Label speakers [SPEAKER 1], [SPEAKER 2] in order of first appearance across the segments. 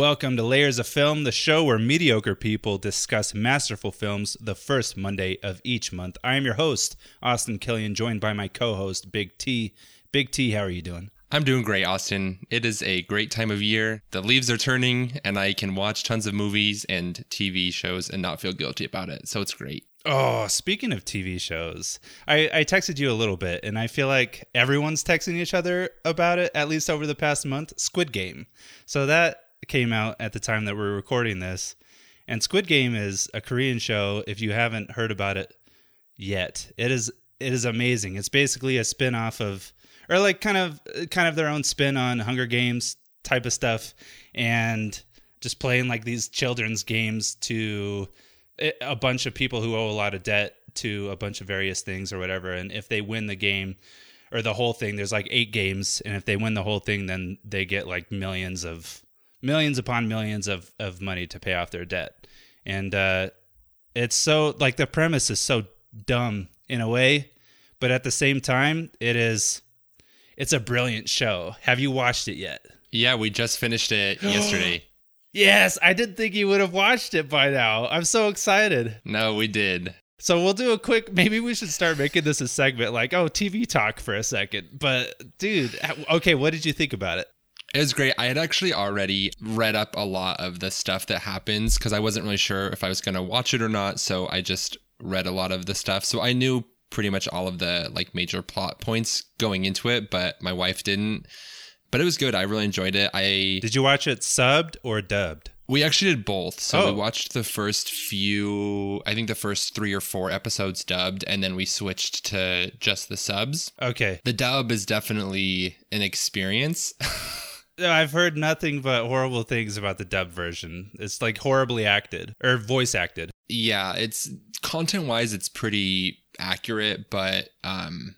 [SPEAKER 1] Welcome to Layers of Film, the show where mediocre people discuss masterful films the first Monday of each month. I am your host, Austin Killian, joined by my co host, Big T. Big T, how are you doing?
[SPEAKER 2] I'm doing great, Austin. It is a great time of year. The leaves are turning, and I can watch tons of movies and TV shows and not feel guilty about it. So it's great.
[SPEAKER 1] Oh, speaking of TV shows, I, I texted you a little bit, and I feel like everyone's texting each other about it, at least over the past month. Squid Game. So that came out at the time that we're recording this. And Squid Game is a Korean show if you haven't heard about it yet. It is it is amazing. It's basically a spin-off of or like kind of kind of their own spin on Hunger Games type of stuff and just playing like these children's games to a bunch of people who owe a lot of debt to a bunch of various things or whatever and if they win the game or the whole thing there's like 8 games and if they win the whole thing then they get like millions of millions upon millions of, of money to pay off their debt. And uh, it's so, like, the premise is so dumb in a way, but at the same time, it is, it's a brilliant show. Have you watched it yet?
[SPEAKER 2] Yeah, we just finished it yesterday.
[SPEAKER 1] yes, I didn't think you would have watched it by now. I'm so excited.
[SPEAKER 2] No, we did.
[SPEAKER 1] So we'll do a quick. Maybe we should start making this a segment, like oh, TV talk for a second. But dude, okay, what did you think about it?
[SPEAKER 2] It was great. I had actually already read up a lot of the stuff that happens because I wasn't really sure if I was going to watch it or not. So I just read a lot of the stuff. So I knew pretty much all of the like major plot points going into it, but my wife didn't. But it was good. I really enjoyed it. I
[SPEAKER 1] Did you watch it subbed or dubbed?
[SPEAKER 2] We actually did both. So oh. we watched the first few, I think the first three or four episodes dubbed, and then we switched to just the subs.
[SPEAKER 1] Okay.
[SPEAKER 2] The dub is definitely an experience.
[SPEAKER 1] I've heard nothing but horrible things about the dub version. It's like horribly acted or voice acted.
[SPEAKER 2] Yeah, it's content wise, it's pretty accurate, but um,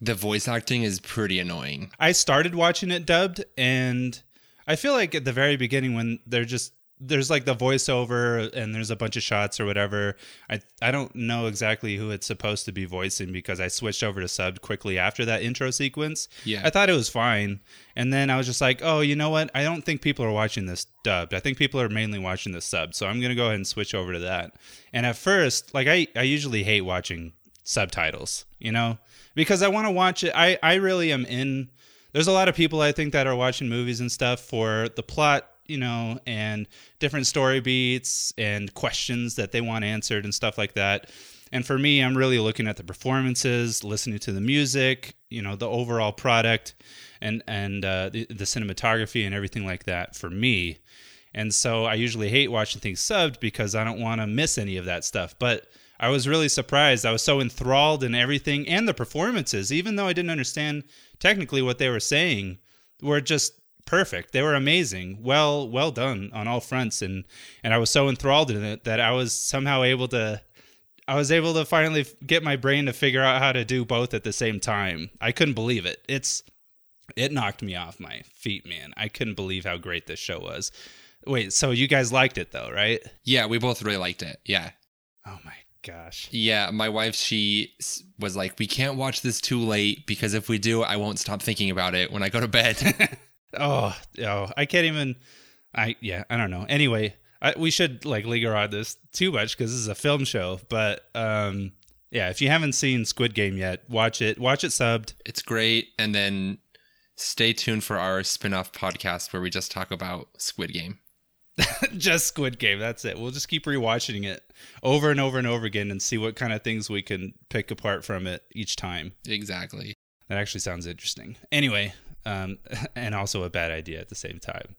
[SPEAKER 2] the voice acting is pretty annoying.
[SPEAKER 1] I started watching it dubbed, and I feel like at the very beginning when they're just there's like the voiceover and there's a bunch of shots or whatever. I I don't know exactly who it's supposed to be voicing because I switched over to sub quickly after that intro sequence.
[SPEAKER 2] Yeah.
[SPEAKER 1] I thought it was fine. And then I was just like, oh, you know what? I don't think people are watching this dubbed. I think people are mainly watching this sub. So I'm gonna go ahead and switch over to that. And at first, like I, I usually hate watching subtitles, you know? Because I want to watch it. I, I really am in there's a lot of people I think that are watching movies and stuff for the plot you know, and different story beats and questions that they want answered and stuff like that. And for me, I'm really looking at the performances, listening to the music, you know, the overall product, and and uh, the, the cinematography and everything like that. For me, and so I usually hate watching things subbed because I don't want to miss any of that stuff. But I was really surprised. I was so enthralled in everything and the performances, even though I didn't understand technically what they were saying, were just perfect. They were amazing. Well, well done on all fronts, and and I was so enthralled in it that I was somehow able to. I was able to finally get my brain to figure out how to do both at the same time. I couldn't believe it. It's it knocked me off my feet, man. I couldn't believe how great this show was. Wait, so you guys liked it though, right?
[SPEAKER 2] Yeah, we both really liked it. Yeah.
[SPEAKER 1] Oh my gosh.
[SPEAKER 2] Yeah, my wife she was like, "We can't watch this too late because if we do, I won't stop thinking about it when I go to bed."
[SPEAKER 1] Oh, oh, I can't even. I yeah, I don't know. Anyway, I, we should like linger on this too much because this is a film show. But um, yeah, if you haven't seen Squid Game yet, watch it. Watch it subbed.
[SPEAKER 2] It's great, and then stay tuned for our spin-off podcast where we just talk about Squid Game.
[SPEAKER 1] just Squid Game. That's it. We'll just keep rewatching it over and over and over again and see what kind of things we can pick apart from it each time.
[SPEAKER 2] Exactly.
[SPEAKER 1] That actually sounds interesting. Anyway, um, and also a bad idea at the same time.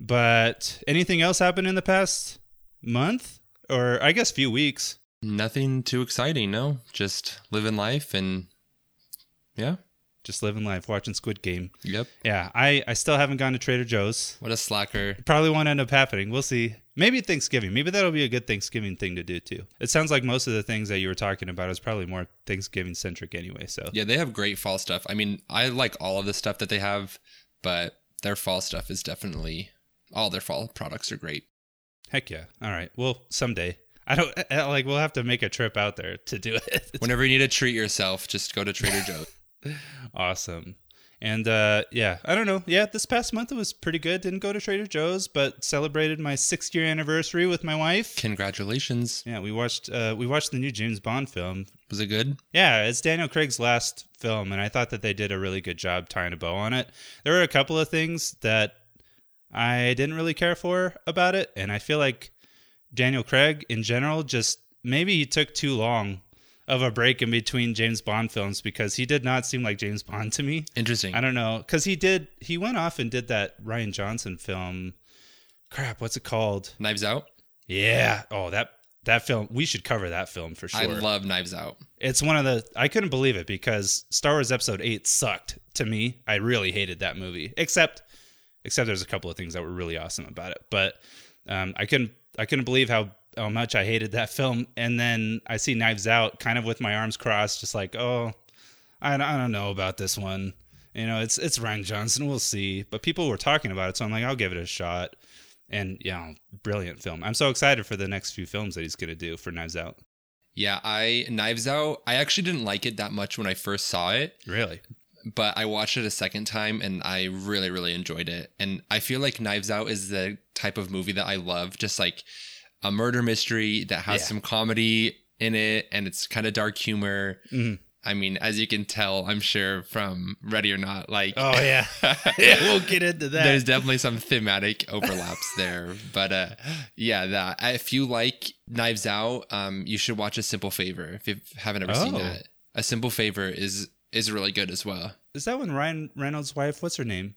[SPEAKER 1] But anything else happened in the past month, or I guess few weeks?
[SPEAKER 2] Nothing too exciting. No, just living life and yeah,
[SPEAKER 1] just living life, watching Squid Game.
[SPEAKER 2] Yep.
[SPEAKER 1] Yeah, I I still haven't gone to Trader Joe's.
[SPEAKER 2] What a slacker.
[SPEAKER 1] Probably won't end up happening. We'll see. Maybe Thanksgiving. Maybe that'll be a good Thanksgiving thing to do too. It sounds like most of the things that you were talking about is probably more Thanksgiving centric anyway. So
[SPEAKER 2] yeah, they have great fall stuff. I mean, I like all of the stuff that they have, but their fall stuff is definitely all their fall products are great.
[SPEAKER 1] Heck yeah! All right. Well, someday. I don't like. We'll have to make a trip out there to do it.
[SPEAKER 2] Whenever you need to treat yourself, just go to Trader Joe's.
[SPEAKER 1] awesome. And uh, yeah, I don't know. Yeah, this past month it was pretty good. Didn't go to Trader Joe's, but celebrated my six year anniversary with my wife.
[SPEAKER 2] Congratulations.
[SPEAKER 1] Yeah, we watched uh, we watched the new James Bond film.
[SPEAKER 2] Was it good?
[SPEAKER 1] Yeah, it's Daniel Craig's last film, and I thought that they did a really good job tying a bow on it. There were a couple of things that I didn't really care for about it, and I feel like Daniel Craig in general just maybe he took too long of a break in between James Bond films because he did not seem like James Bond to me.
[SPEAKER 2] Interesting.
[SPEAKER 1] I don't know because he did he went off and did that Rian Johnson film. Crap, what's it called?
[SPEAKER 2] Knives Out.
[SPEAKER 1] Yeah. Oh, that that film. We should cover that film for sure.
[SPEAKER 2] I love Knives Out.
[SPEAKER 1] It's one of the I couldn't believe it because Star Wars Episode Eight sucked to me. I really hated that movie. Except, except there's a couple of things that were really awesome about it. But um, I couldn't I couldn't believe how how much I hated that film. And then I see Knives Out, kind of with my arms crossed, just like, oh, I, I don't know about this one. You know, it's it's Rian Johnson. We'll see. But people were talking about it, so I'm like, I'll give it a shot. And yeah, brilliant film. I'm so excited for the next few films that he's gonna do for Knives Out.
[SPEAKER 2] Yeah, I Knives Out. I actually didn't like it that much when I first saw it,
[SPEAKER 1] Really?
[SPEAKER 2] but I watched it a second time and I really, really enjoyed it. And I feel like Knives Out is the type of movie that I love, just like a murder mystery that has
[SPEAKER 1] Yeah.
[SPEAKER 2] some comedy in it and it's kind of dark humor.
[SPEAKER 1] Mhm.
[SPEAKER 2] I mean, as you can tell, I'm sure from Ready or Not, like
[SPEAKER 1] Oh yeah, yeah. We'll get into that.
[SPEAKER 2] there's definitely some thematic overlaps there but uh yeah that if you like knives out um you should watch a simple favor if you haven't ever seen
[SPEAKER 1] Oh.
[SPEAKER 2] that a simple favor is is really good as well
[SPEAKER 1] Is that when Ryan Reynolds' wife? What's her name?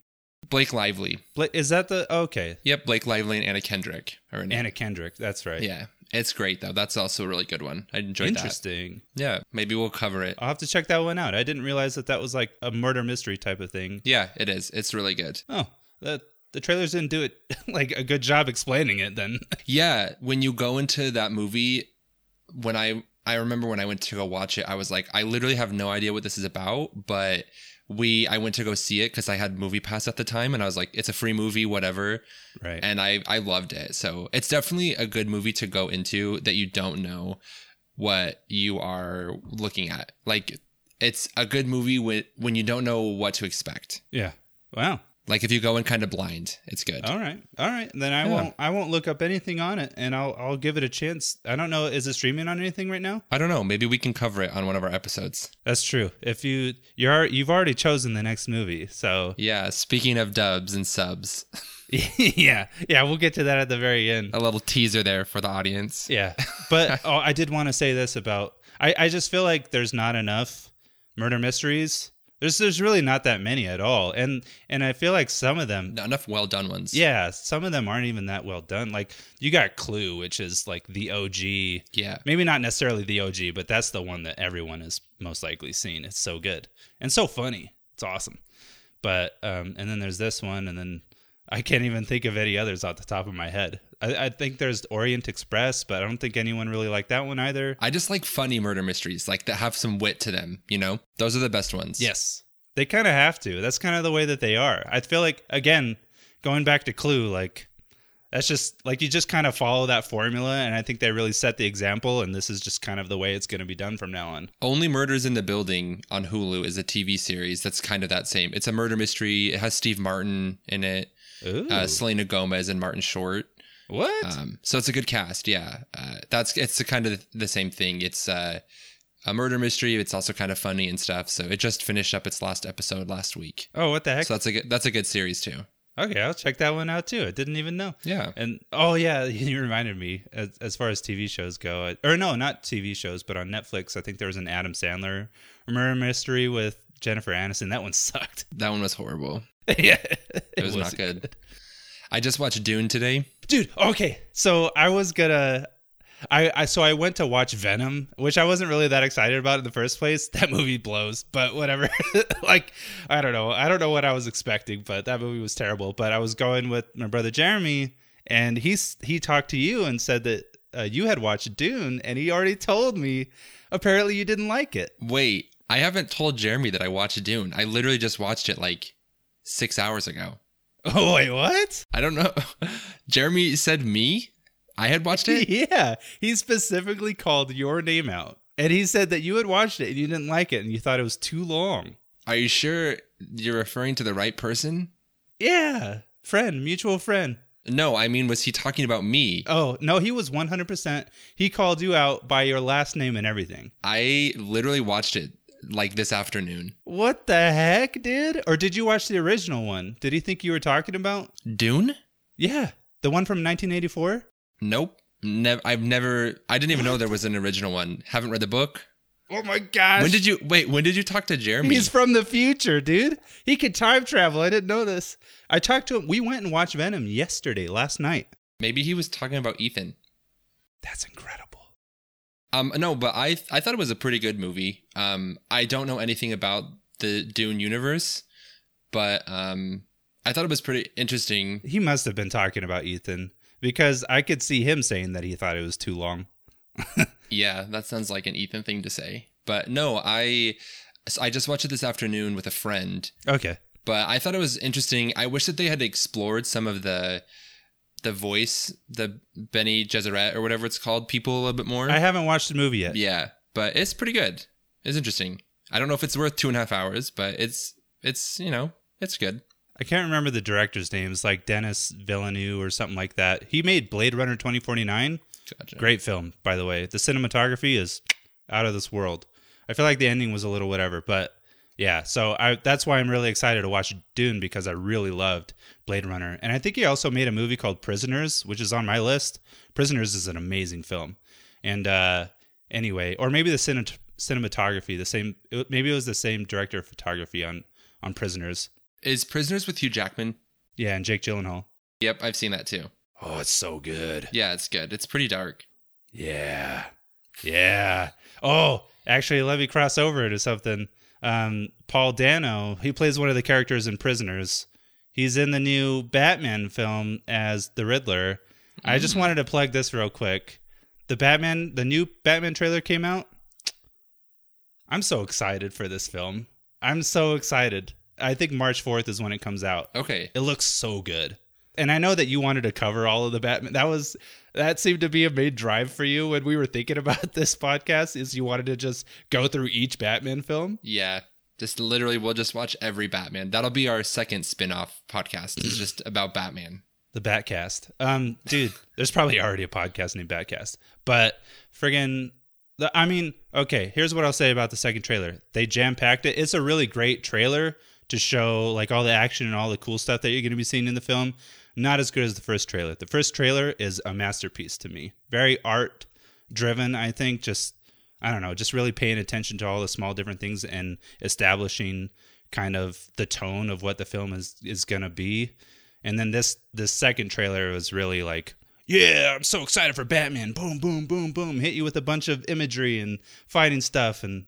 [SPEAKER 2] Blake lively
[SPEAKER 1] Bla- Is that the oh, okay?
[SPEAKER 2] yep blake lively and anna kendrick are.
[SPEAKER 1] Anna Kendrick. That's right.
[SPEAKER 2] yeah it's great though that's also a really good one i enjoyed that
[SPEAKER 1] Interesting.
[SPEAKER 2] yeah maybe we'll cover it
[SPEAKER 1] I'll have to check that one out. I didn't realize that that was like a murder mystery type of thing.
[SPEAKER 2] yeah it is it's really good
[SPEAKER 1] Oh, that the trailers didn't do it like a good job explaining it. Then
[SPEAKER 2] Yeah, when you go into that movie, when I I remember when I went to go watch it, I was like, I literally have no idea what this is about, but we I went to go see it because I had MoviePass at the time, and I was like, it's a free movie, whatever,
[SPEAKER 1] right.
[SPEAKER 2] and I I loved it. So it's definitely a good movie to go into that you don't know what you are looking at. Like it's a good movie when when you don't know what to expect.
[SPEAKER 1] yeah. Wow.
[SPEAKER 2] Like if you go in kind of blind, it's good.
[SPEAKER 1] All right. All right. Then I
[SPEAKER 2] Yeah.
[SPEAKER 1] won't. I won't look up anything on it, and I'll I'll give it a chance. I don't know. Is it streaming on anything right now?
[SPEAKER 2] I don't know. Maybe we can cover it on one of our episodes.
[SPEAKER 1] That's true. If you you're you've already chosen the next movie, so
[SPEAKER 2] Yeah, speaking of dubs and subs,
[SPEAKER 1] yeah, yeah, we'll get to that at the very end.
[SPEAKER 2] a little teaser there for the audience.
[SPEAKER 1] Yeah, but oh, I did want to say this about I I just feel like there's not enough murder mysteries. There's there's really not that many at all, and and I feel like some of them,
[SPEAKER 2] Not enough well done ones.
[SPEAKER 1] yeah, some of them aren't even that well done. Like you got Clue, which is like the OG.
[SPEAKER 2] Yeah.
[SPEAKER 1] Maybe not necessarily the OG, but that's the one that everyone has most likely seen. It's so good and so funny. It's awesome. But um, and then there's this one, and then I can't even think of any others off the top of my head. I, I think there's Orient Express, but I don't think anyone really liked that one either.
[SPEAKER 2] I just like funny murder mysteries, like that have some wit to them, you know? Those are the best ones.
[SPEAKER 1] Yes, they kind of have to. That's kind of the way that they are. I feel like again, going back to Clue, like that's just like you just kind of follow that formula, and I think they really set the example. And this is just kind of the way it's going to be done from now on.
[SPEAKER 2] Only Murders in the Building on Hulu is a TV series that's kind of that same. It's a murder mystery. It has Steve Martin in it, uh, Selena Gomez, and Martin Short.
[SPEAKER 1] what?
[SPEAKER 2] Um, so it's a good cast. Yeah, uh, that's it's the kind of the same thing. It's uh, a murder mystery. It's also kind of funny and stuff. So it just finished up its last episode last week.
[SPEAKER 1] oh, what the heck?
[SPEAKER 2] So that's a good, that's a good series too.
[SPEAKER 1] Okay, I'll check that one out too. I didn't even know.
[SPEAKER 2] Yeah.
[SPEAKER 1] And oh yeah, you reminded me as, as far as TV shows go, or no, not TV shows, but on Netflix, I think there was an Adam Sandler murder mystery with Jennifer Aniston. That one sucked.
[SPEAKER 2] That one was horrible.
[SPEAKER 1] yeah,
[SPEAKER 2] It was not good. I just watched Dune today.
[SPEAKER 1] dude. Okay, so I was gonna. I, I so I went to watch Venom, which I wasn't really that excited about in the first place. That movie blows, but whatever. like I don't know, I don't know what I was expecting, but that movie was terrible. But I was going with my brother Jeremy, and he's he talked to you and said that uh, you had watched Dune, and he already told me apparently you didn't like it.
[SPEAKER 2] Wait, I haven't told Jeremy that I watched Dune. I literally just watched it like six hours ago.
[SPEAKER 1] Oh wait, what?
[SPEAKER 2] I don't know. Jeremy said me. I had watched it.
[SPEAKER 1] yeah, he specifically called your name out, and he said that you had watched it and you didn't like it, and you thought it was too long.
[SPEAKER 2] Are you sure You're referring to the right person?
[SPEAKER 1] Yeah, friend, mutual friend.
[SPEAKER 2] No, I mean, was he talking about me?
[SPEAKER 1] Oh, no, he was 100%. He called you out by your last name and everything.
[SPEAKER 2] I literally watched it like this afternoon.
[SPEAKER 1] What the heck, dude? Or did you watch the original one? Did he think you were talking about?
[SPEAKER 2] Dune?
[SPEAKER 1] Yeah, the one from 1984?
[SPEAKER 2] Nope. Never. I've never. I didn't even know there was an original one. Haven't read the book.
[SPEAKER 1] Oh my gosh.
[SPEAKER 2] When did you wait? When did you talk to Jeremy?
[SPEAKER 1] He's from the future, dude. He could time travel. I didn't know this. I talked to him. We went and watched Venom yesterday, last night.
[SPEAKER 2] Maybe he was talking about Ethan.
[SPEAKER 1] That's incredible.
[SPEAKER 2] Um, no, but I I thought it was a pretty good movie. Um, I don't know anything about the Dune universe, but um, I thought it was pretty interesting.
[SPEAKER 1] He must have been talking about Ethan because I could see him saying that he thought it was too long.
[SPEAKER 2] Yeah, that sounds like an Ethan thing to say. But no, I I just watched it this afternoon with a friend.
[SPEAKER 1] Okay.
[SPEAKER 2] But I thought it was interesting. I wish that they had explored some of the the voice, the Bene Gesserit or whatever it's called, people a little bit more.
[SPEAKER 1] I haven't watched the movie yet.
[SPEAKER 2] yeah, but it's pretty good. It's interesting. I don't know if it's worth two and a half hours, but it's it's you know it's good.
[SPEAKER 1] I can't remember the director's names, like Denis Villeneuve or something like that. He made Blade Runner 2049.
[SPEAKER 2] Gotcha.
[SPEAKER 1] Great film, by the way. The cinematography is out of this world. I feel like the ending was a little whatever, but yeah. So I that's why I'm really excited to watch Dune because I really loved Blade Runner, and I think he also made a movie called Prisoners, which is on my list. Prisoners is an amazing film, and uh, anyway, or maybe the cine- cinematography, the same. it- Maybe it was the same director of photography on on Prisoners.
[SPEAKER 2] Is Prisoners with Hugh Jackman?
[SPEAKER 1] Yeah, and Jake Gyllenhaal.
[SPEAKER 2] Yep, I've seen that too.
[SPEAKER 1] Oh, it's so good.
[SPEAKER 2] Yeah, it's good. It's pretty dark.
[SPEAKER 1] Yeah. Yeah. Oh, actually, let me cross over to something. Um, Paul Dano, he plays one of the characters in Prisoners. He's in the new Batman film as the Riddler. I just wanted to plug this real quick. The Batman, the new Batman trailer came out. I'm so excited for this film. I'm so excited. I think March 4th is when it comes out.
[SPEAKER 2] Okay.
[SPEAKER 1] It looks so good. And I know that you wanted to cover all of the Batman. That was that seemed to be a main drive for you when we were thinking about this podcast is you wanted to just go through each Batman film.
[SPEAKER 2] Yeah. Just literally we'll just watch every Batman. That'll be our second spin-off podcast. It's just about Batman.
[SPEAKER 1] The Batcast. Um dude, there's probably already a podcast named Batcast. But friggin' the I mean, okay, here's what I'll say about the second trailer. They jam-packed it. It's a really great trailer to show like all the action and all the cool stuff that you're going to be seeing in the film. Not as good as the first trailer. The first trailer is a masterpiece to me. Very art driven, I think. Just I don't know, just really paying attention to all the small different things and establishing kind of the tone of what the film is is going to be. And then this this second trailer was really like, yeah, I'm so excited for Batman. Boom, boom, boom, boom. Hit you with a bunch of imagery and fighting stuff. And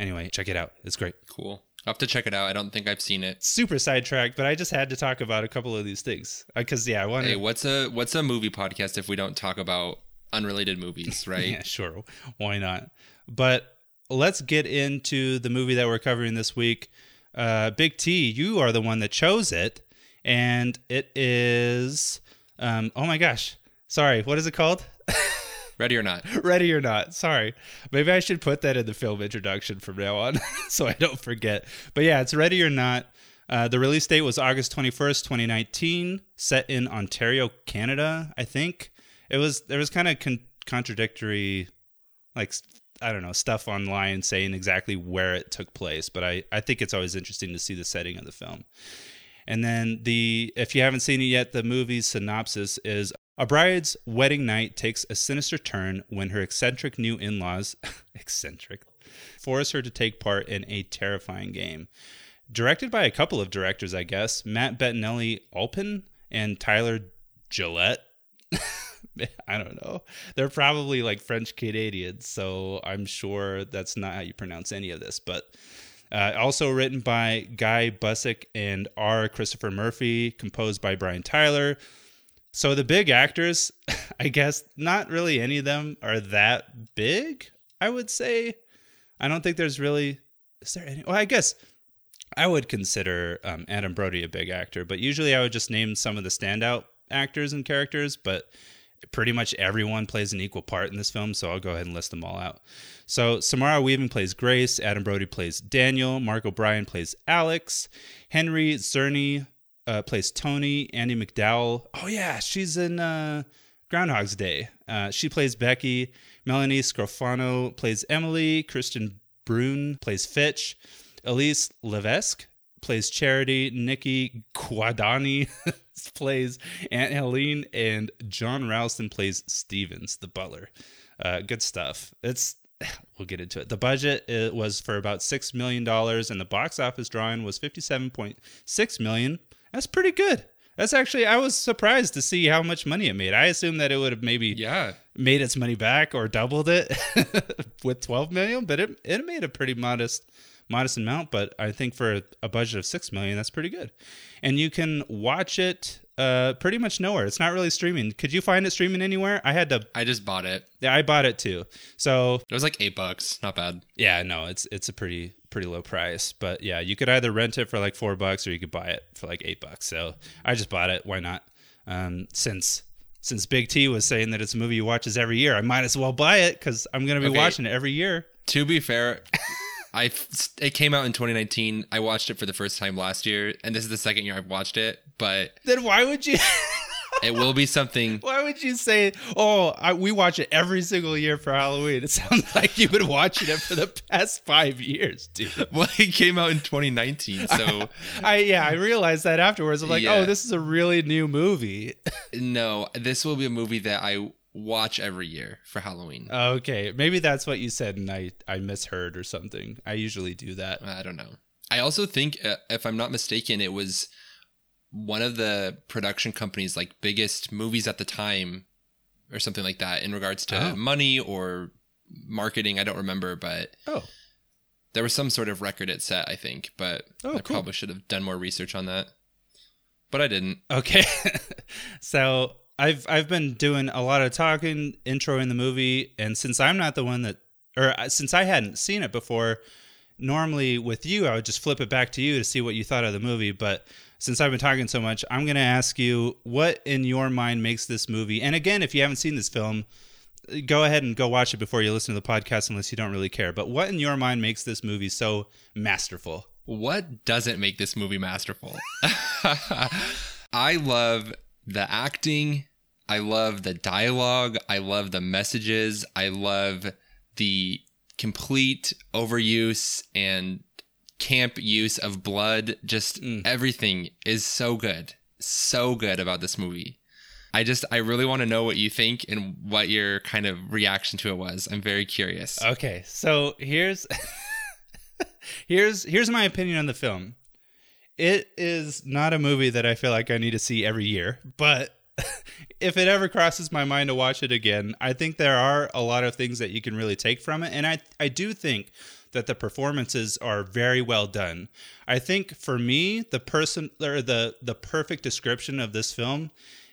[SPEAKER 1] anyway, check it out. It's great.
[SPEAKER 2] Cool. I'll have to check it out. I don't think I've seen it.
[SPEAKER 1] Super sidetracked, but I just had to talk about a couple of these things because yeah, I wanted.
[SPEAKER 2] Hey, what's a what's a movie podcast if we don't talk about unrelated movies, right?
[SPEAKER 1] Yeah, sure. Why not? But let's get into the movie that we're covering this week. Uh, Big T, you are the one that chose it, and it is. Um, oh my gosh. Sorry, what is it called?
[SPEAKER 2] Ready or not?
[SPEAKER 1] Ready or not. Sorry. Maybe I should put that in the film introduction from now on so I don't forget. But yeah, it's Ready or Not. Uh, the release date was August 21st, 2019, set in Ontario, Canada, I think. It was there was kind of con- contradictory like I don't know, stuff online saying exactly where it took place, but I I think it's always interesting to see the setting of the film. And then the if you haven't seen it yet, the movie's synopsis is a bride's wedding night takes a sinister turn when her eccentric new in-laws eccentric force her to take part in a terrifying game. Directed by a couple of directors, I guess, Matt Bettinelli Alpin and Tyler Gillett. I don't know. They're probably like French Canadians, so I'm sure that's not how you pronounce any of this. But uh, also written by Guy Busick and R. Christopher Murphy, composed by Brian Tyler. So the big actors, I guess, not really any of them are that big. I would say. I don't think there's really. Is there any? Well, I guess I would consider um, Adam Brody a big actor, but usually I would just name some of the standout actors and characters. But pretty much everyone plays an equal part in this film, so I'll go ahead and list them all out. So Samara Weaving plays Grace, Adam Brody plays Daniel, Mark O'Brien plays Alex, Henry Czerny uh, plays Tony, Andie MacDowell. Oh yeah, she's in uh, Groundhog's Day. Uh, she plays Becky. Melanie Scrofano plays Emily. Kristian Bruun plays Fitch. Elyse Levesque plays Charity. Nicky Guadagni plays Aunt Helene, and John Ralston plays Stevens, the butler. Uh, good stuff. It's we'll get into it. The budget it was for about six million dollars, and the box office drawing was fifty-seven point six million. That's pretty good. That's actually I was surprised to see how much money it made. I assumed that it would have maybe
[SPEAKER 2] Yeah.
[SPEAKER 1] made its money back or doubled it with 12 million, but it it made a pretty modest modest amount, but I think for a budget of 6 million that's pretty good. And you can watch it uh pretty much nowhere. It's not really streaming. Could you find it streaming anywhere? I had to
[SPEAKER 2] I just bought it.
[SPEAKER 1] yeah, I bought it too. So,
[SPEAKER 2] It was like eight bucks. Not bad.
[SPEAKER 1] yeah, no, it's it's a pretty pretty low price, but yeah, you could either rent it for like 4 bucks or you could buy it for like 8 bucks. So, I just bought it. Why not? Um since since Big T was saying that it's a movie he watches every year, I might as well buy it cuz I'm going to be
[SPEAKER 2] Okay.
[SPEAKER 1] watching it every year.
[SPEAKER 2] To be fair, I it came out in 2019. I watched it for the first time last year, and this is the second year I've watched it. But
[SPEAKER 1] Then why would you
[SPEAKER 2] it will be something.
[SPEAKER 1] Why would you say, "Oh, I, we watch it every single year for Halloween"? It sounds like you've been watching it for the past five years, dude.
[SPEAKER 2] Well, it came out in 2019, so
[SPEAKER 1] I yeah, I realized that afterwards. I'm like, oh,
[SPEAKER 2] Yeah.
[SPEAKER 1] "Oh, this is a really new movie."
[SPEAKER 2] no, this will be a movie that I watch every year for Halloween.
[SPEAKER 1] okay, maybe that's what you said, and I I misheard or something. I usually do that.
[SPEAKER 2] I don't know. I also think, uh, if I'm not mistaken, it was one of the production company's like biggest movies at the time, or something like that, in regards to
[SPEAKER 1] Oh.
[SPEAKER 2] money or marketing. I don't remember, but
[SPEAKER 1] Oh,
[SPEAKER 2] there was some sort of record it set. I think, but
[SPEAKER 1] Oh,
[SPEAKER 2] I
[SPEAKER 1] cool.
[SPEAKER 2] probably should have done more research on that. But I didn't.
[SPEAKER 1] Okay. so I've I've been doing a lot of talking, introing the movie, and since I'm not the one that, or uh, since I hadn't seen it before, normally with you I would just flip it back to you to see what you thought of the movie. But since I've been talking so much, I'm going to ask you what in your mind makes this movie. And again, if you haven't seen this film, go ahead and go watch it before you listen to the podcast, unless you don't really care. But what in your mind makes this movie so masterful?
[SPEAKER 2] What doesn't make this movie masterful? I love the acting. I love the dialogue. I love the messages. I love the complete overuse and camp use of blood. Just mm. everything is so good. So good about this movie. I just, I really want to know what you think and what your kind of reaction to it was. I'm very curious.
[SPEAKER 1] Okay, so here's here's here's my opinion on the film. It is not a movie that I feel like I need to see every year, but if it ever crosses my mind to watch it again, I think there are a lot of things that you can really take from it, and I I do think that the performances are very well done. I think for me, the person or the the perfect description of this film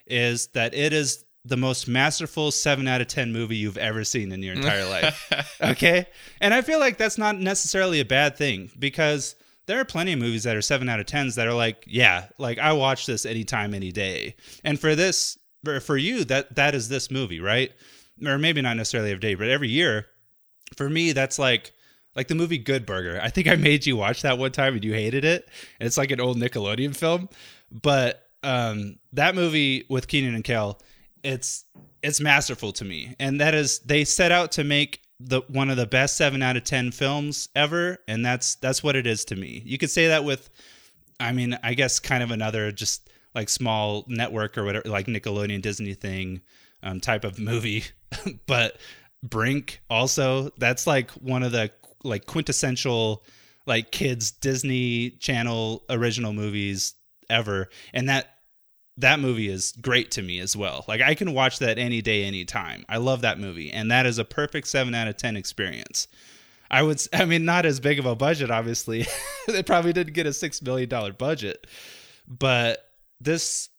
[SPEAKER 1] is that it is the most masterful 7 out of 10 movie you've ever seen in your entire life. Okay? And I feel like that's not necessarily a bad thing because there are plenty of movies that are 7 out of 10s that are like, yeah, like I watch this anytime any day. And for this for for you that that is this movie, right? Or maybe not necessarily every day, but every year for me that's like like the movie Good Burger. I think I made you watch that one time and you hated it. And it's like an old Nickelodeon film, but um that movie with Kenan and Kel, it's it's masterful to me. And that is they set out to make the one of the best 7 out of 10 films ever and that's that's what it is to me. You could say that with I mean, I guess kind of another just like small network or whatever like Nickelodeon Disney thing um, type of movie. but Brink also that's like one of the like quintessential like kids Disney Channel original movies ever and that that movie is great to me as well. Like I can watch that any day any time. I love that movie and that is a perfect 7 out of 10 experience. I would, I mean not as big of a budget obviously. they probably didn't get a 6 million dollar budget. But this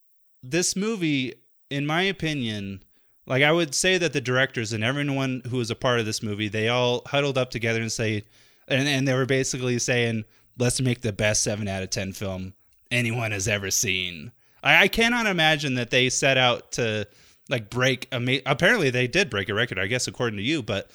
[SPEAKER 1] this movie in my opinion like I would say that the directors and everyone who was a part of this movie, they all huddled up together and say, and, and they were basically saying, let's make the best seven out of ten film anyone has ever seen. I, I cannot imagine that they set out to like break ama- apparently they did break a record, I guess according to you, but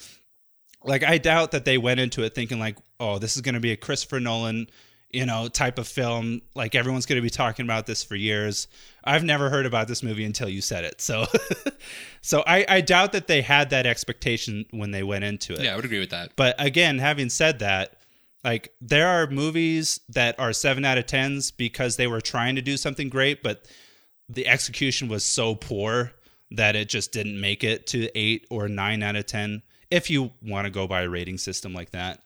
[SPEAKER 1] like I doubt that they went into it thinking like, "Oh, this is going to be a Christopher Nolan, you know, type of film. Like everyone's going to be talking about this for years." I've never heard about this movie until you said it. So so I I doubt that they had that expectation when they went into it.
[SPEAKER 2] Yeah, I would agree with that.
[SPEAKER 1] But again, having said that, like there are movies that are 7 out of 10s because they were trying to do something great, but the execution was so poor that it just didn't make it to 8 or 9 out of 10 if you want to go by a rating system like that.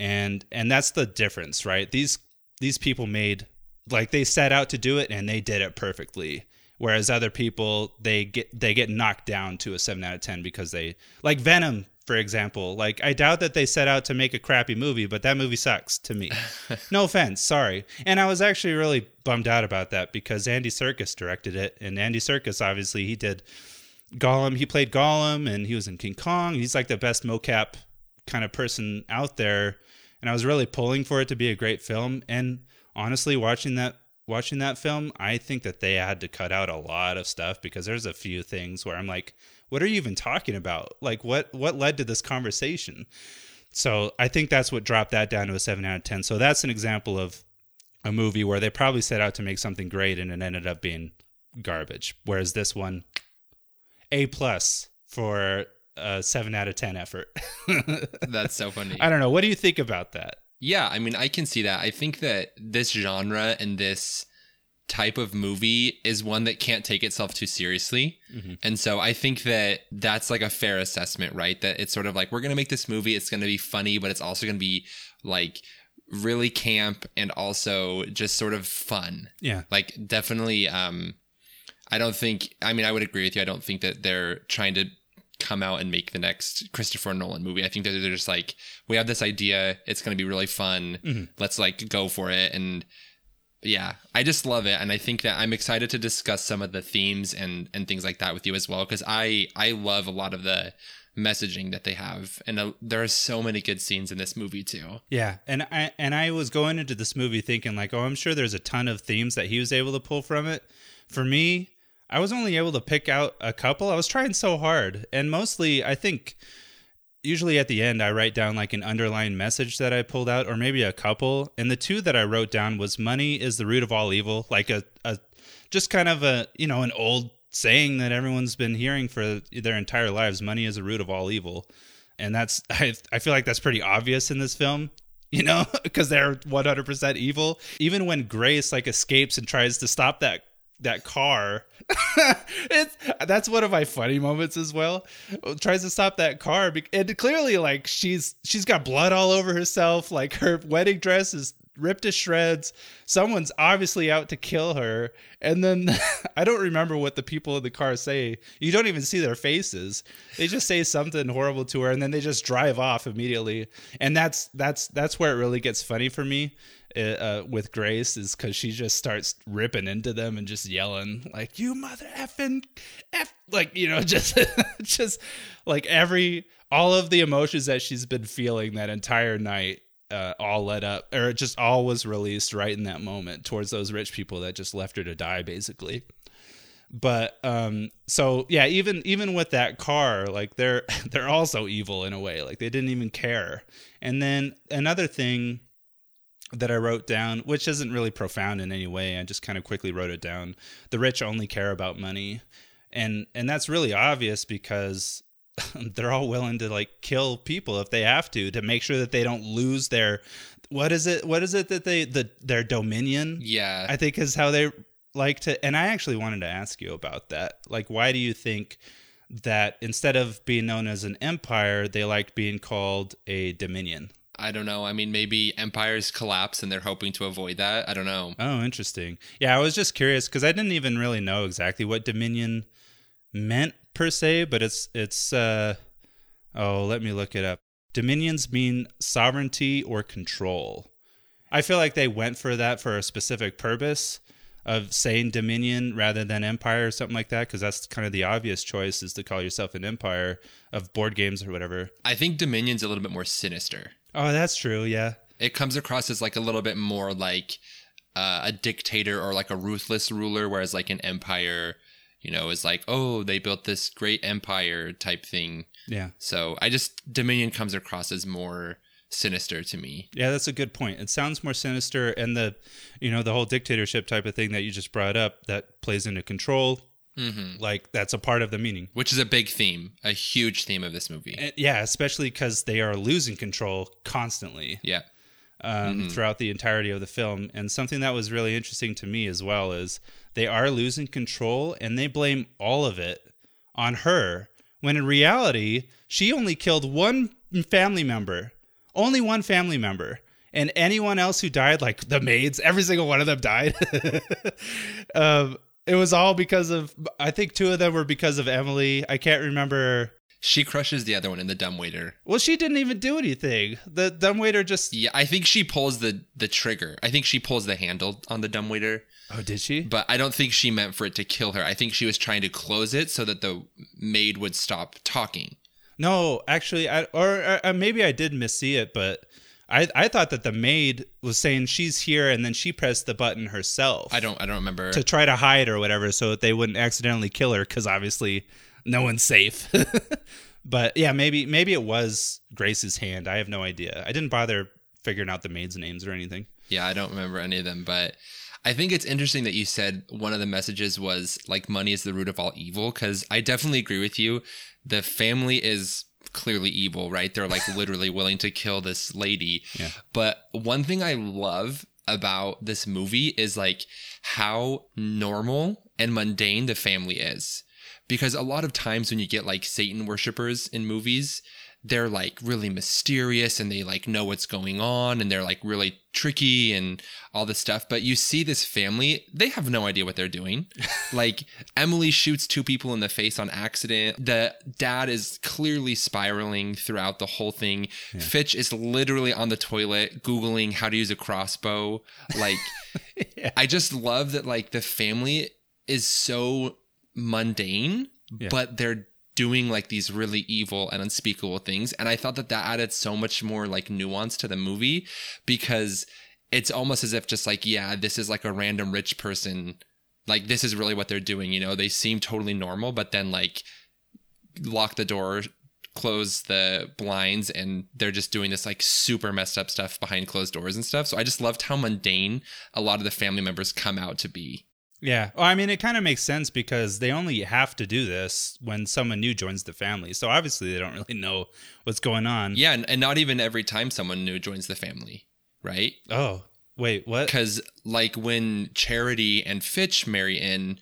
[SPEAKER 1] And and that's the difference, right? These these people made like they set out to do it and they did it perfectly. Whereas other people they get they get knocked down to a 7 out of 10 because they like Venom for example. Like I doubt that they set out to make a crappy movie, but that movie sucks to me. no offense, sorry. And I was actually really bummed out about that because Andy Serkis directed it and Andy Serkis obviously he did Gollum, he played Gollum and he was in King Kong. He's like the best mocap kind of person out there. And I was really pulling for it to be a great film. And honestly, watching that watching that film, I think that they had to cut out a lot of stuff because there's a few things where I'm like, what are you even talking about? Like what what led to this conversation? So I think that's what dropped that down to a seven out of ten. So that's an example of a movie where they probably set out to make something great and it ended up being garbage. Whereas this one, A plus for a seven out of ten effort.
[SPEAKER 2] That's so funny.
[SPEAKER 1] I don't know. What do you think about that?
[SPEAKER 2] Yeah, I mean, I can see that. I think that this genre and this type of movie is one that can't take itself too seriously. Mm-hmm. And so I think that that's like a fair assessment, right? That it's sort of like we're going to make this movie, it's going to be funny, but it's also going to be like really camp and also just sort of fun.
[SPEAKER 1] Yeah.
[SPEAKER 2] Like definitely um I don't think I mean I would agree with you. I don't think that they're trying to come out and make the next Christopher Nolan movie. I think that they're just like we have this idea, it's going to be really fun. Mm-hmm. Let's like go for it and yeah, I just love it, and I think that I'm excited to discuss some of the themes and and things like that with you as well because I I love a lot of the messaging that they have, and uh, there are so many good scenes in this movie too.
[SPEAKER 1] Yeah, and I and I was going into this movie thinking like, oh, I'm sure there's a ton of themes that he was able to pull from it. For me, I was only able to pick out a couple. I was trying so hard, and mostly I think usually at the end I write down like an underlying message that I pulled out or maybe a couple. And the two that I wrote down was money is the root of all evil, like a, a just kind of a, you know, an old saying that everyone's been hearing for their entire lives, money is the root of all evil. And that's I I feel like that's pretty obvious in this film. You know, because they're 100% evil. Even when Grace like escapes and tries to stop that that car. it's that's one of my funny moments as well. Tries to stop that car, and clearly, like she's she's got blood all over herself. Like her wedding dress is ripped to shreds. Someone's obviously out to kill her. And then I don't remember what the people in the car say. You don't even see their faces. They just say something horrible to her and then they just drive off immediately. And that's that's that's where it really gets funny for me. Uh, uh with Grace is because she just starts ripping into them and just yelling like "You mother effing f," like you know, just just like every all of the emotions that she's been feeling that entire night uh, all led up, or it just all was released right in that moment towards those rich people that just left her to die, basically. But um, so yeah, even even with that car, like they're they're also evil in a way. Like they didn't even care. And then another thing that I wrote down, which isn't really profound in any way, I just kind of quickly wrote it down. The rich only care about money, and and that's really obvious because they're all willing to like kill people if they have to to make sure that they don't lose their what is it what is it that they the their dominion?
[SPEAKER 2] Yeah.
[SPEAKER 1] I think is how they like to and i actually wanted to ask you about that. Like why do you think that instead of being known as an empire they liked being called a dominion
[SPEAKER 2] I don't know. I mean, maybe empires collapse and they're hoping to avoid that. I don't know.
[SPEAKER 1] Oh, interesting. Yeah, I was just curious because I didn't even really know exactly what dominion meant per se, but it's it's uh oh, let me look it up. Dominions mean sovereignty or control. I feel like they went for that for a specific purpose of saying dominion rather than empire or something like that because that's kind of the obvious choice is to call yourself an empire of board games or whatever.
[SPEAKER 2] I think dominion's a little bit more sinister.
[SPEAKER 1] Oh, that's true. Yeah.
[SPEAKER 2] It comes across as like a little bit more like uh, a dictator or like a ruthless ruler, whereas like an empire you know, is like, oh, they built this great empire type thing.
[SPEAKER 1] Yeah.
[SPEAKER 2] So I just Dominion comes across as more sinister to me.
[SPEAKER 1] Yeah, that's a good point. It sounds more sinister and the you know, the whole dictatorship type of thing that you just brought up that plays into control.
[SPEAKER 2] Mm-hmm.
[SPEAKER 1] Like that's a part of the meaning.
[SPEAKER 2] Which is a big theme, a huge theme of this movie.
[SPEAKER 1] And, yeah, especially because they are losing control constantly.
[SPEAKER 2] Yeah.
[SPEAKER 1] Um,
[SPEAKER 2] Mm-hmm.
[SPEAKER 1] throughout the entirety of the film. And something that was really interesting to me as well is they are losing control and they blame all of it on her, when in reality, she only killed one family member, only one family member. And anyone else who died, like the maids, every single one of them died. um, it was all because of, I think two of them were because of Emily. I can't remember.
[SPEAKER 2] She crushes the other one in the dumbwaiter.
[SPEAKER 1] Well, she didn't even do anything. The dumbwaiter just.
[SPEAKER 2] Yeah, I think she pulls the the trigger. I think she pulls the handle on the dumbwaiter,
[SPEAKER 1] Oh, did she?
[SPEAKER 2] but I don't think she meant for it to kill her. I think she was trying to close it so that the maid would stop talking.
[SPEAKER 1] No, actually, I or, or maybe I did missee it, but I I thought that the maid was saying she's here, and then she pressed the button herself
[SPEAKER 2] I don't I don't remember.
[SPEAKER 1] to try to hide or whatever, so that they wouldn't accidentally kill her, because obviously no one's safe. but yeah, maybe maybe it was Grace's hand. I have no idea. I didn't bother figuring out the maids' names or anything.
[SPEAKER 2] Yeah, I don't remember any of them, but I think it's interesting that you said one of the messages was like money is the root of all evil because I definitely agree with you. The family is clearly evil, right? They're like literally willing to kill this lady.
[SPEAKER 1] Yeah.
[SPEAKER 2] But one thing I love about this movie is like how normal and mundane the family is. Because a lot of times when you get like Satan worshippers in movies, they're like really mysterious and they like know what's going on and they're like really tricky and all this stuff. But you see this family, they have no idea what they're doing. like Emily shoots two people in the face on accident. The dad is clearly spiraling throughout the whole thing. Fitch is literally on the toilet Googling how to use a crossbow. Like, I just love that like the family is so mundane,
[SPEAKER 1] Yeah.
[SPEAKER 2] but they're doing like these really evil and unspeakable things. And I thought that that added so much more like nuance to the movie because it's almost as if just like, yeah, this is like a random rich person. Like, this is really what they're doing. You know, they seem totally normal, but then like lock the door, close the blinds, and they're just doing this like super messed up stuff behind closed doors and stuff. So I just loved how mundane a lot of the family members come out to be.
[SPEAKER 1] Yeah. Well, I mean, it kind of makes sense because they only have to do this when someone new joins the family. So obviously they don't really know what's going on.
[SPEAKER 2] Yeah, and, and not even every time someone new joins the family, right?
[SPEAKER 1] Oh, wait, what?
[SPEAKER 2] Because like when Charity and Fitch marry in,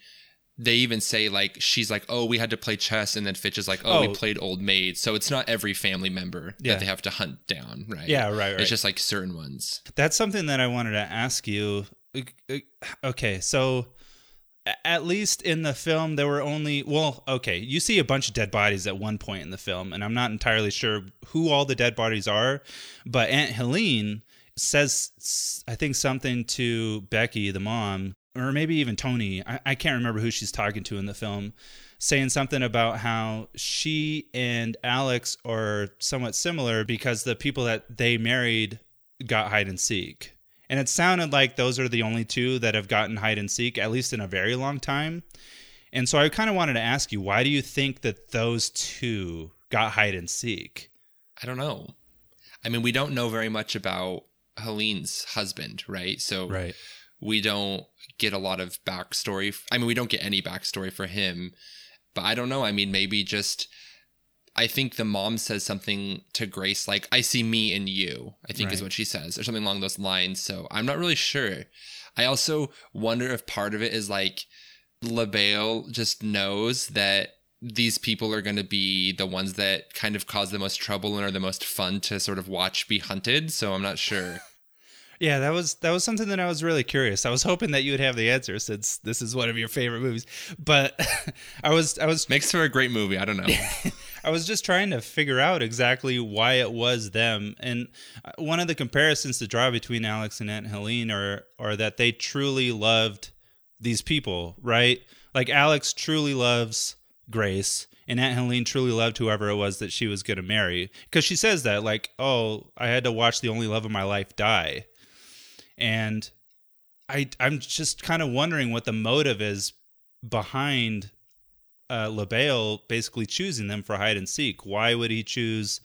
[SPEAKER 2] they even say like she's like, oh, we had to play chess, and then Fitch is like, oh, we
[SPEAKER 1] Oh.
[SPEAKER 2] played old maid. So it's not every family member
[SPEAKER 1] Yeah.
[SPEAKER 2] that they have to hunt down, right?
[SPEAKER 1] Yeah, right, right.
[SPEAKER 2] It's just like certain ones.
[SPEAKER 1] That's something that I wanted to ask you. Okay, so at least in the film, there were only, well, okay, you see a bunch of dead bodies at one point in the film, and I'm not entirely sure who all the dead bodies are, but Aunt Helene says, i think, something to Becky, the mom, or maybe even Tony. I, I can't remember who she's talking to in the film, saying something about how she and Alex are somewhat similar because the people that they married got hide and seek. And it sounded like those are the only two that have gotten hide and seek, at least in a very long time. And so I kind of wanted to ask you, why do you think that those two got hide and seek?
[SPEAKER 2] I don't know. I mean, we don't know very much about Helene's husband, right? So
[SPEAKER 1] Right.
[SPEAKER 2] we don't get a lot of backstory. I mean, we don't get any backstory for him, but I don't know. I mean, maybe just I think the mom says something to Grace like, I see me in you, I think is what she says, or something along those lines. So I'm not really sure. I also wonder if part of it is like Le Bail just knows that these people are going to be the ones that kind of cause the most trouble and are the most fun to sort of watch be hunted. So I'm not sure.
[SPEAKER 1] Yeah, that was that was something that I was really curious. I was hoping that you would have the answer since this is one of your favorite movies. But I was I was
[SPEAKER 2] Makes for a great movie. I don't know.
[SPEAKER 1] I was just trying to figure out exactly why it was them. And uh, one of the comparisons to draw between Alex and Aunt Helene are are that they truly loved these people, right? Like Alex truly loves Grace, and Aunt Helene truly loved whoever it was that she was going to marry. Because she says that, like, oh, I had to watch the only love of my life die. And I I'm just kind of wondering what the motive is behind uh, Le Bail basically choosing them for hide and seek. Why would he choose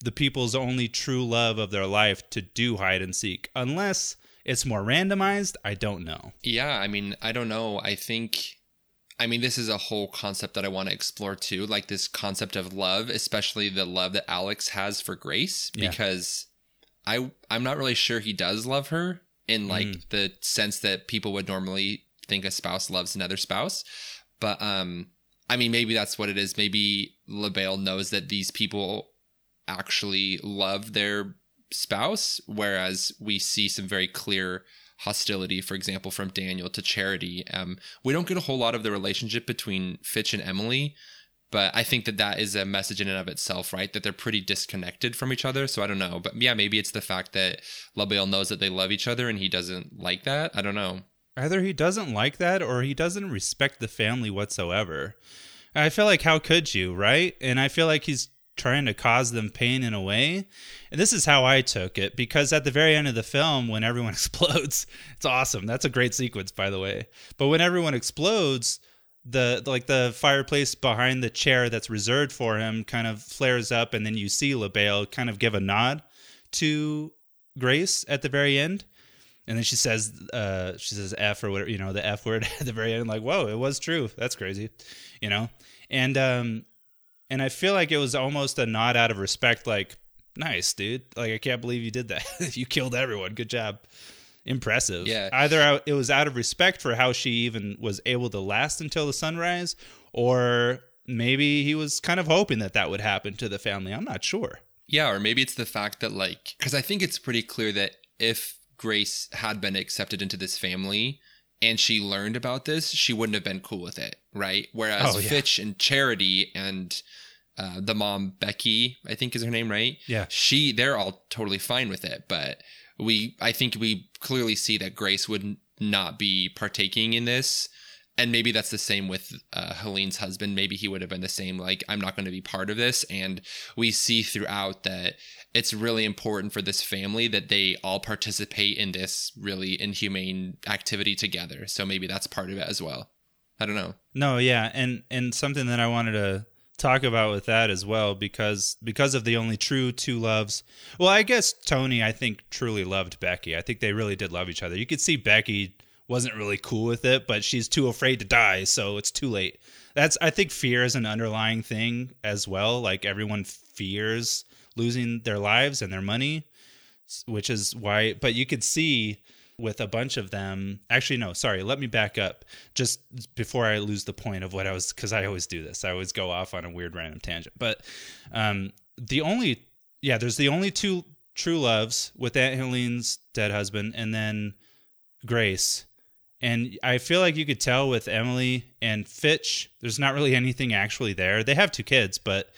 [SPEAKER 1] the people's only true love of their life to do hide and seek? Unless it's more randomized, I don't know.
[SPEAKER 2] Yeah, I mean, I don't know. I think I mean, this is a whole concept that I want to explore too, like this concept of love, especially the love that Alex has for Grace,
[SPEAKER 1] Yeah.
[SPEAKER 2] because I I'm not really sure he does love her in like
[SPEAKER 1] Mm.
[SPEAKER 2] the sense that people would normally think a spouse loves another spouse. But um I mean maybe that's what it is. Maybe Le Bail knows that these people actually love their spouse, whereas we see some very clear hostility, for example, from Daniel to Charity. Um, we don't get a whole lot of the relationship between Fitch and Emily, but I think that that is a message in and of itself, right? That they're pretty disconnected from each other. So I don't know, but yeah, maybe it's the fact that Le Bail knows that they love each other and he doesn't like that. I don't know.
[SPEAKER 1] Either he doesn't like that or he doesn't respect the family whatsoever. I feel like how could you, right? And I feel like he's trying to cause them pain in a way. And this is how I took it because at the very end of the film when everyone explodes, it's awesome. That's a great sequence by the way. But when everyone explodes, the like the fireplace behind the chair that's reserved for him kind of flares up and then you see Le Bail kind of give a nod to Grace at the very end and then she says uh she says f or whatever you know the f word at the very end like whoa it was true. That's crazy you know? And um and i feel like it was almost a nod out of respect like nice dude. Like i can't believe you did that. You killed everyone. Good job. Impressive.
[SPEAKER 2] Yeah.
[SPEAKER 1] either out- it was out of respect for how she even was able to last until the sunrise or maybe he was kind of hoping that that would happen to the family. I'm not sure.
[SPEAKER 2] Yeah, or maybe it's the fact that like because I think it's pretty clear that if Grace had been accepted into this family and she learned about this, she wouldn't have been cool with it, right? Whereas
[SPEAKER 1] Oh, yeah.
[SPEAKER 2] Fitch and Charity and uh, the mom Becky, I think is her name, right?
[SPEAKER 1] Yeah.
[SPEAKER 2] she they're all totally fine with it, but we I think we clearly see that Grace would not be partaking in this. And maybe that's the same with uh, Helene's husband. Maybe he would have been the same, like, I'm not going to be part of this. And we see throughout that it's really important for this family that they all participate in this really inhumane activity together. So maybe that's part of it as well. I don't know.
[SPEAKER 1] No, yeah, and and something that I wanted to talk about with that as well because because of the only true two loves. Well, I guess Tony I think truly loved Becky. I think they really did love each other. You could see Becky wasn't really cool with it, but she's too afraid to die, so it's too late. That's I think fear is an underlying thing as well. Like everyone fears losing their lives and their money, which is why but you could see with a bunch of them. Actually, no, sorry. Let me back up just before I lose the point of what I was, because I always do this. I always go off on a weird random tangent. But um, the only, yeah, there's the only two true loves with Aunt Helene's dead husband, and then Grace. And I feel like you could tell with Emily and Fitch, there's not really anything actually there. They have two kids, but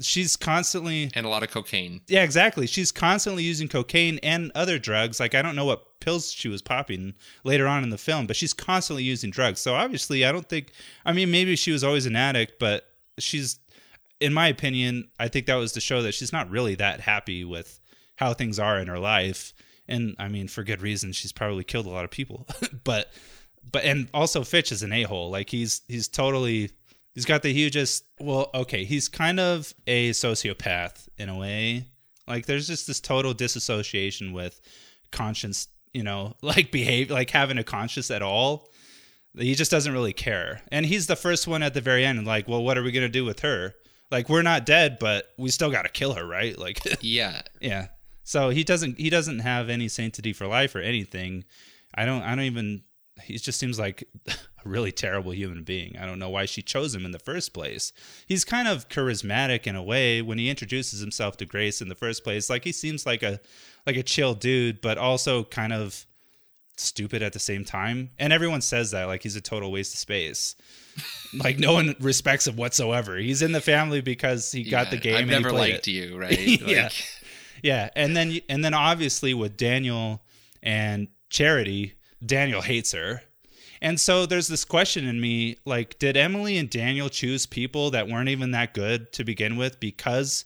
[SPEAKER 1] she's constantly
[SPEAKER 2] And a lot of cocaine.
[SPEAKER 1] yeah, exactly. She's constantly using cocaine and other drugs. Like I don't know what pills she was popping later on in the film, but she's constantly using drugs. So obviously, I don't think. I mean, maybe she was always an addict, but she's, in my opinion, I think that was to show that she's not really that happy with how things are in her life. And I mean, for good reason. She's probably killed a lot of people, but, but, and also Fitch is an a hole. Like he's he's totally He's got the hugest. Well, okay, he's kind of a sociopath in a way. Like there's just this total disassociation with conscience, you know, like behave like having a conscience at all. He just doesn't really care. And he's the first one at the very end like, "Well, what are we going to do with her? Like we're not dead, but we still got to kill her, right?" Like
[SPEAKER 2] Yeah.
[SPEAKER 1] yeah. So he doesn't he doesn't have any sanctity for life or anything. I don't I don't even he just seems like a really terrible human being. I don't know why she chose him in the first place. He's kind of charismatic in a way when he introduces himself to Grace in the first place. Like he seems like a like a chill dude, but also kind of stupid at the same time. And everyone says that like he's a total waste of space. like no one respects him whatsoever. He's in the family because he got the game.
[SPEAKER 2] I've
[SPEAKER 1] and
[SPEAKER 2] never liked
[SPEAKER 1] it.
[SPEAKER 2] you, right? Like,
[SPEAKER 1] Yeah, and then and then obviously with Daniel and Charity, Daniel hates her. And so there's this question in me like did Emily and Daniel choose people that weren't even that good to begin with because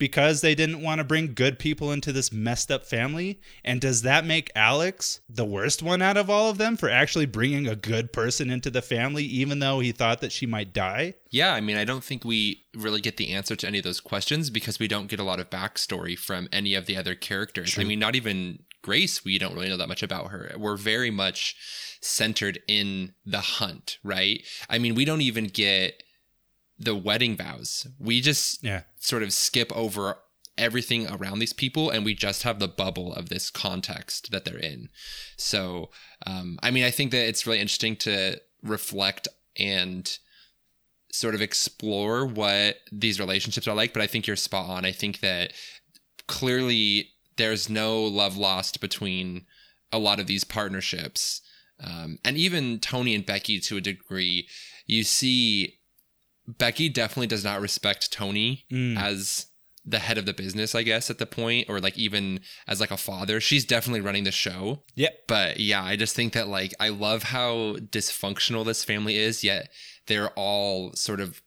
[SPEAKER 1] because they didn't want to bring good people into this messed up family? And does that make Alex the worst one out of all of them for actually bringing a good person into the family, even though he thought that she might die?
[SPEAKER 2] Yeah, I mean, I don't think we really get the answer to any of those questions because we don't get a lot of backstory from any of the other characters. I mean, not even Grace, we don't really know that much about her. We're very much centered in the hunt, right? I mean, we don't even get the wedding vows. We just
[SPEAKER 1] Yeah.
[SPEAKER 2] sort of skip over everything around these people and we just have the bubble of this context that they're in. So, um, I mean, I think that it's really interesting to reflect and sort of explore what these relationships are like, but I think you're spot on. I think that clearly there's no love lost between a lot of these partnerships. Um, and even Tony and Becky to a degree, you see Becky definitely does not respect Tony mm. as the head of the business, I guess, at the point, or like even as like a father. She's definitely running the show.
[SPEAKER 1] Yep.
[SPEAKER 2] But yeah, I just think that like I love how dysfunctional this family is, yet they're all sort of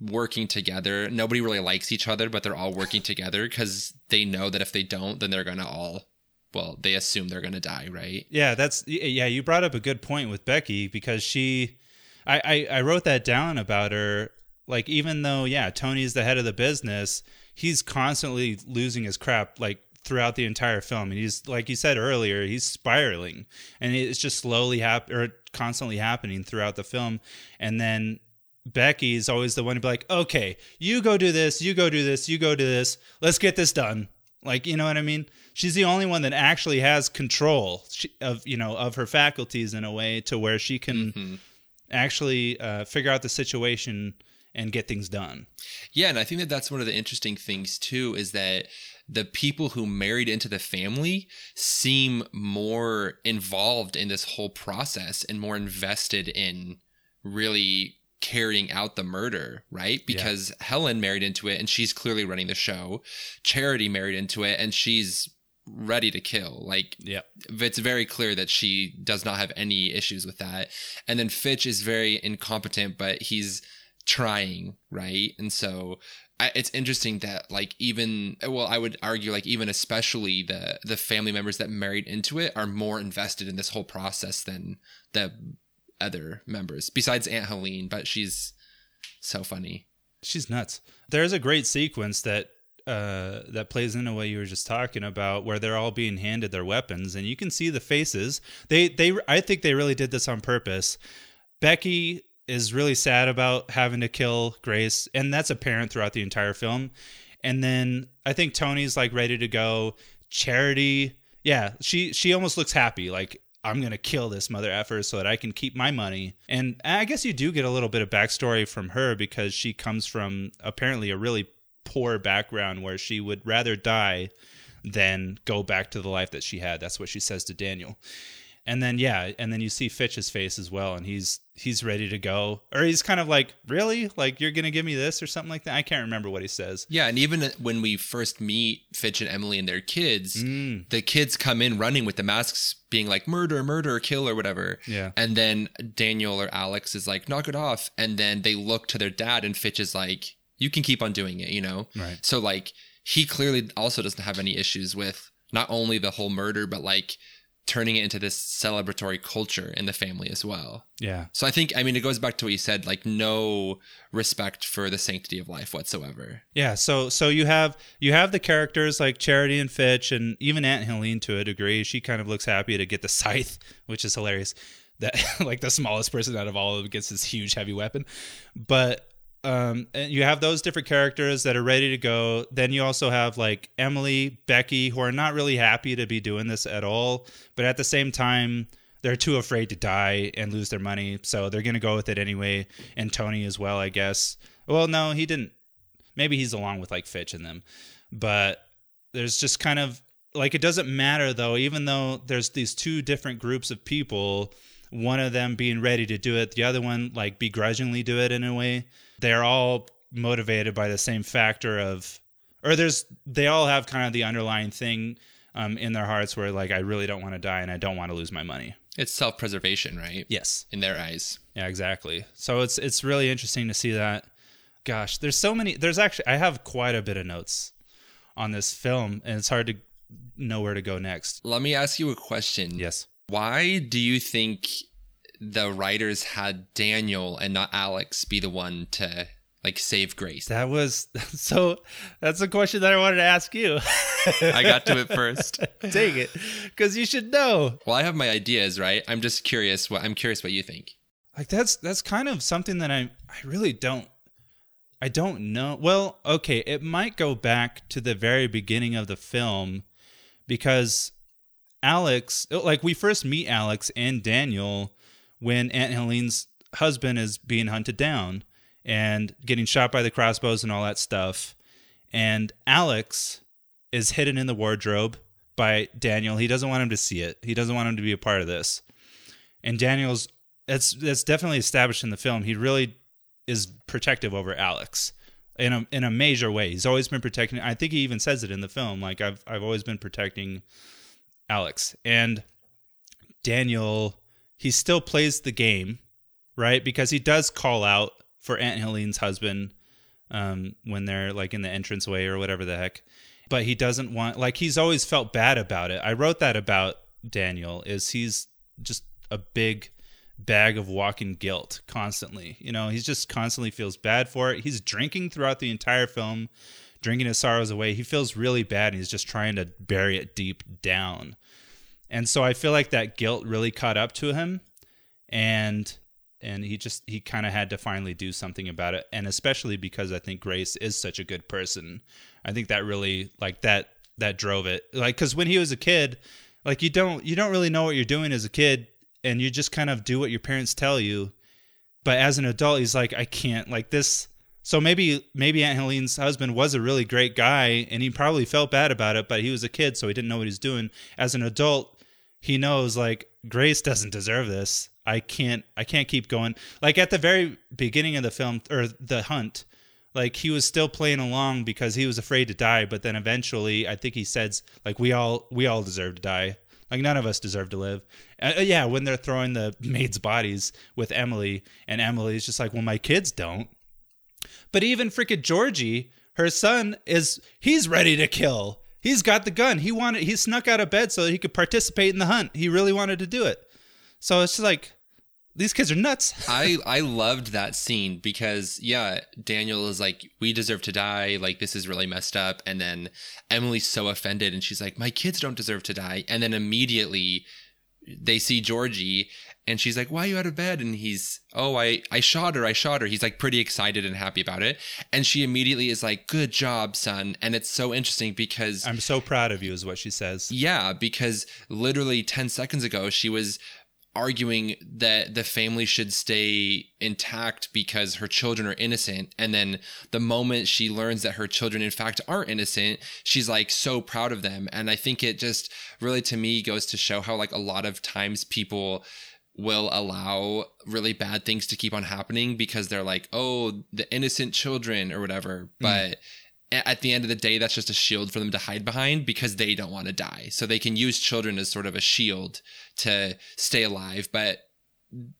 [SPEAKER 2] working together. Nobody really likes each other, but they're all working together because they know that if they don't, then they're gonna all well, they assume they're gonna die, right?
[SPEAKER 1] Yeah, that's yeah. You brought up a good point with Becky because she, I, I, I wrote that down about her. Like even though yeah, Tony's the head of the business, he's constantly losing his crap like throughout the entire film. And he's like you said earlier, he's spiraling, and it's just slowly hap or constantly happening throughout the film. And then Becky's always the one to be like, okay, you go do this, you go do this, you go do this. Let's get this done. Like, you know what I mean? She's the only one that actually has control of, you know, of her faculties in a way to where she can actually uh, figure out the situation and get things done.
[SPEAKER 2] Yeah, and I think that that's one of the interesting things too is that the people who married into the family seem more involved in this whole process and more invested in really carrying out the murder, right? Because Helen married into it and she's clearly running the show. Charity married into it and she's ready to kill. Like
[SPEAKER 1] Yep.
[SPEAKER 2] it's very clear that she does not have any issues with that. And then Fitch is very incompetent, but he's trying, right? And so I, it's interesting that like even well, I would argue like even especially the the family members that married into it are more invested in this whole process than the other members besides Aunt Helene, but she's so funny.
[SPEAKER 1] She's nuts. There's a great sequence that uh, that plays into what you were just talking about, where they're all being handed their weapons, and you can see the faces. They they I think they really did this on purpose. Becky is really sad about having to kill Grace, and that's apparent throughout the entire film. And then I think Tony's like ready to go. Charity, yeah, she she almost looks happy, like I'm gonna kill this mother effer so that I can keep my money. And I guess you do get a little bit of backstory from her because she comes from apparently a really poor background where she would rather die than go back to the life that she had. That's what she says to Daniel. And then yeah, and then you see Fitch's face as well, and he's he's ready to go, or he's kind of like, really, like you're gonna give me this or something like that. I can't remember what he says.
[SPEAKER 2] Yeah, and even when we first meet Fitch and Emily and their kids,
[SPEAKER 1] Mm.
[SPEAKER 2] the kids come in running with the masks, being like murder, murder, kill, or whatever.
[SPEAKER 1] Yeah.
[SPEAKER 2] And then Daniel or Alex is like, knock it off. And then they look to their dad, and Fitch is like, you can keep on doing it, you know?
[SPEAKER 1] Right.
[SPEAKER 2] So, like, he clearly also doesn't have any issues with not only the whole murder, but like turning it into this celebratory culture in the family as well.
[SPEAKER 1] Yeah,
[SPEAKER 2] So I think, I mean, it goes back to what you said, like no respect for the sanctity of life whatsoever.
[SPEAKER 1] Yeah, so so you have you have the characters like Charity and Fitch, and even Aunt Helene to a degree. She kind of looks happy to get the scythe, which is hilarious. That like the smallest person out of all of them gets this huge heavy weapon, but um, and you have those different characters that are ready to go. Then you also have like Emily, Becky, who are not really happy to be doing this at all, but at the same time. They're too afraid to die and lose their money, so they're gonna go with it anyway. And Tony as well, I guess. Well, no, he didn't maybe he's along with like Fitch and them, but there's just kind of like it doesn't matter though, even though there's these two different groups of people, one of them being ready to do it, the other one like begrudgingly do it in a way. They're all motivated by the same factor of, or there's they all have kind of the underlying thing um, in their hearts where like I really don't want to die and I don't want to lose my money.
[SPEAKER 2] It's self preservation, right?
[SPEAKER 1] Yes.
[SPEAKER 2] In their eyes.
[SPEAKER 1] Yeah, exactly. So it's it's really interesting to see that. Gosh, there's so many. There's actually I have quite a bit of notes on this film, and it's hard to know where to go next.
[SPEAKER 2] Let me ask you a question.
[SPEAKER 1] Yes.
[SPEAKER 2] Why do you think the writers had Daniel and not Alex be the one to like save Grace?
[SPEAKER 1] That was so. That's a question that I wanted to ask you.
[SPEAKER 2] I got to it first.
[SPEAKER 1] Take it, because you should know.
[SPEAKER 2] Well, I have my ideas, right? I'm just curious. What I'm curious what you think.
[SPEAKER 1] Like that's that's kind of something that I I really don't I don't know. Well, okay, it might go back to the very beginning of the film because Alex, like we first meet Alex and Daniel when Aunt Helene's husband is being hunted down and getting shot by the crossbows and all that stuff. And Alex is hidden in the wardrobe by Daniel. He doesn't want him to see it. He doesn't want him to be a part of this. And Daniel's that's that's definitely established in the film. He really is protective over Alex in a in a major way. He's always been protecting. I think he even says it in the film. Like I've I've always been protecting Alex and Daniel. He still plays the game, right? Because he does call out for Aunt Helene's husband um, when they're like in the entranceway or whatever the heck. But he doesn't want like he's always felt bad about it. I wrote that about Daniel. Is he's just a big bag of walking guilt constantly. You know, he just constantly feels bad for it. He's drinking throughout the entire film, drinking his sorrows away. He feels really bad and he's just trying to bury it deep down. And so I feel like that guilt really caught up to him and and he just he kind of had to finally do something about it and especially because I think Grace is such a good person. I think that really like that that drove it. Like cuz when he was a kid, like you don't you don't really know what you're doing as a kid and you just kind of do what your parents tell you. But as an adult, he's like, I can't like this. So maybe maybe Aunt Helene's husband was a really great guy, and he probably felt bad about it. But he was a kid, so he didn't know what he's doing. As an adult, he knows like Grace doesn't deserve this. I can't I can't keep going. Like at the very beginning of the film or the hunt, like he was still playing along because he was afraid to die. But then eventually, I think he says like we all we all deserve to die. Like none of us deserve to live. Uh, uh, yeah, when they're throwing the maids' bodies with Emily, and Emily's just like, well, my kids don't. But even freaking Georgie, her son, is he's ready to kill. He's got the gun. He wanted he snuck out of bed so that he could participate in the hunt. He really wanted to do it. So it's just like these kids are nuts.
[SPEAKER 2] I I loved that scene because yeah, Daniel is like, we deserve to die. Like this is really messed up. And then Emily's so offended, and she's like, my kids don't deserve to die. And then immediately they see Georgie, and she's like, why are you out of bed? And he's, oh, I I shot her. I shot her. He's like pretty excited and happy about it. And she immediately is like, good job, son. And it's so interesting because
[SPEAKER 1] I'm so proud of you, is what she says.
[SPEAKER 2] Yeah, because literally ten seconds ago she was arguing that the family should stay intact because her children are innocent and then the moment she learns that her children in fact aren't innocent she's like so proud of them and i think it just really to me goes to show how like a lot of times people will allow really bad things to keep on happening because they're like oh the innocent children or whatever mm. but at the end of the day, that's just a shield for them to hide behind because they don't want to die. So they can use children as sort of a shield to stay alive, but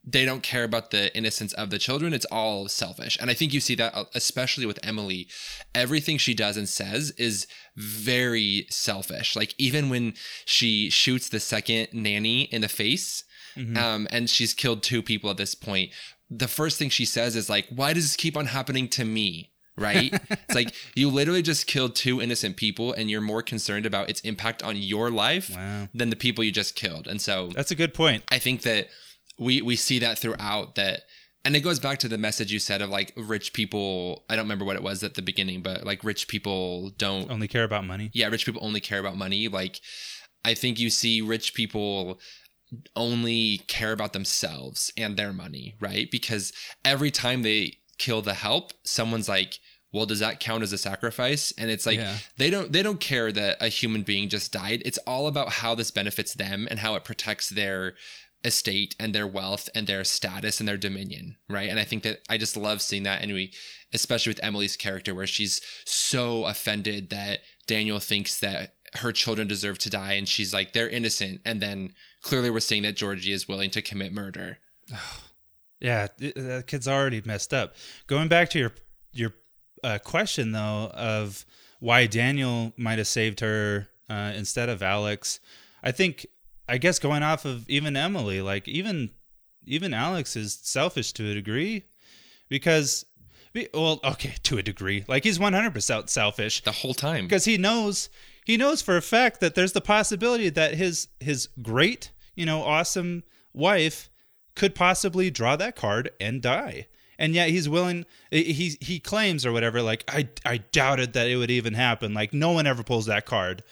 [SPEAKER 2] they don't care about the innocence of the children. It's all selfish. And I think you see that, uh, especially with Emily. Everything she does and says is very selfish. Like, even when she shoots the second nanny in the face, mm-hmm. um, and she's killed two people at this point, the first thing she says is, like, why does this keep on happening to me? right? it's like you literally just killed two innocent people and you're more concerned about its impact on your life wow. than the people you just killed. And so
[SPEAKER 1] That's a good point.
[SPEAKER 2] I think that we we see that throughout that and it goes back to the message you said of like rich people i don't remember what it was at the beginning but like rich people don't
[SPEAKER 1] only care about money
[SPEAKER 2] yeah rich people only care about money like i think you see rich people only care about themselves and their money right? Because every time they kill the help someone's like well does that count as a sacrifice? And it's like yeah. they don't they don't care that a human being just died. It's all about how this benefits them and how it protects their estate and their wealth and their status and their dominion right? And i think that i just love seeing that and we especially with emily's character where she's so offended that daniel thinks that her children deserve to die and she's like they're innocent. And then clearly we're seeing that georgie is willing to commit murder
[SPEAKER 1] yeah that kid's already messed up going back to your your uh, question though of why Daniel might have saved her uh, instead of Alex. I think, I guess, going off of even Emily, like even even Alex is selfish to a degree because, well, okay, to a degree, like he's one hundred percent selfish
[SPEAKER 2] the whole time.
[SPEAKER 1] because he knows he knows for a fact that there's the possibility that his his great you know awesome wife could possibly draw that card and die. And yet he's willing he he claims or whatever like i i doubted that it would even happen. Like no one ever pulls that card.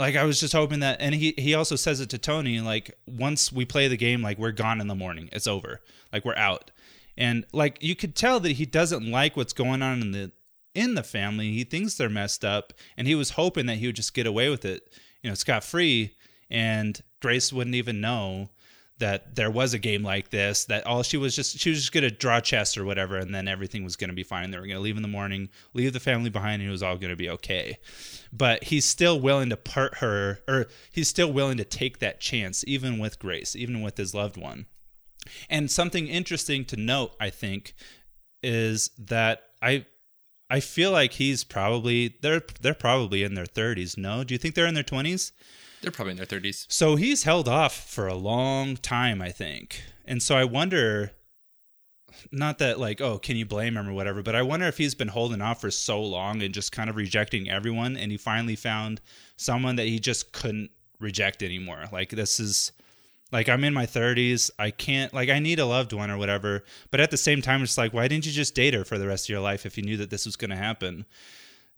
[SPEAKER 1] Like i was just hoping that and he he also says it to tony like once we play the game like we're gone in the morning. It's over. Like we're out. And like you could tell that he doesn't like what's going on in the in the family he thinks they're messed up and he was hoping that he would just get away with it you know scot free and grace wouldn't even know that there was a game like this that all she was just she was just to draw chess or whatever and then everything was to be fine. They were to leave in the morning leave the family behind and it was all to be okay. But he's still willing to part her or he's still willing to take that chance even with grace even with his loved one. And something interesting to note i think is that i i feel like he's probably they're they're probably in their 30s no do you think they're in their 20s
[SPEAKER 2] They're probably in their 30s.
[SPEAKER 1] so he's held off for a long time, I think. And so I wonder not that like, oh, can you blame him or whatever, but I wonder if he's been holding off for so long and just kind of rejecting everyone and he finally found someone that he just couldn't reject anymore. Like this is like I'm in my 30s, I can't like I need a loved one or whatever, but at the same time it's like why didn't you just date her for the rest of your life if you knew that this was going to happen?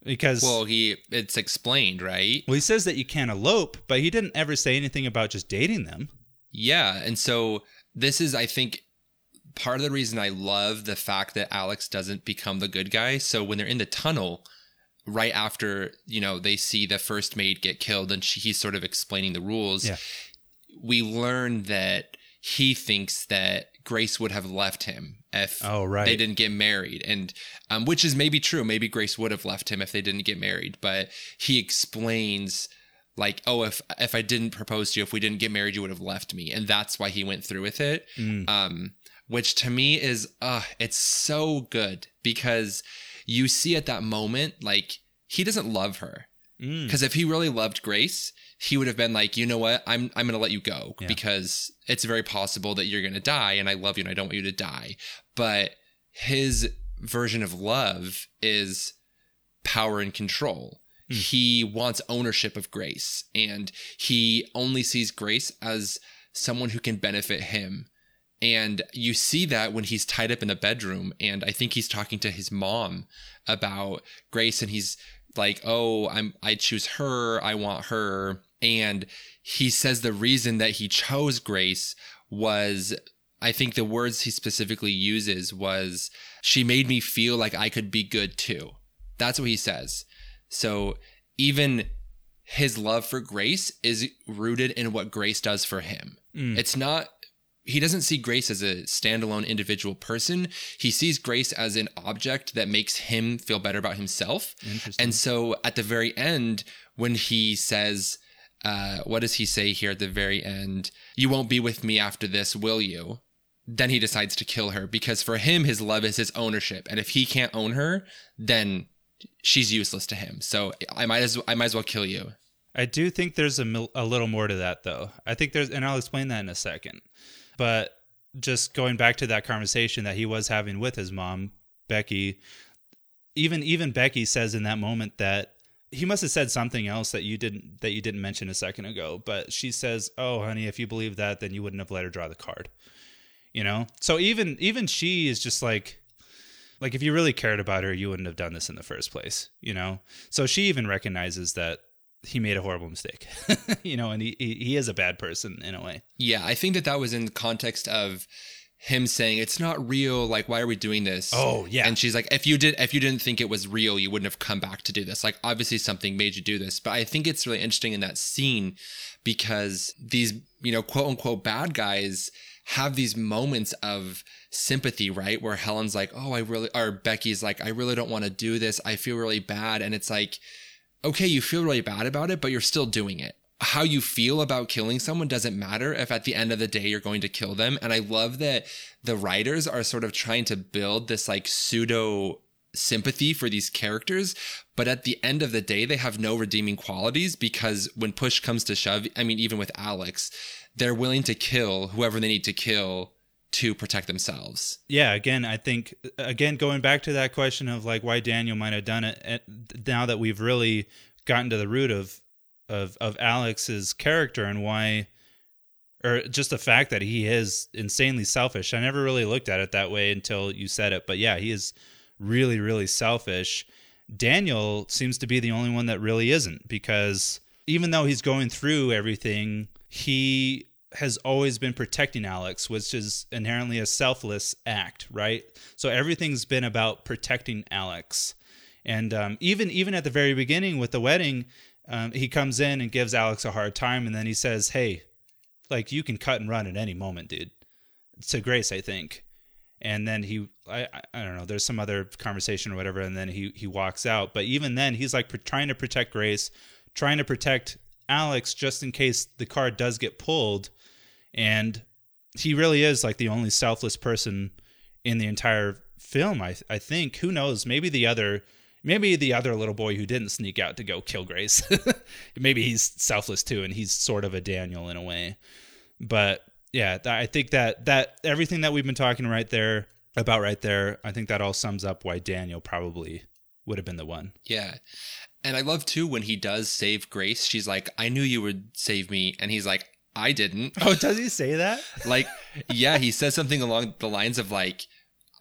[SPEAKER 1] Because
[SPEAKER 2] Well, he it's explained, right?
[SPEAKER 1] well, he says that you can't elope, but he didn't ever say anything about just dating them.
[SPEAKER 2] Yeah, and so this is I think part of the reason I love the fact that Alex doesn't become the good guy. So when they're in the tunnel right after, you know, they see the first maid get killed and she, he's sort of explaining the rules,
[SPEAKER 1] Yeah.
[SPEAKER 2] We learn that he thinks that Grace would have left him if
[SPEAKER 1] Oh, right.
[SPEAKER 2] they didn't get married and um, which is maybe true maybe grace would have left him if they didn't get married but he explains like oh if if i didn't propose to you if we didn't get married you would have left me and that's why he went through with it
[SPEAKER 1] Mm.
[SPEAKER 2] um which to me is uh it's so good because you see at that moment like he doesn't love her
[SPEAKER 1] Mm.
[SPEAKER 2] because if he really loved Grace, he would have been like, you know what, I'm I'm gonna let you go
[SPEAKER 1] Yeah.
[SPEAKER 2] because it's very possible that you're gonna die, and I love you, and I don't want you to die. But his version of love is power and control. Hmm. He wants ownership of Grace, and he only sees Grace as someone who can benefit him. And you see that when he's tied up in the bedroom, and I think he's talking to his mom about Grace, and he's like, "Oh, I'm I choose her. I want her." And he says the reason that he chose Grace was I think the words he specifically uses was she made me feel like I could be good too. That's what he says. So even his love for Grace is rooted in what Grace does for him.
[SPEAKER 1] Mm.
[SPEAKER 2] It's not he doesn't see Grace as a standalone individual person. He sees Grace as an object that makes him feel better about himself. And so at the very end, when he says, uh, what does he say here at the very end? You won't be with me after this, will you? Then he decides to kill her because for him, his love is his ownership. And if he can't own her, then she's useless to him. So I might as I might as well kill you.
[SPEAKER 1] I do think there's a, mil- a little more to that, though. I think there's, and I'll explain that in a second. But just going back to that conversation that he was having with his mom, Becky, even even Becky says in that moment that he must have said something else that you didn't that you didn't mention a second ago. But she says, "Oh, honey, if you believe that, then you wouldn't have let her draw the card." You know. So even even she is just like, like if you really cared about her, you wouldn't have done this in the first place. You know. So she even recognizes that he made a horrible mistake. you know, and he, he is a bad person in a way.
[SPEAKER 2] Yeah, I think that that was in the context of him saying it's not real. Like, why are we doing this?
[SPEAKER 1] Oh, yeah.
[SPEAKER 2] And she's like, if you did, if you didn't think it was real, you wouldn't have come back to do this. Like, obviously something made you do this. But I think it's really interesting in that scene because these, you know, quote unquote bad guys have these moments of sympathy, right? Where Helen's like, oh, I really, or Becky's like, I really don't want to do this. I feel really bad. And it's like, okay, you feel really bad about it, but you're still doing it. How you feel about killing someone doesn't matter if at the end of the day you're going to kill them. And I love that the writers are sort of trying to build this like pseudo sympathy for these characters, but at the end of the day, they have no redeeming qualities because when push comes to shove, I mean, even with Alex, they're willing to kill whoever they need to kill to protect themselves.
[SPEAKER 1] Yeah, again, I think again going back to that question of like why Daniel might have done it. eh, Now that we've really gotten to the root of of of Alex's character and why, or just the fact that he is insanely selfish. I never really looked at it that way until you said it, but yeah, he is really really selfish. Daniel seems to be the only one that really isn't because even though he's going through everything, he has always been protecting Alex, which is inherently a selfless act, right? So everything's been about protecting Alex, and um, even even at the very beginning with the wedding, um, he comes in and gives Alex a hard time, and then he says, "Hey, like you can cut and run at any moment, dude." To Grace, I think, and then he, I, I- don't know. There's some other conversation or whatever, and then he he walks out. But even then, he's like pr- trying to protect Grace, trying to protect Alex, just in case the car does get pulled and he really is like the only selfless person in the entire film i i think who knows maybe the other maybe the other little boy who didn't sneak out to go kill grace maybe he's selfless too and he's sort of a daniel in a way but yeah i think that that everything that we've been talking right there about right there i think that all sums up why daniel probably would have been the one
[SPEAKER 2] Yeah. And I love too when he does save Grace, she's like, I knew you would save me. And he's like, I didn't.
[SPEAKER 1] oh does he say that
[SPEAKER 2] like, yeah, he says something along the lines of like,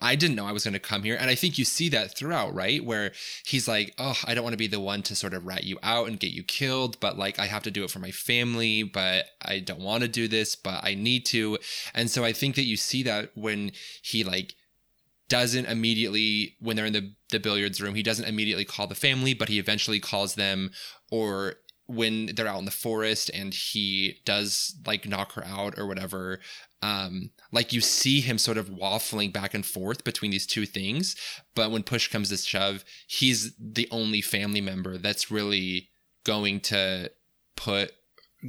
[SPEAKER 2] I didn't know I was going to come here. And I think you see that throughout, right? Where he's like, oh, I don't want to be the one to sort of rat you out and get you killed, but like, I have to do it for my family, but I don't want to do this, but I need to. And so I think that you see that when he like, doesn't immediately when they're in the, the billiards room he doesn't immediately call the family but he eventually calls them or when they're out in the forest and he does like knock her out or whatever um like you see him sort of waffling back and forth between these two things but when push comes to shove he's the only family member that's really going to put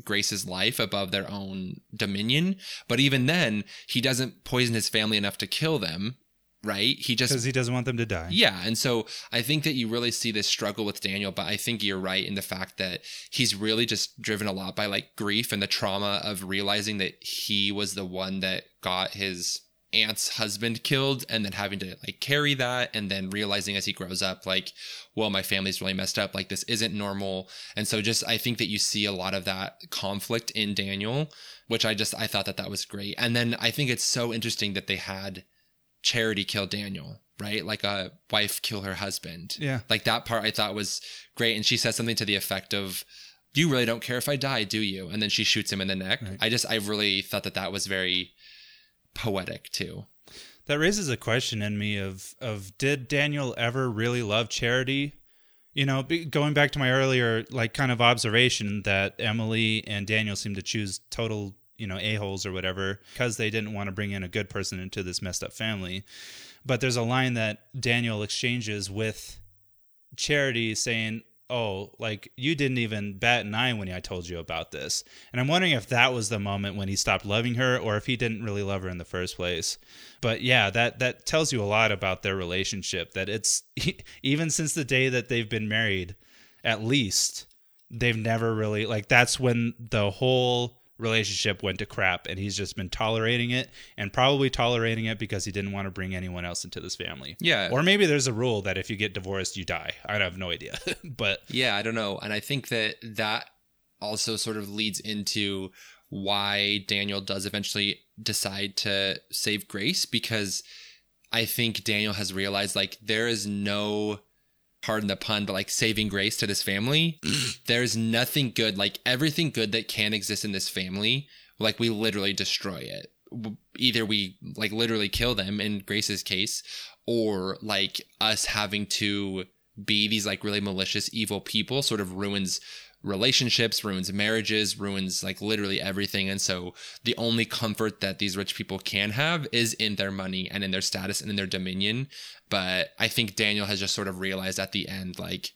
[SPEAKER 2] Grace's life above their own dominion. But even then he doesn't poison his family enough to kill them right? He just
[SPEAKER 1] because he doesn't want them to die.
[SPEAKER 2] Yeah, and so I think that you really see this struggle with Daniel, but I think you're right in the fact that he's really just driven a lot by like grief and the trauma of realizing that he was the one that got his aunt's husband killed and then having to like carry that and then realizing as he grows up like well my family's really messed up like this isn't normal. And so just i think that you see a lot of that conflict in daniel which i just i thought that that was great. And then i think it's so interesting that they had charity kill daniel right like a wife kill her husband
[SPEAKER 1] Yeah.
[SPEAKER 2] like that part i thought was great and she says something to the effect of you really don't care if i die do you and then she shoots him in the neck
[SPEAKER 1] Right.
[SPEAKER 2] i just i really thought that that was very poetic too
[SPEAKER 1] That raises a question in me of of did Daniel ever really love charity? You know, going back to my earlier like kind of observation that Emily and Daniel seem to choose total, you know, a-holes or whatever because they didn't want to bring in a good person into this messed up family. But there's a line that Daniel exchanges with Charity saying, "Oh, like you didn't even bat an eye when I told you about this." And I'm wondering if that was the moment when he stopped loving her, or if he didn't really love her in the first place. But yeah, that that tells you a lot about their relationship. That it's even since the day that they've been married, at least they've never really like. That's when the whole relationship went to crap, and he's just been tolerating it, and probably tolerating it because he didn't want to bring anyone else into this family.
[SPEAKER 2] Yeah.
[SPEAKER 1] Or maybe there's a rule that if you get divorced, you die. I have no idea. but
[SPEAKER 2] Yeah, I don't know. And I think that that also sort of leads into why Daniel does eventually decide to save Grace because I think Daniel has realized like there is no pardon the pun, but like saving grace to this family. There's nothing good, like everything good that can exist in this family, like we literally destroy it. Either we like literally kill them in Grace's case, or like us having to be these like really malicious, evil people sort of ruins relationships, ruins marriages, ruins like literally everything. And so the only comfort that these rich people can have is in their money and in their status and in their dominion. But I think Daniel has just sort of realized at the end, like,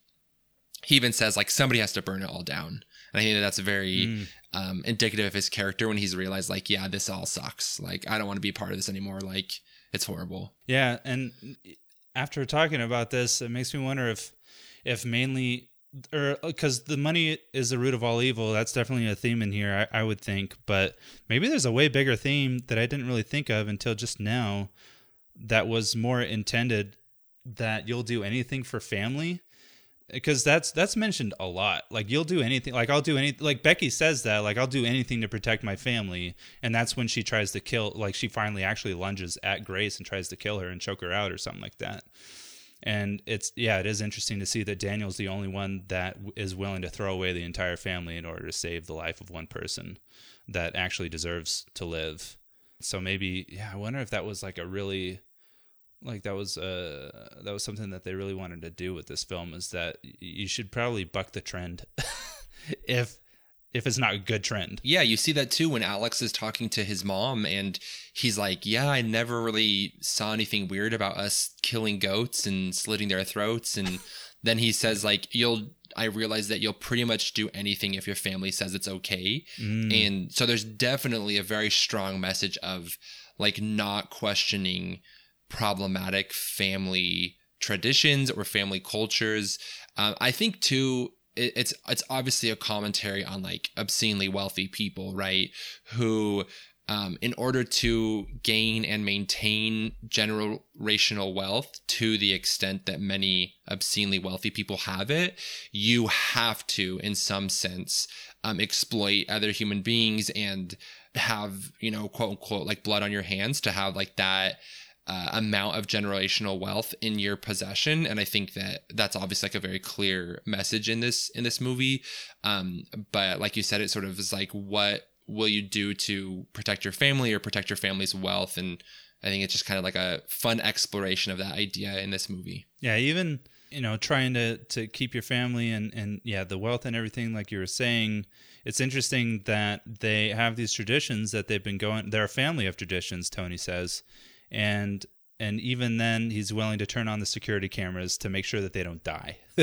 [SPEAKER 2] he even says, like, somebody has to burn it all down. And I think that that's very um, indicative of his character when he's realized, like, yeah, this all sucks. Like, I don't want to be part of this anymore. Like, it's horrible.
[SPEAKER 1] Yeah, and after talking about this, it makes me wonder if if mainly or uh, because the money is the root of all evil. That's definitely a theme in here, I, I would think. But maybe there's a way bigger theme that I didn't really think of until just now. That was more intended that you'll do anything for family because that's that's mentioned a lot like you'll do anything like i'll do anything like becky says that like i'll do anything to protect my family and that's when she tries to kill like she finally actually lunges at grace and tries to kill her and choke her out or something like that and it's yeah it is interesting to see that daniel's the only one that is willing to throw away the entire family in order to save the life of one person that actually deserves to live. So maybe yeah i wonder if that was like a really like that was uh that was something that they really wanted to do with this film is that you should probably buck the trend if if it's not a good trend.
[SPEAKER 2] Yeah, you see that too when Alex is talking to his mom and he's like, "Yeah, I never really saw anything weird about us killing goats and slitting their throats." And then he says like, "You'll I realize that you'll pretty much do anything if your family says it's okay."
[SPEAKER 1] Mm.
[SPEAKER 2] And so there's definitely a very strong message of like not questioning problematic family traditions or family cultures. Um, I think too, it, it's it's obviously a commentary on like obscenely wealthy people, right? Who, um, in order to gain and maintain generational wealth to the extent that many obscenely wealthy people have it, you have to, in some sense, um, exploit other human beings and have you know quote unquote like blood on your hands to have like that uh, amount of generational wealth in your possession and i think that that's obviously like a very clear message in this in this movie um, but like you said it sort of is like what will you do to protect your family or protect your family's wealth and i think it's just kind of like a fun exploration of that idea in this movie
[SPEAKER 1] Yeah, even you know trying to to keep your family and and yeah the wealth and everything like you were saying. It's interesting that they have these traditions that they've been going. They're a family of traditions, Tony says, and and even then he's willing to turn on the security cameras to make sure that they don't die.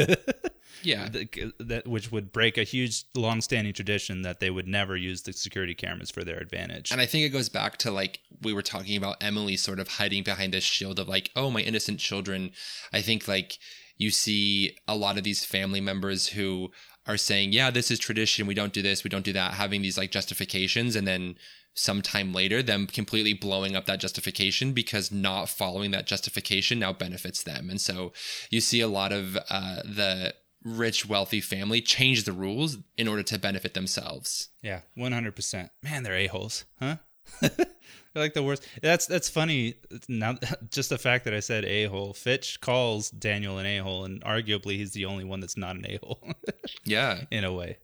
[SPEAKER 2] yeah
[SPEAKER 1] that, that which would break a huge long-standing tradition that they would never use the security cameras for their advantage.
[SPEAKER 2] And I think it goes back to like we were talking about Emily sort of hiding behind this shield of like, oh, my innocent children. I think like you see a lot of these family members who are saying, yeah, this is tradition. We don't do this. We don't do that. Having these like justifications. And then sometime later, them completely blowing up that justification because not following that justification now benefits them. And so you see a lot of uh, the rich, wealthy family change the rules in order to benefit themselves.
[SPEAKER 1] Yeah, one hundred percent. Man, they're a holes, huh? they're like the worst. That's that's funny. Now, just the fact that I said a hole. Fitch calls Daniel an a hole, and arguably he's the only one that's not an a hole
[SPEAKER 2] Yeah.
[SPEAKER 1] in a way.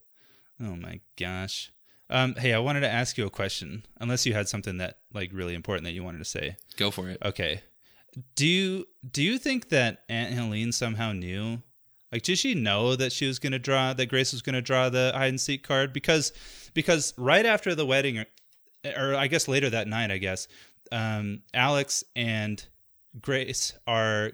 [SPEAKER 1] Oh my gosh. Um, hey, I wanted to ask you a question. Unless you had something that like really important that you wanted to say.
[SPEAKER 2] Go for it.
[SPEAKER 1] Okay. Do you do you think that Aunt Helene somehow knew? Like, did she know that she was going to draw that Grace was going to draw the hide and seek card? Because because right after the wedding, or, or I guess later that night, I guess um, Alex and Grace are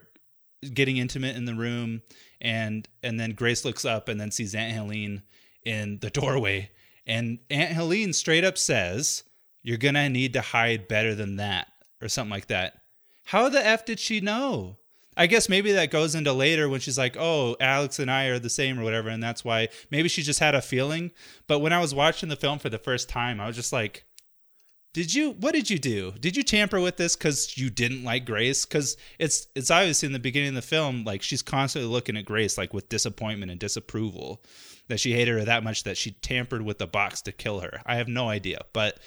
[SPEAKER 1] getting intimate in the room, and and then Grace looks up and then sees Aunt Helene in the doorway, and Aunt Helene straight up says, "You're gonna need to hide better than that," or something like that. How the f did she know? I guess maybe that goes into later when she's like, "Oh, Alex and I are the same" or whatever, and that's why maybe she just had a feeling. But when I was watching the film for the first time, I was just like, "Did you? What did you do? Did you tamper with this because you didn't like Grace? Because it's it's obvious in the beginning of the film, like she's constantly looking at Grace like with disappointment and disapproval that she hated her that much that she tampered with the box to kill her. I have no idea, but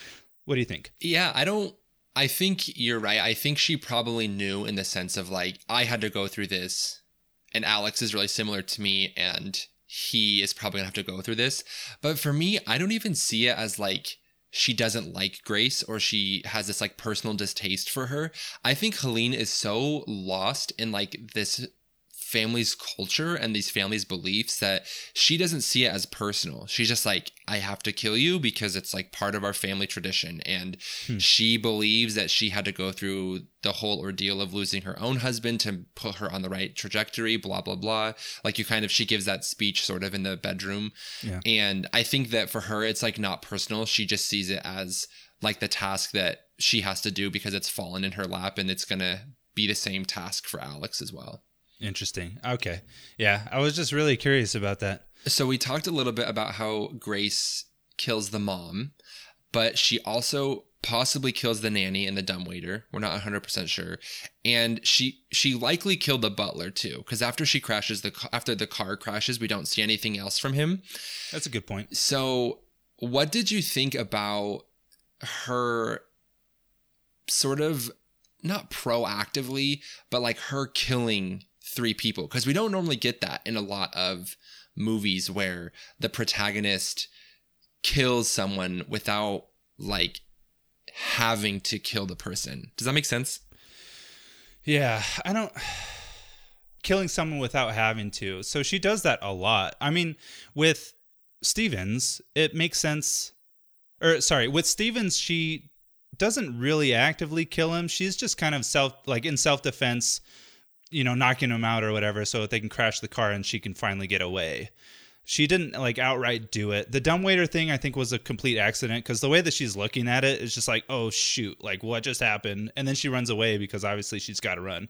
[SPEAKER 1] what do you think?
[SPEAKER 2] Yeah, I don't. I think you're right. I think she probably knew in the sense of like, I had to go through this, and Alex is really similar to me, and he is probably gonna have to go through this. But for me, I don't even see it as like she doesn't like Grace or she has this like personal distaste for her. I think Helene is so lost in like this family's culture and these family's beliefs that she doesn't see it as personal. She's just like, I have to kill you because it's like part of our family tradition. And hmm. she believes that she had to go through the whole ordeal of losing her own husband to put her on the right trajectory, blah, blah, blah. Like you kind of, she gives that speech sort of in the bedroom.
[SPEAKER 1] Yeah.
[SPEAKER 2] And I think that for her, it's like not personal. She just sees it as like the task that she has to do because it's fallen in her lap and it's going to be the same task for Alex as well.
[SPEAKER 1] Interesting. Okay. Yeah, I was just really curious about that.
[SPEAKER 2] So we talked a little bit about how Grace kills the mom, but she also possibly kills the nanny and the dumbwaiter. We're not 100% sure. And she she likely killed the butler too cuz after she crashes the after the car crashes, we don't see anything else from him.
[SPEAKER 1] That's a good point.
[SPEAKER 2] So, what did you think about her sort of not proactively, but like her killing three people because we don't normally get that in a lot of movies where the protagonist kills someone without like having to kill the person. Does that make sense?
[SPEAKER 1] Yeah, I don't killing someone without having to. So she does that a lot. I mean, with Stevens, it makes sense or sorry, with Stevens she doesn't really actively kill him. She's just kind of self like in self-defense, you know, knocking him out or whatever so that they can crash the car and she can finally get away she didn't like outright do it. The dumbwaiter thing I think was a complete accident because the way that she's looking at it is just like, oh shoot, like what just happened? And then she runs away because obviously she's got to run.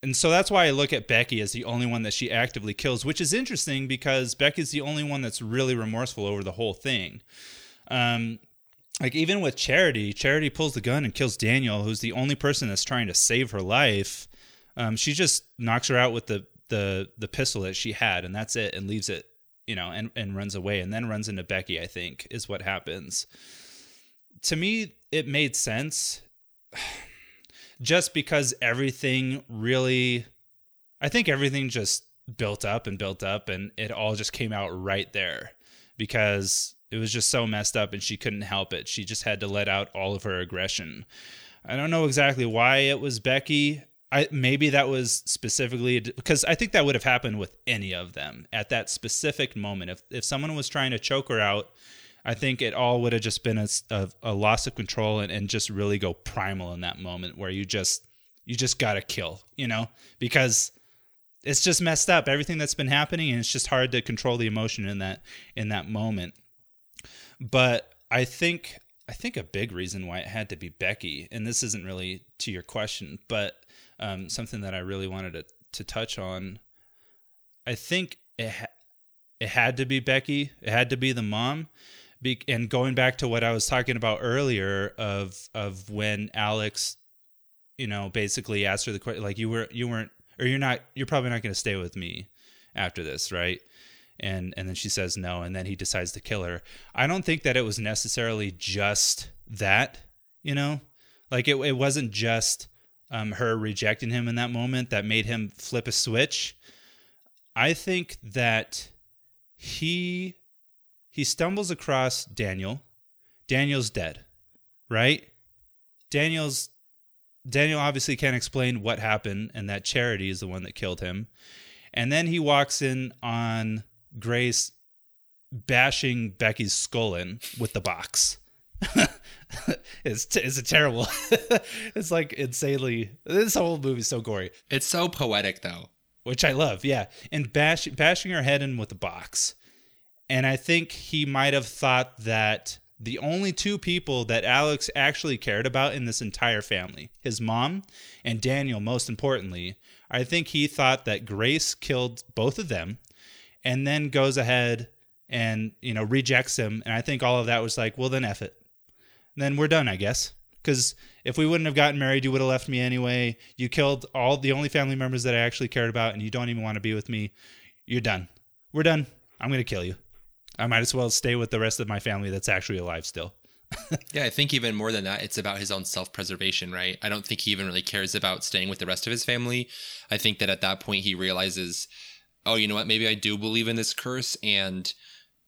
[SPEAKER 1] And so that's why I look at Becky as the only one that she actively kills, which is interesting because Becky's the only one that's really remorseful over the whole thing. Um, like even with Charity, Charity pulls the gun and kills Daniel, who's the only person that's trying to save her life. Um, she just knocks her out with the the the pistol that she had, and that's it, and leaves it, you know, and and runs away, and then runs into Becky. I think is what happens. To me, it made sense, just because everything really, I think everything just built up and built up, and it all just came out right there, because it was just so messed up, and she couldn't help it. She just had to let out all of her aggression. I don't know exactly why it was Becky. I maybe that was specifically because I think that would have happened with any of them at that specific moment. If if someone was trying to choke her out, I think it all would have just been a, a, a loss of control and, and just really go primal in that moment where you just you just gotta kill, you know, because it's just messed up everything that's been happening and it's just hard to control the emotion in that in that moment. But I think I think a big reason why it had to be Becky, and this isn't really to your question, but um, something that I really wanted to to touch on. I think it ha- it had to be Becky. It had to be the mom. Be- and going back to what I was talking about earlier of of when Alex, you know, basically asked her the question, like you were you weren't or you're not you're probably not going to stay with me after this, right? And and then she says no, and then he decides to kill her. I don't think that it was necessarily just that, you know, like it it wasn't just um, her rejecting him in that moment that made him flip a switch. I think that he he stumbles across Daniel. Daniel's dead, right? Daniel's Daniel obviously can't explain what happened and that Charity is the one that killed him. And then he walks in on Grace bashing Becky's skull in with the box. it's t- it's a terrible. it's like insanely. This whole movie is so gory.
[SPEAKER 2] It's so poetic though,
[SPEAKER 1] which I love. Yeah, and bash, bashing her head in with a box, and I think he might have thought that the only two people that Alex actually cared about in this entire family, his mom and Daniel, most importantly, I think he thought that Grace killed both of them, and then goes ahead and you know rejects him, and I think all of that was like, well then F it then we're done, I guess. Because if we wouldn't have gotten married, you would have left me anyway. You killed all the only family members that I actually cared about, and you don't even want to be with me. You're done. We're done. I'm going to kill you. I might as well stay with the rest of my family that's actually alive still.
[SPEAKER 2] yeah, I think even more than that, it's about his own self preservation, right? I don't think he even really cares about staying with the rest of his family. I think that at that point he realizes, oh, you know what? Maybe I do believe in this curse and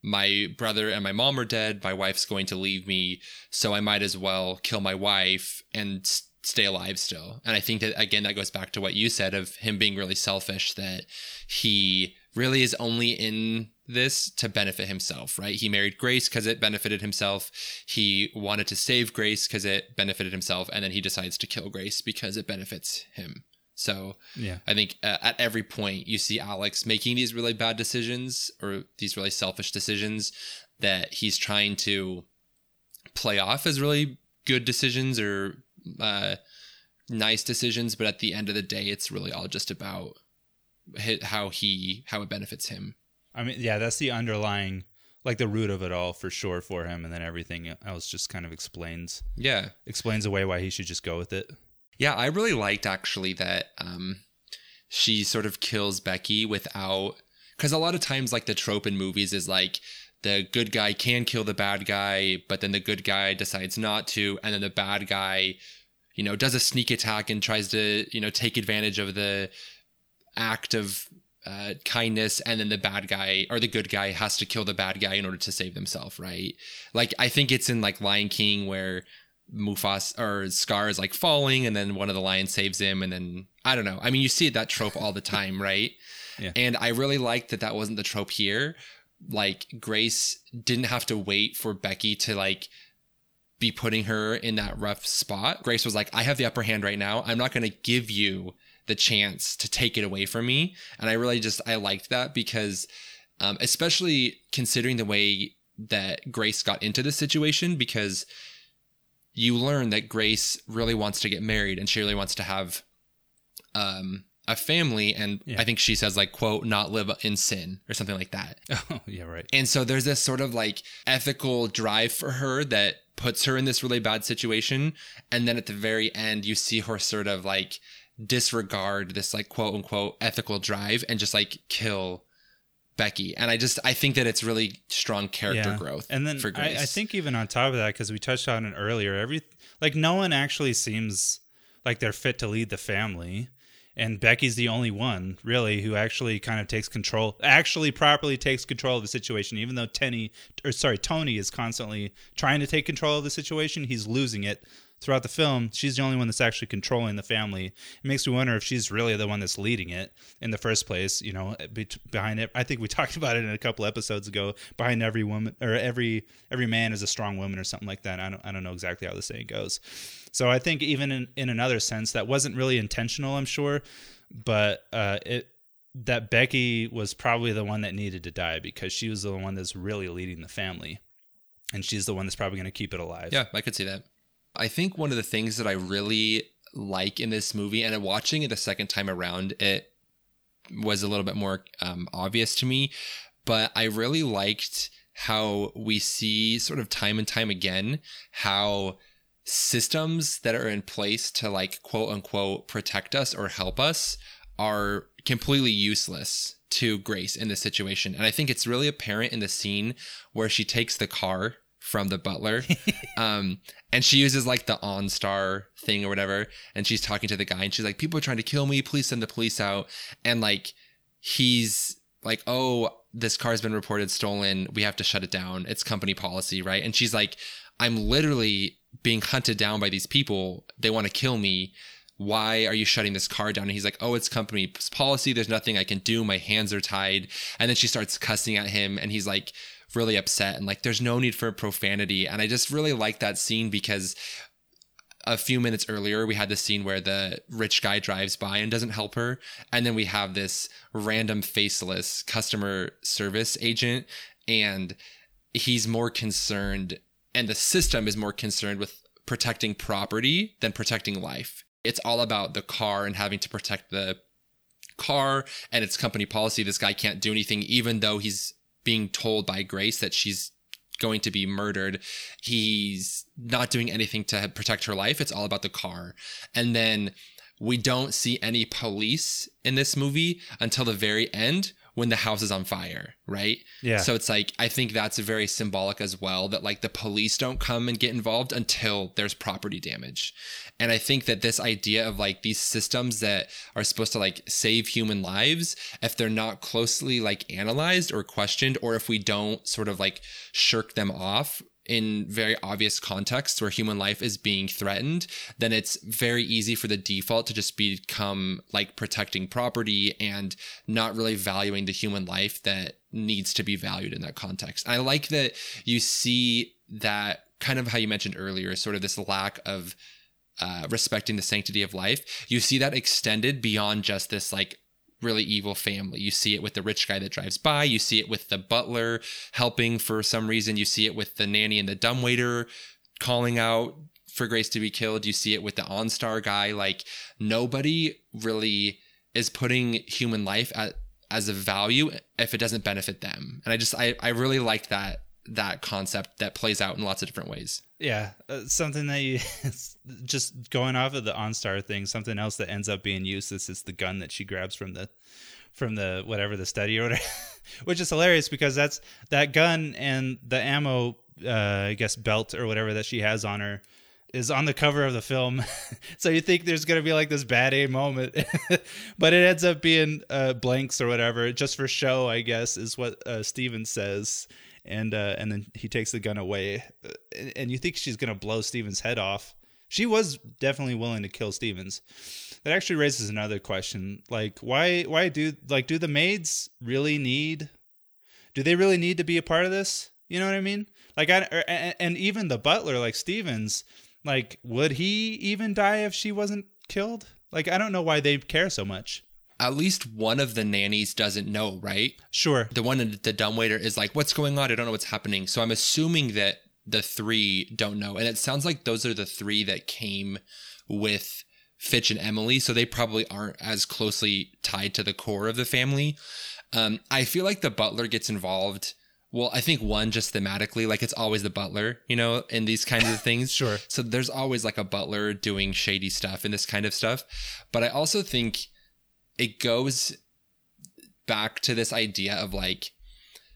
[SPEAKER 2] my brother and my mom are dead. My wife's going to leave me. So I might as well kill my wife and stay alive still. And I think that, again, that goes back to what you said of him being really selfish, that he really is only in this to benefit himself, right? He married Grace because it benefited himself. He wanted to save Grace because it benefited himself. And then he decides to kill Grace because it benefits him. So
[SPEAKER 1] yeah,
[SPEAKER 2] I think uh, at every point you see Alex making these really bad decisions or these really selfish decisions that he's trying to play off as really good decisions or uh, nice decisions, but at the end of the day, it's really all just about how he how it benefits him.
[SPEAKER 1] I mean, yeah, that's the underlying, like the root of it all for sure for him, and then everything else just kind of explains
[SPEAKER 2] Yeah,
[SPEAKER 1] explains away why he should just go with it.
[SPEAKER 2] Yeah. I really liked actually that um, she sort of kills Becky without because a lot of times like the trope in movies is like the good guy can kill the bad guy, but then the good guy decides not to, and then the bad guy, you know, does a sneak attack and tries to you know take advantage of the act of uh, kindness, and then the bad guy or the good guy has to kill the bad guy in order to save themselves, right? Like I think it's in like Lion King where Mufas or Scar is like falling, and then one of the lions saves him, and then I don't know. I mean, you see that trope all the time, right?
[SPEAKER 1] Yeah.
[SPEAKER 2] And I really liked that that wasn't the trope here. Like Grace didn't have to wait for Becky to like be putting her in that rough spot. Grace was like, I have the upper hand right now. I'm not going to give you the chance to take it away from me. And I really just, I liked that because, um, especially considering the way that Grace got into the situation, because you learn that Grace really wants to get married and she really wants to have, um, a family. And
[SPEAKER 1] Yeah.
[SPEAKER 2] I think she says like, quote, not live in sin or something like that.
[SPEAKER 1] Oh, yeah, right.
[SPEAKER 2] And so there's this sort of like ethical drive for her that puts her in this really bad situation. And then at the very end, you see her sort of like disregard this like quote unquote ethical drive and just like kill Becky. And I just, I think that it's really strong character growth.
[SPEAKER 1] And then
[SPEAKER 2] for
[SPEAKER 1] I,
[SPEAKER 2] Grace.
[SPEAKER 1] I think even on top of that, because we touched on it earlier, every like no one actually seems like they're fit to lead the family. And Becky's the only one, really, who actually kind of takes control, actually properly takes control of the situation. Even though Tenny, or sorry, Tony is constantly trying to take control of the situation, he's losing it throughout the film. She's the only one that's actually controlling the family. It makes me wonder if she's really the one that's leading it in the first place. You know, behind it. I think we talked about it in a couple episodes ago. Behind every woman or every every man is a strong woman or something like that. I don't I don't know exactly how the saying goes. So I think even in, in another sense that wasn't really intentional, I'm sure, but uh, it that Becky was probably the one that needed to die because she was the one that's really leading the family, and she's the one that's probably going to keep it alive.
[SPEAKER 2] Yeah, I could see that. I think one of the things that I really like in this movie, and watching it the second time around, it was a little bit more um, obvious to me. But I really liked how we see, sort of time and time again, how systems that are in place to like quote unquote protect us or help us are completely useless to Grace in this situation. And I think it's really apparent in the scene where she takes the car from the butler. um, and she uses like the OnStar thing or whatever. And she's talking to the guy and she's like, People are trying to kill me. Please send the police out. And like, he's like, Oh, this car's been reported stolen. We have to shut it down. It's company policy, right? And she's like, I'm literally being hunted down by these people. They want to kill me. Why are you shutting this car down? And he's like, Oh, it's company policy. There's nothing I can do. My hands are tied. And then she starts cussing at him. And he's like, really upset and like there's no need for profanity and i just really like that scene because a few minutes earlier we had the scene where the rich guy drives by and doesn't help her and then we have this random faceless customer service agent and he's more concerned and the system is more concerned with protecting property than protecting life. It's all about the car and having to protect the car and its company policy. This guy can't do anything even though he's being told by Grace that she's going to be murdered. He's not doing anything to protect her life. It's all about the car. And then we don't see any police in this movie until the very end when the house is on fire, right?
[SPEAKER 1] Yeah.
[SPEAKER 2] So it's like I think that's very symbolic as well that like the police don't come and get involved until there's property damage. And I think that this idea of like these systems that are supposed to like save human lives, if they're not closely like analyzed or questioned, or if we don't sort of like shirk them off in very obvious contexts where human life is being threatened, then it's very easy for the default to just become like protecting property and not really valuing the human life that needs to be valued in that context. I like that you see that kind of how you mentioned earlier, sort of this lack of uh, respecting the sanctity of life. You see that extended beyond just this like really evil family. You see it with the rich guy that drives by. You see it with the butler helping for some reason. You see it with the nanny and the dumbwaiter calling out for Grace to be killed. You see it with the OnStar guy. Like nobody really is putting human life at, as a value if it doesn't benefit them. And I just I, I really like that that concept that plays out in lots of different ways.
[SPEAKER 1] Yeah, uh, something that you just going off of the OnStar thing. Something else that ends up being useless is the gun that she grabs from the from the whatever the study or whatever, which is hilarious because that's that gun and the ammo, uh, I guess belt or whatever that she has on her is on the cover of the film. so you think there's gonna be like this bad A moment, but it ends up being uh, blanks or whatever, just for show, I guess, is what uh, Steven says. And uh, and then he takes the gun away, uh, and you think she's gonna blow Steven's head off. She was definitely willing to kill Stevens. That actually raises another question: like, why why do like do the maids really need? Do they really need to be a part of this? You know what I mean? Like, I and even the butler, like Stevens, like, would he even die if she wasn't killed? Like, I don't know why they care so much.
[SPEAKER 2] At least one of the nannies doesn't know, right?
[SPEAKER 1] Sure.
[SPEAKER 2] The one in the dumbwaiter is like, "What's going on? I don't know what's happening." So I'm assuming that the three don't know, and it sounds like those are the three that came with Fitch and Emilie, so they probably aren't as closely tied to the core of the family. Um, I feel like the butler gets involved well, I think one just thematically, like it's always the butler, you know, in these kinds of things.
[SPEAKER 1] sure.
[SPEAKER 2] So there's always like a butler doing shady stuff and this kind of stuff. But I also think it goes back to this idea of like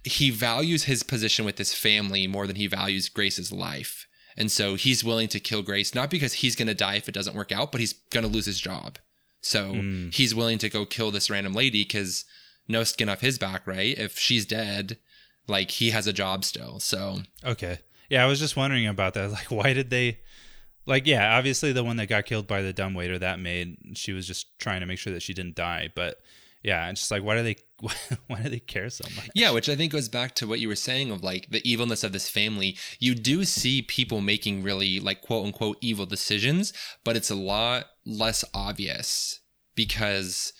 [SPEAKER 2] he values his position with this family more than he values Grace's life. And so he's willing to kill Grace, not because he's going to die if it doesn't work out, but he's going to lose his job. So mm. he's willing to go kill this random lady because no skin off his back, right? If she's dead, like he has a job still. So
[SPEAKER 1] okay, yeah, I was just wondering about that. Like, why did they? Like, yeah, obviously the one that got killed by the dumb waiter that made she was just trying to make sure that she didn't die. But yeah, it's just like why do they why do they care so much?
[SPEAKER 2] Yeah, which I think goes back to what you were saying of like the evilness of this family. You do see people making really like quote unquote evil decisions, but it's a lot less obvious because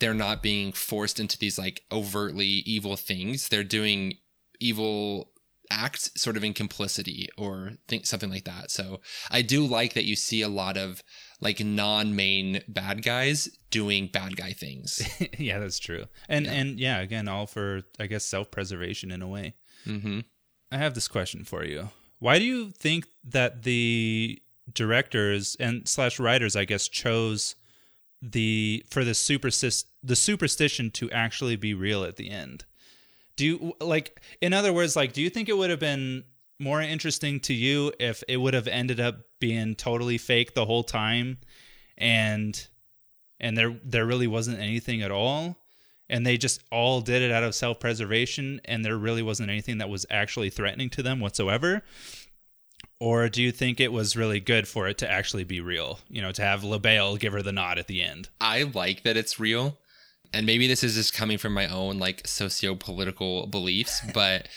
[SPEAKER 2] they're not being forced into these like overtly evil things. They're doing evil acts sort of in complicity or think something like that. So I do like that you see a lot of like non-main bad guys doing bad guy things.
[SPEAKER 1] yeah, that's true. And yeah. and yeah, again, all for I guess self-preservation in a way. Mm-hmm. I have this question for you. Why do you think that the directors and slash writers, I guess, chose the for the superstis- the superstition to actually be real at the end. Do you like in other words like do you think it would have been more interesting to you if it would have ended up being totally fake the whole time and and there there really wasn't anything at all and they just all did it out of self-preservation and there really wasn't anything that was actually threatening to them whatsoever or do you think it was really good for it to actually be real? You know, to have Le Bail give her the nod at the end.
[SPEAKER 2] I like that it's real. And maybe this is just coming from my own like socio-political beliefs, but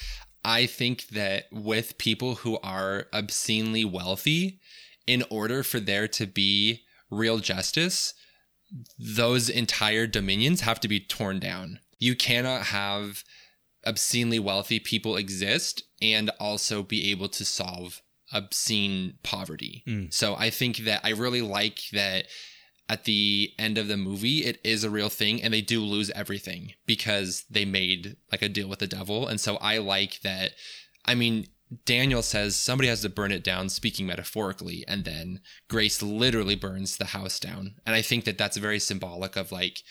[SPEAKER 2] I think that with people who are obscenely wealthy, in order for there to be real justice, those entire dominions have to be torn down. You cannot have obscenely wealthy people exist and also be able to solve obscene poverty. Mm. So I think that I really like that at the end of the movie it is a real thing and they do lose everything because they made like a deal with the devil. And so I like that I mean Daniel says somebody has to burn it down speaking metaphorically and then Grace literally burns the house down. And I think that that's very symbolic of like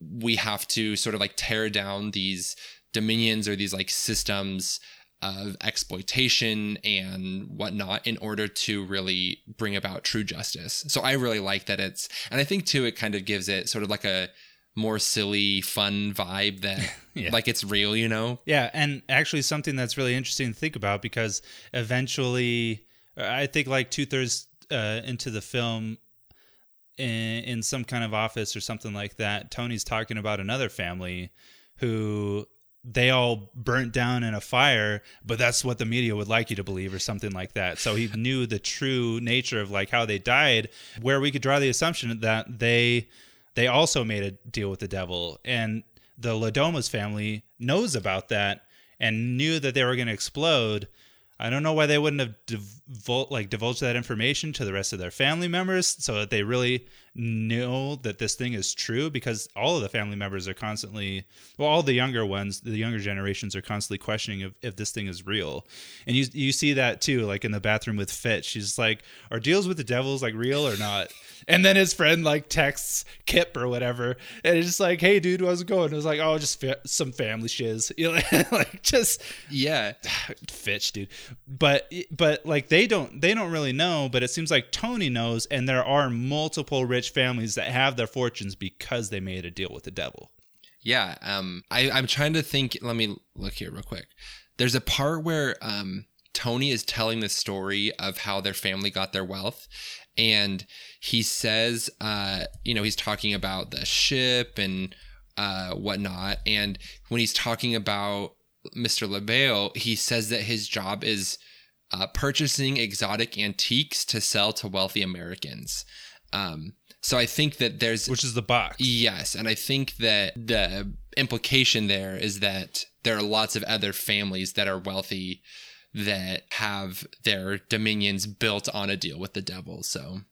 [SPEAKER 2] we have to sort of like tear down these dominions or these like systems of exploitation and whatnot in order to really bring about true justice. So I really like that it's, and I think too, it kind of gives it sort of like a more silly, fun vibe that yeah. like it's real, you know?
[SPEAKER 1] Yeah. And actually, something that's really interesting to think about because eventually, I think like two thirds uh, into the film, in, in some kind of office or something like that, Tony's talking about another family who they all burnt down in a fire, but that's what the media would like you to believe, or something like that. So he knew the true nature of like how they died, where we could draw the assumption that they they also made a deal with the devil, and the Le Domas family knows about that and knew that they were going to explode. I don't know why they wouldn't have divul- like divulged that information to the rest of their family members so that they really know that this thing is true because all of the family members are constantly well all the younger ones the younger generations are constantly questioning if, if this thing is real. And you you see that too like in the bathroom with Fitch. She's like are deals with the devils like real or not? And then his friend like texts Kip or whatever. And it's just like hey dude how's it going? It was like oh just fa- some family shiz. You know like just
[SPEAKER 2] yeah.
[SPEAKER 1] Fitch dude. But but like they don't they don't really know but it seems like Tony knows and there are multiple rich families that have their fortunes because they made a deal with the devil.
[SPEAKER 2] Yeah. Um, I, I'm trying to think. Let me look here real quick. There's a part where um, Tony is telling the story of how their family got their wealth. And he says, uh, you know, he's talking about the ship and uh, whatnot. And when he's talking about Mr. Le Bail, he says that his job is uh, purchasing exotic antiques to sell to wealthy Americans. Um, so I think that there's
[SPEAKER 1] which is the box.
[SPEAKER 2] Yes, and I think that the implication there is that there are lots of other families that are wealthy that have their dominions built on a deal with the devil. So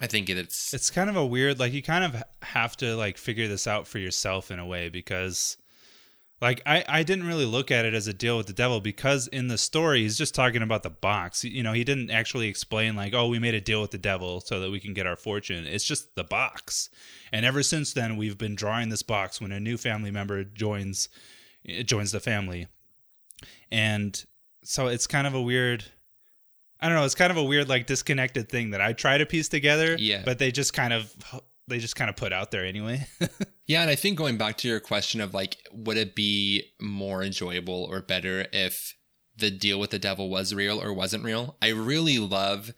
[SPEAKER 2] I think it's
[SPEAKER 1] it's kind of a weird like you kind of have to like figure this out for yourself in a way because like I, I didn't really look at it as a deal with the devil because in the story he's just talking about the box. You know he didn't actually explain like oh we made a deal with the devil so that we can get our fortune. It's just the box. And ever since then we've been drawing this box when a new family member joins eh, joins the family. And so it's kind of a weird i don't know it's kind of a weird like disconnected thing that i try to piece together
[SPEAKER 2] yeah.
[SPEAKER 1] but they just kind of they just kind of put out there anyway.
[SPEAKER 2] yeah, and I think going back to your question of like, would it be more enjoyable or better if the deal with the devil was real or wasn't real? I really love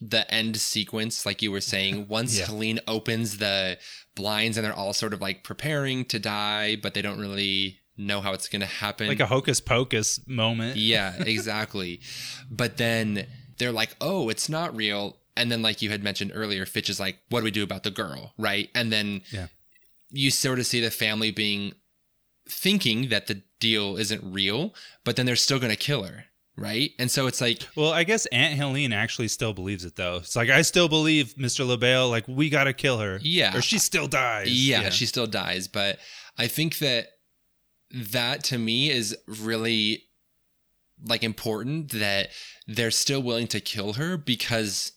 [SPEAKER 2] the end sequence, like you were saying. Once yeah. Helene opens the blinds and they're all sort of like preparing to die, but they don't really know how it's going to happen.
[SPEAKER 1] Like a hocus pocus moment.
[SPEAKER 2] yeah, exactly. but then they're like, oh, it's not real and then, like you had mentioned earlier, Fitch is like, what do we do about the girl? Right. And then
[SPEAKER 1] yeah.
[SPEAKER 2] You sort of see the family being thinking that the deal isn't real, but then they're still going to kill her. Right. And so it's like,
[SPEAKER 1] well, I guess Aunt Helene actually still believes it though. It's like, I still believe Mr. Le Bail, like, we got to kill her.
[SPEAKER 2] Yeah.
[SPEAKER 1] Or she still dies.
[SPEAKER 2] Yeah, yeah. She still dies. But I think that that to me is really like important that they're still willing to kill her because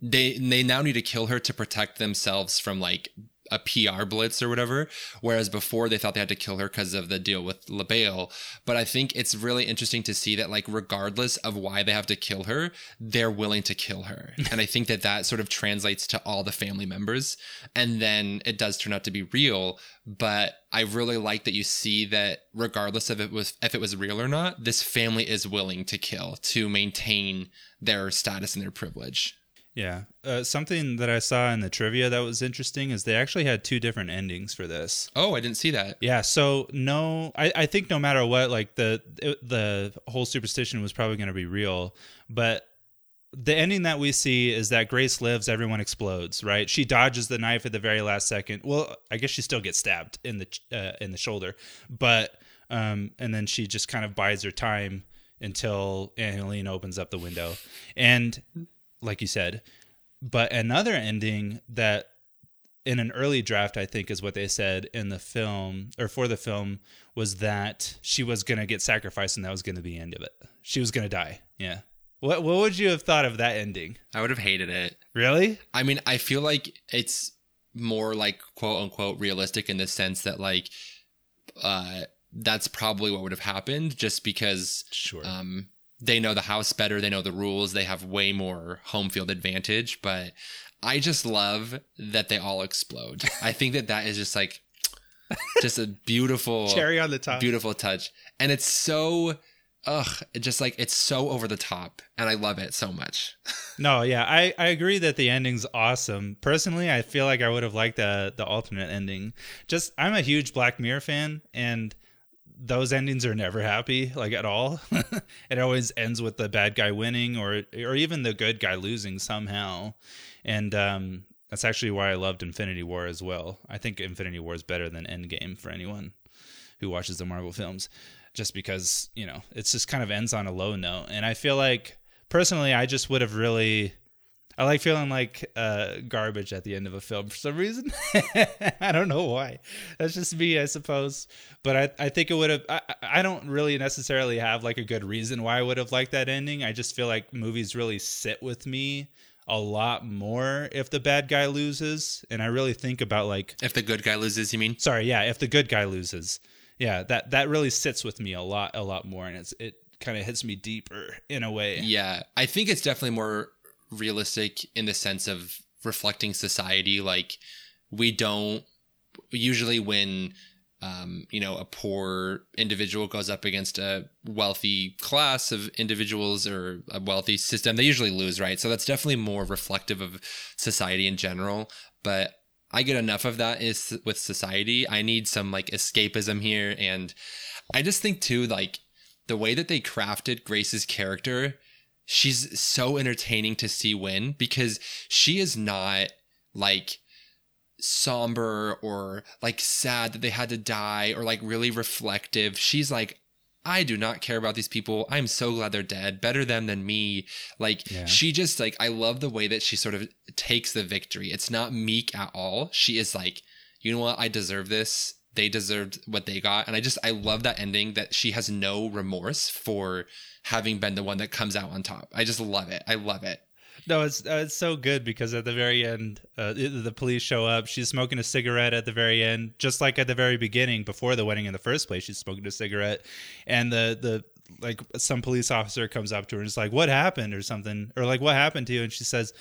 [SPEAKER 2] they they now need to kill her to protect themselves from like a PR blitz or whatever. Whereas before they thought they had to kill her because of the deal with Le Bail. But I think it's really interesting to see that, like, regardless of why they have to kill her, they're willing to kill her. and I think that that sort of translates to all the family members. And then it does turn out to be real. But I really like that you see that regardless of it was if it was real or not, this family is willing to kill to maintain their status and their privilege.
[SPEAKER 1] Yeah. Uh, something that I saw in the trivia that was interesting is they actually had two different endings for this.
[SPEAKER 2] Oh, I didn't see that.
[SPEAKER 1] Yeah. So no, I, I think no matter what, like the it, the whole superstition was probably going to be real, but the ending that we see is that Grace lives, everyone explodes, right? She dodges the knife at the very last second. Well, I guess she still gets stabbed in the uh, in the shoulder, but um, and then she just kind of bides her time until Aunt Helene opens up the window, and like you said. But another ending that in an early draft, I think is what they said in the film or for the film was that she was going to get sacrificed and that was going to be the end of it. She was going to die. Yeah. What what would you have thought of that ending?
[SPEAKER 2] I would have hated it.
[SPEAKER 1] Really?
[SPEAKER 2] I mean, I feel like it's more like quote unquote realistic in the sense that like uh that's probably what would have happened just because
[SPEAKER 1] sure.
[SPEAKER 2] um they know the house better, they know the rules, they have way more home field advantage. But I just love that they all explode. I think that that is just like just a beautiful
[SPEAKER 1] cherry on the top,
[SPEAKER 2] beautiful touch, and it's so. Ugh, it just like it's so over the top, and I love it so much.
[SPEAKER 1] no, yeah, I, I agree that the ending's awesome. Personally, I feel like I would have liked the the alternate ending. Just I'm a huge Black Mirror fan, and those endings are never happy like at all it always ends with the bad guy winning or or even the good guy losing somehow and um, that's actually why i loved infinity war as well i think infinity war is better than endgame for anyone who watches the marvel films just because you know it's just kind of ends on a low note. And I feel like personally, I just would have really. I like feeling like uh, garbage at the end of a film for some reason. I don't know why. That's just me, I suppose. But I, I think it would have. I, I don't really necessarily have like a good reason why I would have liked that ending. I just feel like movies really sit with me a lot more if the bad guy loses, and I really think about like
[SPEAKER 2] If the good guy loses, you mean?
[SPEAKER 1] sorry, yeah, if the good guy loses, yeah, that that really sits with me a lot, a lot more, and it's it kind of hits me deeper in a way.
[SPEAKER 2] Yeah, I think it's definitely more realistic in the sense of reflecting society. Like we don't usually when um, you know a poor individual goes up against a wealthy class of individuals or a wealthy system, they usually lose, right? So that's definitely more reflective of society in general. But I get enough of that is with society. I need some like escapism here, and I just think too like the way that they crafted Grace's character she's so entertaining to see win because she is not like somber or like sad that they had to die or like really reflective. She's like, I do not care about these people. I'm so glad they're dead. Better them than me. Like
[SPEAKER 1] Yeah.
[SPEAKER 2] she just like I love the way that she sort of takes the victory. It's not meek at all. She is like, you know what? I deserve this. They deserved what they got. And I just I love that ending that she has no remorse for having been the one that comes out on top. I just love it. I love it.
[SPEAKER 1] No, it's uh, it's so good because at the very end, uh, the the police show up. She's smoking a cigarette at the very end, just like at the very beginning, before the wedding in the first place. She's smoking a cigarette, and the the like some police officer comes up to her and is like, "What happened?" or something, or like, "What happened to you?" And she says,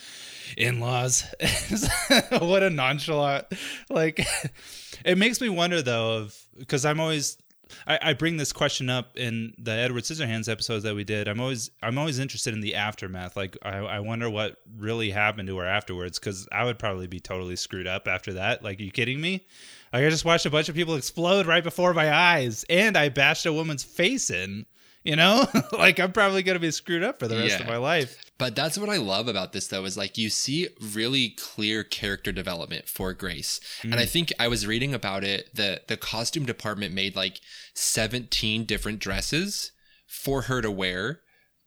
[SPEAKER 1] "In laws." what a nonchalant. Like, it makes me wonder though, of because I'm always I, I bring this question up in the Edward Scissorhands episodes that we did. I'm always I'm always interested in the aftermath. Like I, I wonder what really happened to her afterwards because I would probably be totally screwed up after that. Like, you kidding me? Like I just watched a bunch of people explode right before my eyes, and I bashed a woman's face in. You know, like I'm probably gonna be screwed up for the rest of my life.
[SPEAKER 2] But that's what I love about this though is like you see really clear character development for Grace. And I mm. think I was reading about it the the costume department made like 17 different dresses for her to wear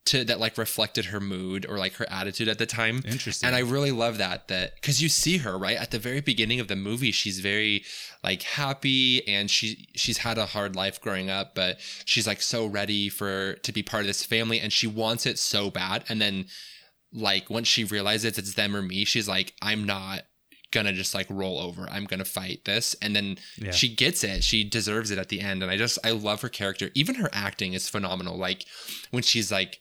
[SPEAKER 2] to that like reflected her mood or like her attitude at the time.
[SPEAKER 1] Interesting.
[SPEAKER 2] And I really love that that cuz you see her right? At the very beginning of the movie she's very like happy and she she's had a hard life growing up but she's like so ready for to be part of this family and she wants it so bad. And then like once she realizes it's them or me she's like I'm not gonna just like roll over. I'm gonna fight this. And then
[SPEAKER 1] Yeah.
[SPEAKER 2] she gets it. She deserves it at the end. And i just i love her character. Even her acting is phenomenal. Like when she's like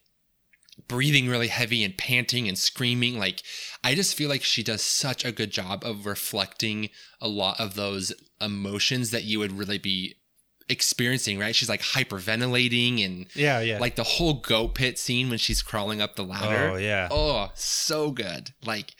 [SPEAKER 2] breathing really heavy and panting and screaming like i just feel like she does such a good job of reflecting a lot of those emotions that you would really be experiencing right she's like hyperventilating and
[SPEAKER 1] Yeah, yeah.
[SPEAKER 2] like the whole goat pit scene when she's crawling up the ladder
[SPEAKER 1] oh yeah.
[SPEAKER 2] oh so good like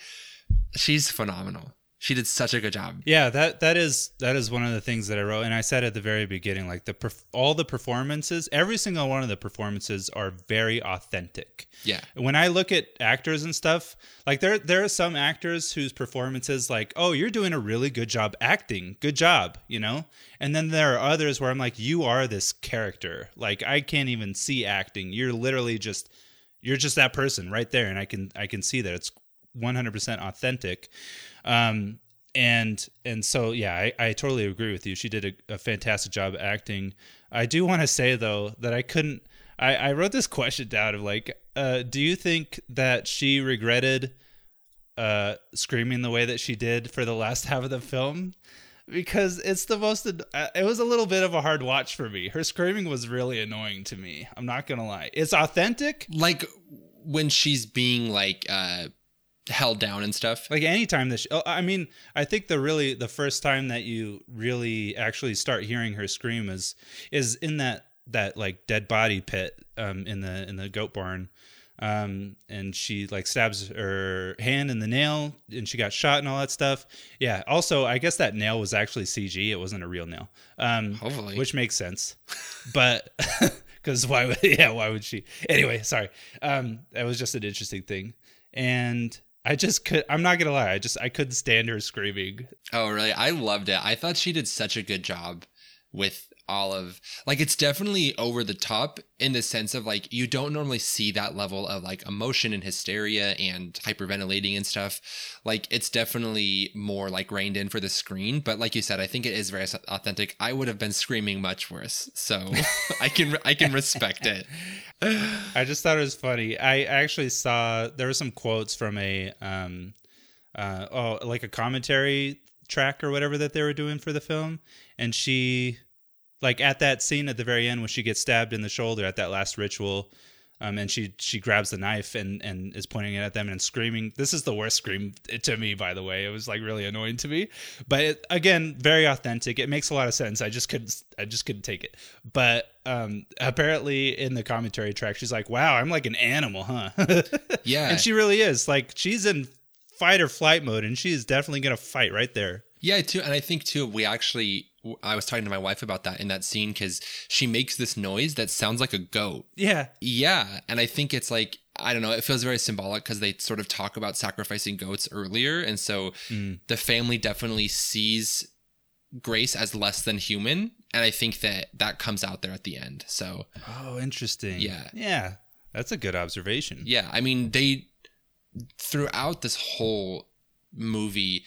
[SPEAKER 2] she's phenomenal she did such a good job.
[SPEAKER 1] Yeah, that that is that is one of the things that I wrote, and I said at the very beginning, like the perf- all the performances, every single one of the performances are very authentic.
[SPEAKER 2] yeah.
[SPEAKER 1] When I look at actors and stuff, like there there are some actors whose performances, like, oh, you're doing a really good job acting, good job, you know, and then there are others where I'm like, you are this character, like I can't even see acting. You're literally just you're just that person right there, and I can I can see that it's 100% authentic um and and so yeah I, I totally agree with you. She did a, a fantastic job acting. I do want to say though that i couldn't i i wrote this question down of like uh do you think that she regretted uh screaming the way that she did for the last half of the film? Because it's the most uh, it was a little bit of a hard watch for me. Her screaming was really annoying to me. I'm not gonna lie. It's authentic.
[SPEAKER 2] Like when she's being like uh held down and stuff.
[SPEAKER 1] Like anytime she, oh, i mean i think the really the first time that you really actually start hearing her scream is is in that that like dead body pit um in the in the goat barn. Um and she like stabs her hand in the nail and she got shot and all that stuff. Yeah also i guess that nail was actually cg it wasn't a real nail. Um
[SPEAKER 2] Hopefully.
[SPEAKER 1] which makes sense. But because why would yeah why would she? Anyway sorry. Um that was just an interesting thing. And i just could i'm not gonna lie i just i couldn't stand her screaming
[SPEAKER 2] Oh, really? I loved it. I thought she did such a good job with all of like it's definitely over the top in the sense of like you don't normally see that level of like emotion and hysteria and hyperventilating and stuff. Like it's definitely more like reined in for the screen but like you said i think it is very authentic. I would have been screaming much worse so i can i can respect it.
[SPEAKER 1] I just thought it was funny. I actually saw there were some quotes from a um uh oh like a commentary track or whatever that they were doing for the film and she like at that scene at the very end when she gets stabbed in the shoulder at that last ritual um, and she she grabs the knife and and is pointing it at them and screaming. This is the worst scream to me, by the way. It was like really annoying to me, but it, again, very authentic. It makes a lot of sense. I just couldn't I just couldn't take it. But um, apparently in the commentary track, she's like, "Wow, I'm like an animal, huh?"
[SPEAKER 2] Yeah,
[SPEAKER 1] and she really is. Like she's in fight or flight mode, and she is definitely gonna fight right there.
[SPEAKER 2] Yeah, too, and I think too we actually I was talking to my wife about that in that scene because she makes this noise that sounds like a goat.
[SPEAKER 1] Yeah.
[SPEAKER 2] Yeah. And I think it's like, I don't know, it feels very symbolic because they sort of talk about sacrificing goats earlier. And so mm. the family definitely sees Grace as less than human. And I think that that comes out there at the end. So.
[SPEAKER 1] Oh, interesting.
[SPEAKER 2] Yeah.
[SPEAKER 1] Yeah. That's a good observation.
[SPEAKER 2] Yeah. I mean, they, throughout this whole movie,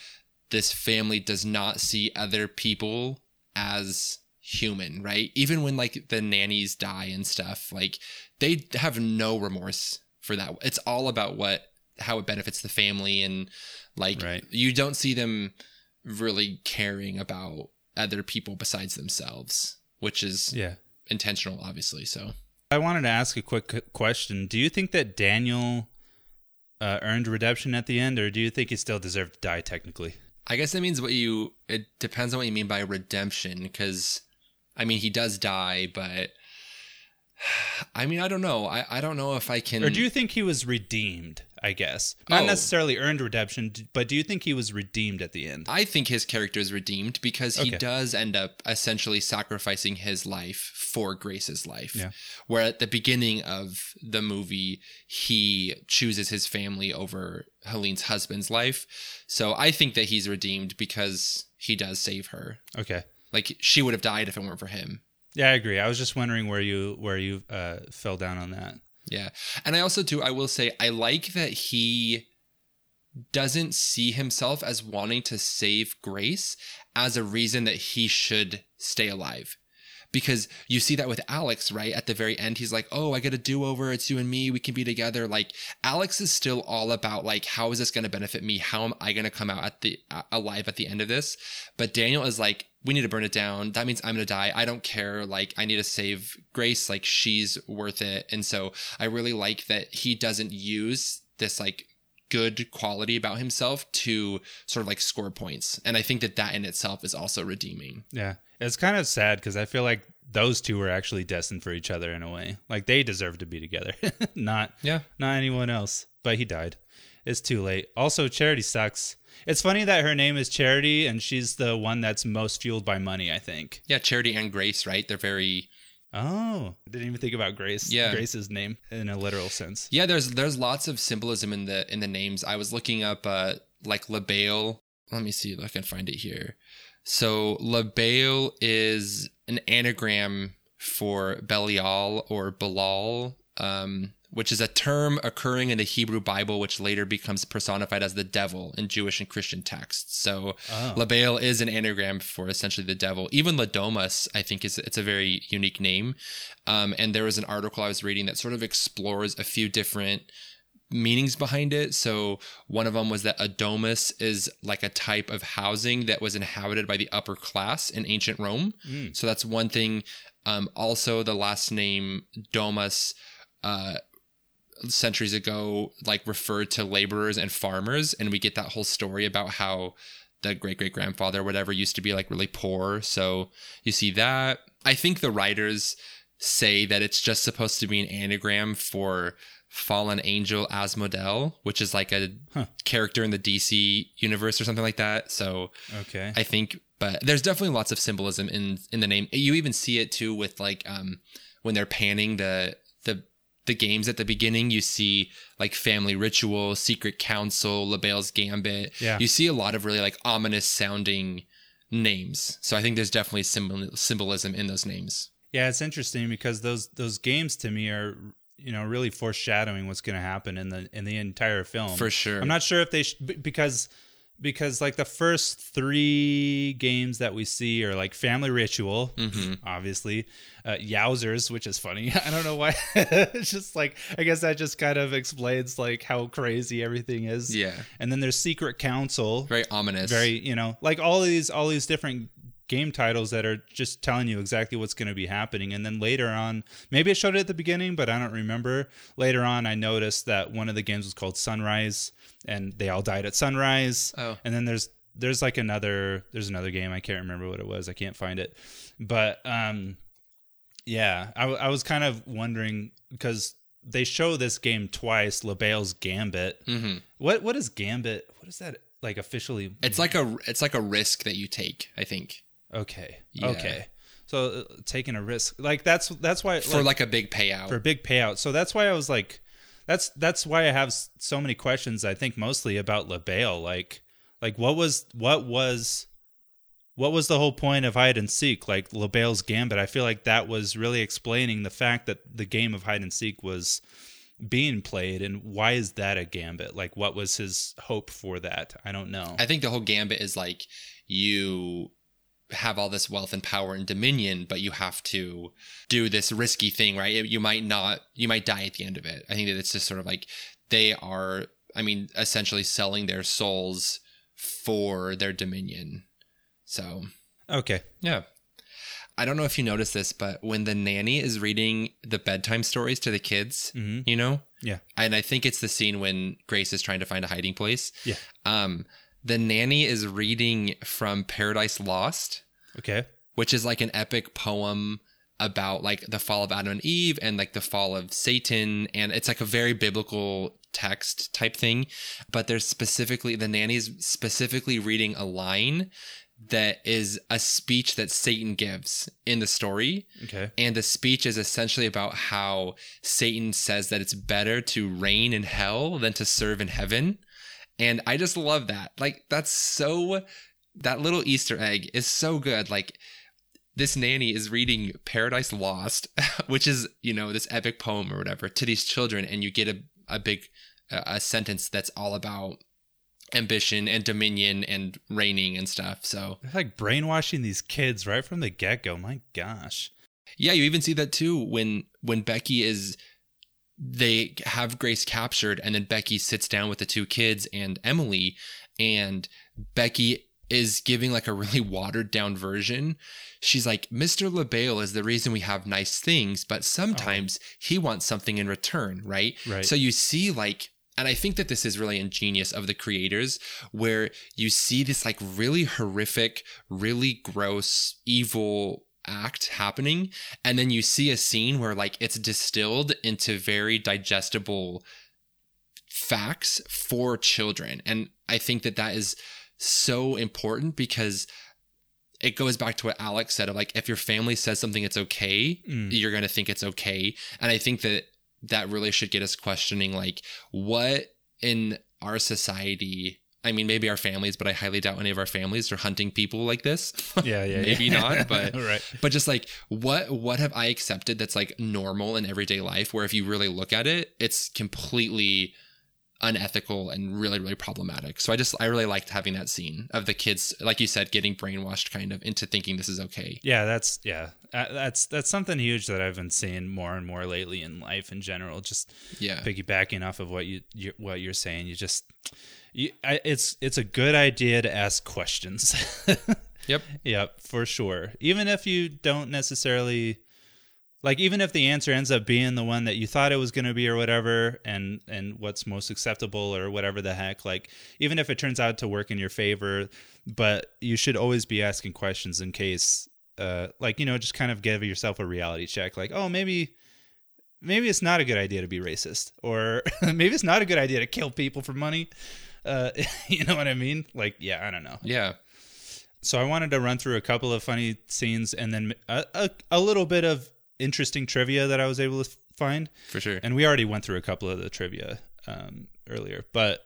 [SPEAKER 2] this family does not see other people as human, right? Even when like the nannies die and stuff, like they have no remorse for that. It's all about what how it benefits the family and like right. you don't see them really caring about other people besides themselves, which is
[SPEAKER 1] yeah,
[SPEAKER 2] intentional obviously. So
[SPEAKER 1] I wanted to ask a quick question. Do you think that Daniel uh, earned redemption at the end or do you think he still deserved to die technically?
[SPEAKER 2] I guess that means what you. It depends on what you mean by redemption, because, I mean, he does die, but. I mean, I don't know. I, I don't know if I can.
[SPEAKER 1] Or do you think he was redeemed? I guess. Not oh. necessarily earned redemption, but do you think he was redeemed at the end?
[SPEAKER 2] I think his character is redeemed because he okay. does end up essentially sacrificing his life for Grace's life.
[SPEAKER 1] Yeah.
[SPEAKER 2] Where at the beginning of the movie, he chooses his family over Helene's husband's life. So I think that he's redeemed because he does save her.
[SPEAKER 1] Okay.
[SPEAKER 2] Like she would have died if it weren't for him.
[SPEAKER 1] Yeah, I agree. I was just wondering where you where you uh, fell down on that.
[SPEAKER 2] Yeah. And I also do, I will say I like that he doesn't see himself as wanting to save Grace as a reason that he should stay alive. Because you see that with Alex, right? At the very end, he's like, Oh, I get a do over. It's you and me. We can be together. Like, Alex is still all about, like, how is this going to benefit me? How am I going to come out at the, uh, alive at the end of this? But Daniel is like, we need to burn it down. That means I'm going to die. I don't care. Like, I need to save Grace. Like, she's worth it. And so I really like that he doesn't use this, like, good quality about himself to sort of like score points. And I think that that in itself is also redeeming.
[SPEAKER 1] Yeah. It's kind of sad because I feel like those two were actually destined for each other in a way. Like they deserve to be together, not
[SPEAKER 2] yeah,
[SPEAKER 1] not anyone else. But he died. It's too late. Also, Charity sucks. It's funny that her name is Charity and she's the one that's most fueled by money, I think.
[SPEAKER 2] Yeah, Charity and Grace, right? They're very
[SPEAKER 1] Oh, didn't even think about Grace.
[SPEAKER 2] Yeah,
[SPEAKER 1] Grace's name in a literal sense.
[SPEAKER 2] Yeah, there's there's lots of symbolism in the in the names. I was looking up uh like Le Bail. Let me see if I can find it here. So Le Bail is an anagram for Belial or Balal. Um, which is a term occurring in the Hebrew Bible, which later becomes personified as the devil in Jewish and Christian texts. So oh. Le Bail is an anagram for essentially the devil. Even Le Domas, I think, is it's a very unique name. Um, and there was an article I was reading that sort of explores a few different meanings behind it. So one of them was that a domus is like a type of housing that was inhabited by the upper class in ancient Rome. Mm. So that's one thing. Um, also, the last name domus uh, centuries ago like referred to laborers and farmers and we get that whole story about how the great great grandfather whatever used to be like really poor. So you see that. I think the writers say that it's just supposed to be an anagram for fallen angel asmodel which is like a huh. character in the dc universe or something like that. So
[SPEAKER 1] okay.
[SPEAKER 2] I think but there's definitely lots of symbolism in in the name. You even see it too with like um when they're panning the the games at the beginning, you see like Family Ritual, Secret Council, Le Bail's Gambit.
[SPEAKER 1] Yeah.
[SPEAKER 2] You see a lot of really like ominous sounding names. So I think there's definitely symbol- symbolism in those names.
[SPEAKER 1] Yeah, it's interesting because those those games to me are you know really foreshadowing what's going to happen in the in the entire film.
[SPEAKER 2] For sure.
[SPEAKER 1] I'm not sure if they sh- because because like the first three games that we see are like Family Ritual, obviously, uh, Yowzers, which is funny. I don't know why. it's just like I guess that just kind of explains like how crazy everything is.
[SPEAKER 2] Yeah.
[SPEAKER 1] And then there's Secret Council,
[SPEAKER 2] Very ominous.
[SPEAKER 1] very you know like all of these all these different game titles that are just telling you exactly what's going to be happening and then later on maybe it showed it at the beginning but i don't remember later on i noticed that one of the games was called sunrise and they all died at sunrise
[SPEAKER 2] Oh.
[SPEAKER 1] and then there's there's like another there's another game i can't remember what it was i can't find it but um yeah I, I was kind of wondering because they show this game twice Le Bail's Gambit.
[SPEAKER 2] hmm
[SPEAKER 1] What what is Gambit? What is that like officially?
[SPEAKER 2] It's like a it's like a risk that you take. I think
[SPEAKER 1] Okay.
[SPEAKER 2] Yeah.
[SPEAKER 1] Okay. So uh, taking a risk, like that's that's why
[SPEAKER 2] for like a big payout.
[SPEAKER 1] for a big payout. So that's why I was like, that's that's why I have so many questions. I think mostly about Le Bail. Like, like what was what was what was the whole point of hide and seek? Like Le Bail's Gambit. I feel like that was really explaining the fact that the game of hide and seek was being played, and why is that a gambit? Like, what was his hope for that? I don't know.
[SPEAKER 2] I think the whole gambit is like you have all this wealth and power and dominion, but you have to do this risky thing, right? You might not, you might die at the end of it. I think that it's just sort of like they are, I mean, essentially selling their souls for their dominion. So,
[SPEAKER 1] okay.
[SPEAKER 2] yeah. I don't know if you noticed this, but when the nanny is reading the bedtime stories to the kids,
[SPEAKER 1] Mhm.
[SPEAKER 2] you know,
[SPEAKER 1] Yeah.
[SPEAKER 2] and I think it's the scene when Grace is trying to find a hiding place.
[SPEAKER 1] Yeah.
[SPEAKER 2] Um, the nanny is reading from Paradise Lost,
[SPEAKER 1] Okay.
[SPEAKER 2] which is like an epic poem about like the fall of Adam and Eve and like the fall of Satan. And it's like a very biblical text type thing. But there's specifically, the nanny's specifically reading a line that is a speech that Satan gives in the story.
[SPEAKER 1] Okay.
[SPEAKER 2] And the speech is essentially about how Satan says that it's better to reign in hell than to serve in heaven. And I just love that. Like, that's so, that little Easter egg is so good. Like, this nanny is reading Paradise Lost, which is, you know, this epic poem or whatever to these children. And you get a, a big, a a sentence that's all about ambition and dominion and reigning and stuff. So,
[SPEAKER 1] They're like brainwashing these kids right from the get go. My gosh.
[SPEAKER 2] Yeah, you even see that too when when Becky is they have Grace captured and then Becky sits down with the two kids and Emilie and Becky is giving like a really watered down version. She's like, Mr. Le Bail is the reason we have nice things, but sometimes uh-huh. he wants something in return, right?
[SPEAKER 1] Right.
[SPEAKER 2] So you see like and I think that this is really ingenious of the creators where you see this like really horrific, really gross, evil act happening and then you see a scene where like it's distilled into very digestible facts for children and i think that that is so important because it goes back to what alex said of like if your family says something it's okay
[SPEAKER 1] Mm.
[SPEAKER 2] you're going to think it's okay and i think that that really should get us questioning like what in our society i mean maybe our families but i highly doubt any of our families are hunting people like this
[SPEAKER 1] Yeah, yeah.
[SPEAKER 2] maybe
[SPEAKER 1] yeah.
[SPEAKER 2] not but
[SPEAKER 1] right.
[SPEAKER 2] but just like what what have i accepted that's like normal in everyday life where if you really look at it it's completely unethical and really really problematic so i just i really liked having that scene of the kids like you said getting brainwashed kind of into thinking this is okay
[SPEAKER 1] Yeah, that's yeah. Uh, that's that's something huge that I've been seeing more and more lately in life in general. Just
[SPEAKER 2] yeah
[SPEAKER 1] piggybacking off of what you, you what you're saying, you just you, I, it's it's a good idea to ask questions.
[SPEAKER 2] yep
[SPEAKER 1] Yep, for sure. Even if you don't necessarily like even if the answer ends up being the one that you thought it was going to be or whatever and and what's most acceptable or whatever the heck, like even if it turns out to work in your favor, but you should always be asking questions in case uh like you know just kind of give yourself a reality check like, "Oh, maybe maybe it's not a good idea to be racist or maybe it's not a good idea to kill people for money." Uh you know what I mean? Like, yeah, I don't know.
[SPEAKER 2] yeah
[SPEAKER 1] So I wanted to run through a couple of funny scenes and then a, a, a little bit of interesting trivia that I was able to find.
[SPEAKER 2] for sure
[SPEAKER 1] And we already went through a couple of the trivia um, earlier. But,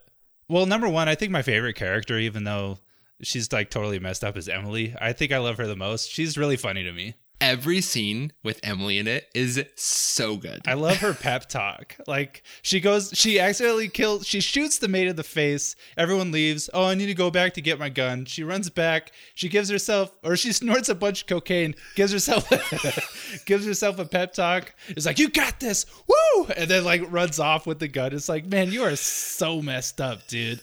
[SPEAKER 1] well, number one, I think my favorite character, even though she's like totally messed up is Emilie. I think I love her the most. She's really funny to me.
[SPEAKER 2] Every scene with Emilie in it is so good.
[SPEAKER 1] I love her pep talk. Like she goes, she accidentally kills, she shoots the maid in the face. Everyone leaves. Oh, I need to go back to get my gun. She runs back. She gives herself, or she snorts a bunch of cocaine. Gives herself, gives herself a pep talk. It's like you got this, woo! And then like runs off with the gun. It's like, man, you are so messed up, dude.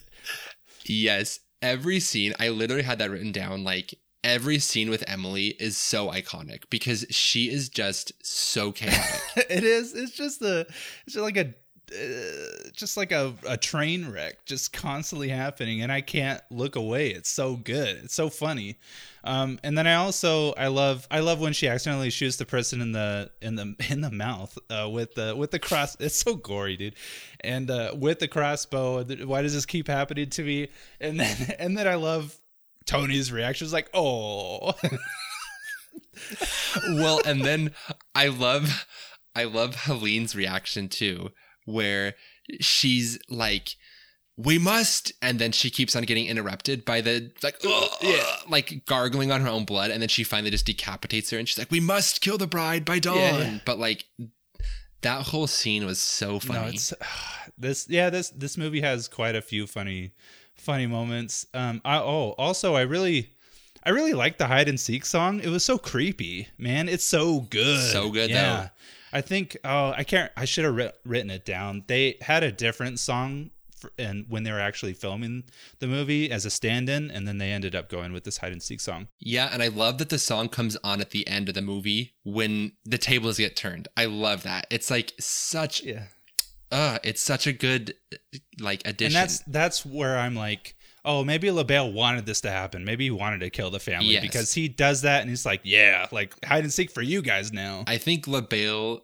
[SPEAKER 2] Yes, every scene. I literally had that written down. Like every scene with Emilie is so iconic because she is just so chaotic.
[SPEAKER 1] it is. It's just a. It's just like a. Uh, just like a, a train wreck just constantly happening and i can't look away it's so good it's so funny um, and then i also i love i love when she accidentally shoots the person in the in the in the mouth uh, with the with the cross it's so gory dude and uh, with the crossbow why does this keep happening to me and then and then i love tony's reaction is like oh
[SPEAKER 2] well, and then I love I love Helene's reaction too, where she's like, "We must," and then she keeps on getting interrupted by the like, yeah. like gargling on her own blood, and then she finally just decapitates her, and she's like, "We must kill the bride by dawn."
[SPEAKER 1] Yeah, yeah.
[SPEAKER 2] But like, that whole scene was so funny.
[SPEAKER 1] No, it's this. Yeah, this this movie has quite a few funny funny moments. Um, I, oh, also, I really. I really like the hide and seek song. It was so creepy, man. It's so good.
[SPEAKER 2] So good,
[SPEAKER 1] yeah.
[SPEAKER 2] though.
[SPEAKER 1] I think. Oh, I can't. I should have writ- written it down. They had a different song, for, and when they were actually filming the movie as a stand-in, and then they ended up going with this hide and seek song.
[SPEAKER 2] Yeah, and I love that the song comes on at the end of the movie when the tables get turned. I love that. It's like such.
[SPEAKER 1] Yeah.
[SPEAKER 2] Uh, it's such a good like addition.
[SPEAKER 1] And that's that's where I'm like, oh, maybe Le Bail wanted this to happen. Maybe he wanted to kill the family
[SPEAKER 2] Yes.
[SPEAKER 1] because he does that, and he's like, yeah, like hide and seek for you guys now.
[SPEAKER 2] I think Le Bail,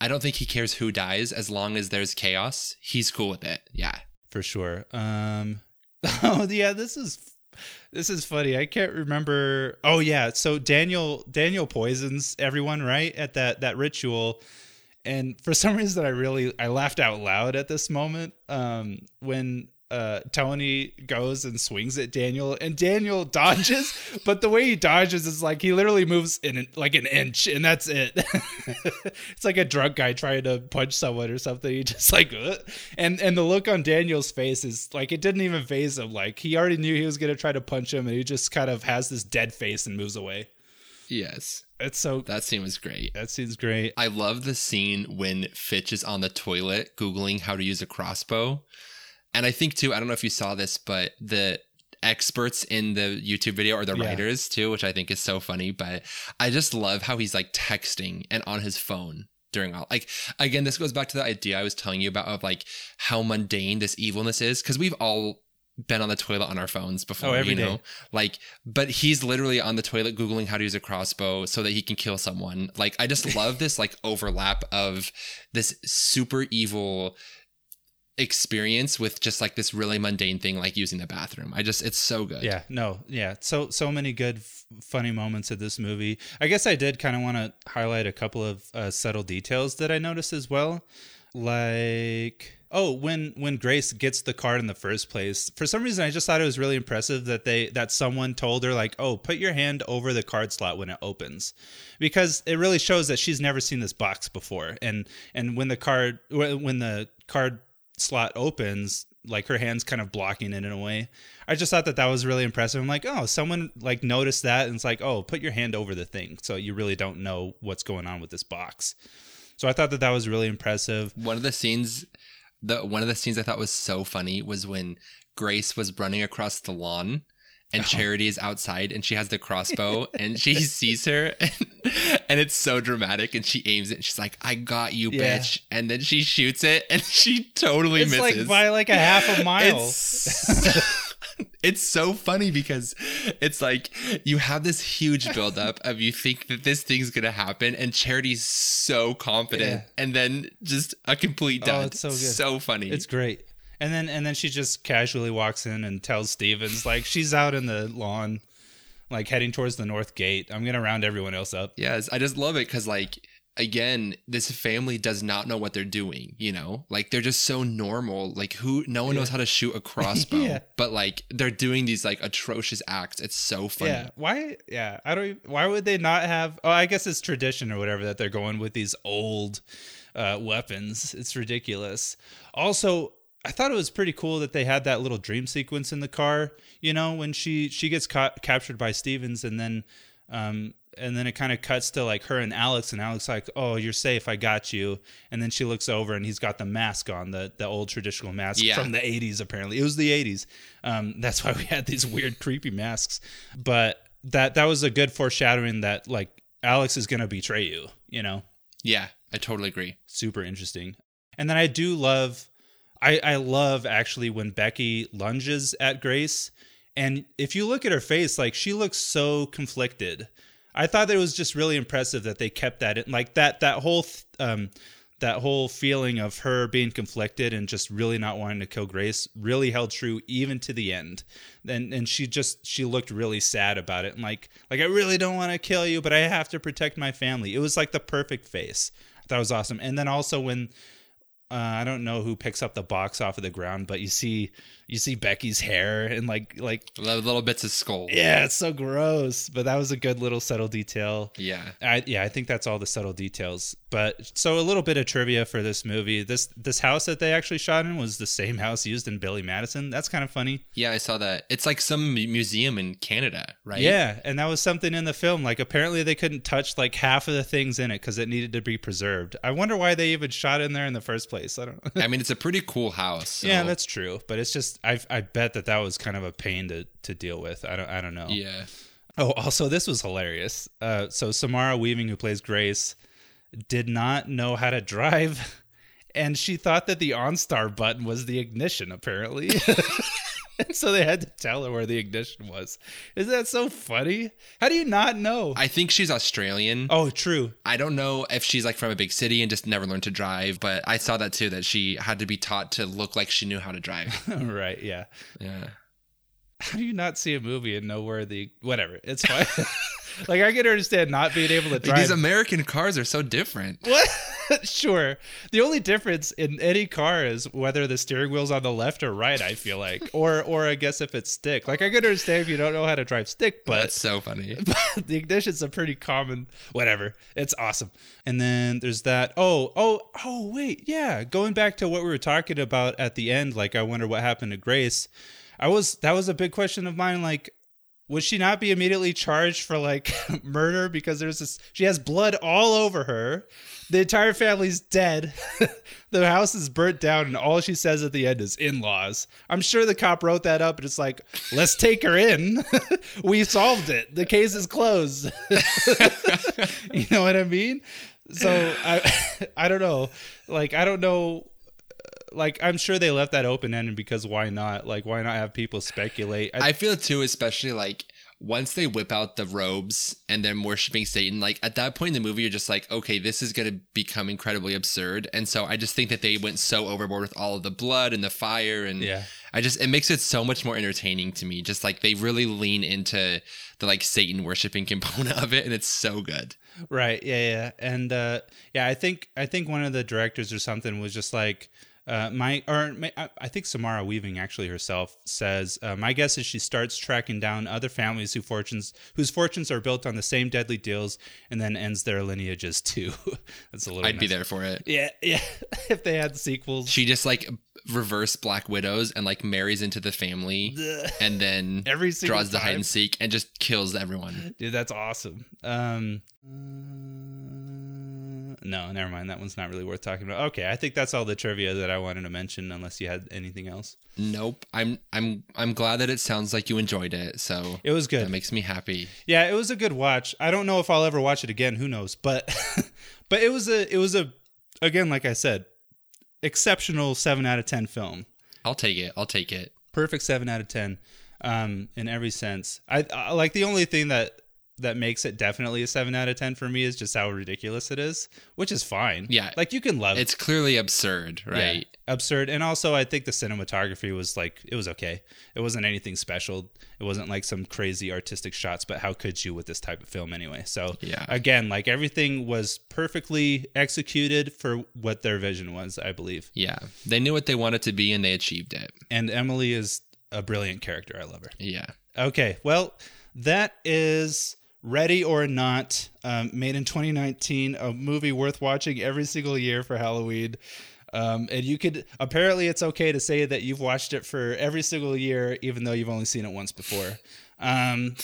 [SPEAKER 2] I don't think he cares who dies as long as there's chaos. He's cool with it. Yeah.
[SPEAKER 1] for sure. Um, oh yeah, this is this is funny. I can't remember. Oh yeah, so Daniel Daniel poisons everyone right at that that ritual, and for some reason I really I laughed out loud at this moment. Um, when uh Tony goes and swings at Daniel and Daniel dodges, but the way he dodges is like he literally moves in an, like an inch and that's it. it's like a drunk guy trying to punch someone or something. He just like "Ugh." and and the look on Daniel's face is like it didn't even phase him. Like he already knew he was gonna try to punch him and he just kind of has this dead face and moves away.
[SPEAKER 2] Yes.
[SPEAKER 1] It's so
[SPEAKER 2] That scene was great.
[SPEAKER 1] that seems great.
[SPEAKER 2] I love the scene when Fitch is on the toilet Googling how to use a crossbow. And I think, too, I don't know if you saw this, but the experts in the YouTube video are the
[SPEAKER 1] Yeah.
[SPEAKER 2] writers, too, which I think is so funny. But I just love how he's like texting and on his phone during all. Like, again, this goes back to the idea I was telling you about of like how mundane this evilness is. Cause we've all been on the toilet on our phones before,
[SPEAKER 1] Oh, every
[SPEAKER 2] you
[SPEAKER 1] day.
[SPEAKER 2] know? Like, but he's literally on the toilet Googling how to use a crossbow so that he can kill someone. Like, I just love this like overlap of this super evil experience with just like this really mundane thing like using the bathroom. I just, it's so good.
[SPEAKER 1] Yeah, no, yeah. So so many good, f- funny moments of this movie. I guess I did kind of want to highlight a couple of uh, subtle details that I noticed as well, like oh when when Grace gets the card in the first place. For some reason, I just thought it was really impressive that they that someone told her like, oh, put your hand over the card slot when it opens, because it really shows that she's never seen this box before. And and when the card when the card slot opens like her hands kind of blocking it in a way. I just thought that that was really impressive. I'm like oh someone like noticed that and it's like oh put your hand over the thing. So you really don't know what's going on with this box. So i thought that that was really impressive.
[SPEAKER 2] One of the scenes, the one of the scenes I thought was so funny was when Grace was running across the lawn and
[SPEAKER 1] Oh.
[SPEAKER 2] Charity is outside and she has the crossbow and she sees her and, and it's so dramatic and she aims it and she's like, I got you,
[SPEAKER 1] Yeah.
[SPEAKER 2] bitch. And then she shoots it and she totally
[SPEAKER 1] it's
[SPEAKER 2] misses.
[SPEAKER 1] like by like a half a mile
[SPEAKER 2] It's, so funny because it's like you have this huge buildup of you think that this thing's gonna happen, and Charity's so confident,
[SPEAKER 1] Yeah.
[SPEAKER 2] and then just a complete
[SPEAKER 1] Oh,
[SPEAKER 2] dud.
[SPEAKER 1] it's so good.
[SPEAKER 2] So funny.
[SPEAKER 1] it's great and then and then she just casually walks in and tells stevens like she's out in the lawn like heading towards the north gate i'm gonna round everyone else up
[SPEAKER 2] yes, I just love it because like again, this family does not know what they're doing, you know? Like they're just so normal. Like who no one knows how to shoot a crossbow,
[SPEAKER 1] Yeah.
[SPEAKER 2] but like they're doing these like atrocious acts. It's so funny.
[SPEAKER 1] Yeah. Why? Yeah. I don't. even- Why would they not have? Oh, I guess it's tradition or whatever that they're going with these old uh, weapons. It's ridiculous. Also, I thought it was pretty cool that they had that little dream sequence in the car. You know, when she she gets caught, captured by Stevens, and then. Um, and then it kind of cuts to like her and Alex, and Alex like, "Oh, you're safe. I got you." And then she looks over, and he's got the mask on, the the old traditional mask
[SPEAKER 2] Yeah.
[SPEAKER 1] from the '80s. Apparently, it was the '80s. Um, that's why we had these weird, creepy masks. But that that was a good foreshadowing that like Alex is gonna betray you. You know,
[SPEAKER 2] Yeah, I totally agree.
[SPEAKER 1] super interesting. And then I do love, I I love actually when Becky lunges at Grace, and if you look at her face, like she looks so conflicted. I thought that it was just really impressive that they kept that in, like that that whole th- um that whole feeling of her being conflicted and just really not wanting to kill Grace really held true even to the end. And and she just she looked really sad about it and like like I really don't want to kill you, but I have to protect my family. It was like the perfect face. I thought it was awesome. And then also when uh, I don't know who picks up the box off of the ground, but you see you see Becky's hair and like like
[SPEAKER 2] Little, bits of skull.
[SPEAKER 1] yeah, it's so gross. But that was a good little subtle detail.
[SPEAKER 2] Yeah.
[SPEAKER 1] I, yeah, I think that's all the subtle details. But so a little bit of trivia for this movie. This this house that they actually shot in was the same house used in Billy Madison. That's kind of funny.
[SPEAKER 2] Yeah, I saw that. It's like some museum in Canada, right?
[SPEAKER 1] Yeah, and that was something in the film. Like apparently they couldn't touch like half of the things in it because it needed to be preserved. I wonder why they even shot in there in the first place. I don't. Know.
[SPEAKER 2] I mean, it's a pretty cool house. so-
[SPEAKER 1] yeah, that's true. But it's just I I bet that that was kind of a pain to to deal with. I don't I don't know.
[SPEAKER 2] Yeah.
[SPEAKER 1] Oh, also, this was hilarious. Uh, so Samara Weaving, who plays Grace, did not know how to drive, and she thought that the OnStar button was the ignition. Apparently, so they had to tell her where the ignition was. Is that so funny? How do you not know?
[SPEAKER 2] I think she's Australian.
[SPEAKER 1] oh, true.
[SPEAKER 2] I don't know if she's like from a big city and just never learned to drive, but I saw that too that she had to be taught to look like she knew how to drive.
[SPEAKER 1] right. Yeah.
[SPEAKER 2] Yeah.
[SPEAKER 1] How do you not see a movie and know where the whatever? It's fine. like I can understand not being able to drive.
[SPEAKER 2] these American cars are so different.
[SPEAKER 1] What? sure. The only difference in any car is whether the steering wheel's on the left or right. I feel like, or or I guess if it's stick. Like I can understand if you don't know how to drive stick, but
[SPEAKER 2] That's so funny.
[SPEAKER 1] But the ignition's a pretty common. Whatever. It's awesome. And then there's that. Oh oh oh wait yeah. Going back to what we were talking about at the end. Like I wonder what happened to Grace. I was that was a big question of mine. Like would she not be immediately charged for like murder? Because there's this she has blood all over her. The entire family's dead. The house is burnt down and all she says at the end is in-laws. I'm sure the cop wrote that up and it's like let's take her in. We solved it. The case is closed. You know what i mean? So i i don't know. Like i don't know like i'm sure they left that open-ended because why not like why not have people speculate I,
[SPEAKER 2] I feel too, especially like once they whip out the robes and they're worshiping Satan, like at that point in the movie, you're just like, okay, this is going to become incredibly absurd. And so I just think that they went so overboard with all of the blood and the fire. And
[SPEAKER 1] Yeah.
[SPEAKER 2] I just, it makes it so much more entertaining to me. Just like they really lean into the like Satan worshiping component of it. And it's so good.
[SPEAKER 1] Right. Yeah. Yeah. And uh, yeah, I think I think one of the directors or something was just like uh, my or ma- I- think Samara Weaving actually herself says uh, my guess is she starts tracking down other families who fortunes whose fortunes are built on the same deadly deals and then ends their lineages too. That's a little.
[SPEAKER 2] I'd be there for it.
[SPEAKER 1] Yeah. Yeah. if they had sequels.
[SPEAKER 2] She just like reverse Black Widows and like marries into the family and then
[SPEAKER 1] Every
[SPEAKER 2] draws the hide and seek and just kills everyone.
[SPEAKER 1] Dude, that's awesome. Um, no, never mind. That one's not really worth talking about. Okay, I think that's all the trivia that I wanted to mention. Unless you had anything else,
[SPEAKER 2] Nope. I'm I'm I'm glad that it sounds like you enjoyed it. So
[SPEAKER 1] it was good.
[SPEAKER 2] that makes me happy.
[SPEAKER 1] Yeah, it was a good watch. I don't know if I'll ever watch it again. Who knows? But but it was a it was a again like I said, exceptional seven out of ten film.
[SPEAKER 2] I'll take it. I'll take it.
[SPEAKER 1] Perfect seven out of ten, um, in every sense. I, I like the only thing that that makes it definitely a seven out of ten for me is just how ridiculous it is, which is fine.
[SPEAKER 2] Yeah.
[SPEAKER 1] like you can love
[SPEAKER 2] It's clearly absurd, right?
[SPEAKER 1] absurd. And also, I think the cinematography was like it was okay. It wasn't anything special. It wasn't like some crazy artistic shots. But how could you with this type of film anyway? So
[SPEAKER 2] Yeah.
[SPEAKER 1] again, like everything was perfectly executed for what their vision was, I believe.
[SPEAKER 2] Yeah. They knew what they wanted to be and they achieved it.
[SPEAKER 1] And Emilie is a brilliant character. I love her.
[SPEAKER 2] Yeah.
[SPEAKER 1] Okay, well, that is Ready or Not, um, made in 2019, a movie worth watching every single year for Halloween. Um, and you could apparently it's okay to say that you've watched it for every single year, even though you've only seen it once before. Um,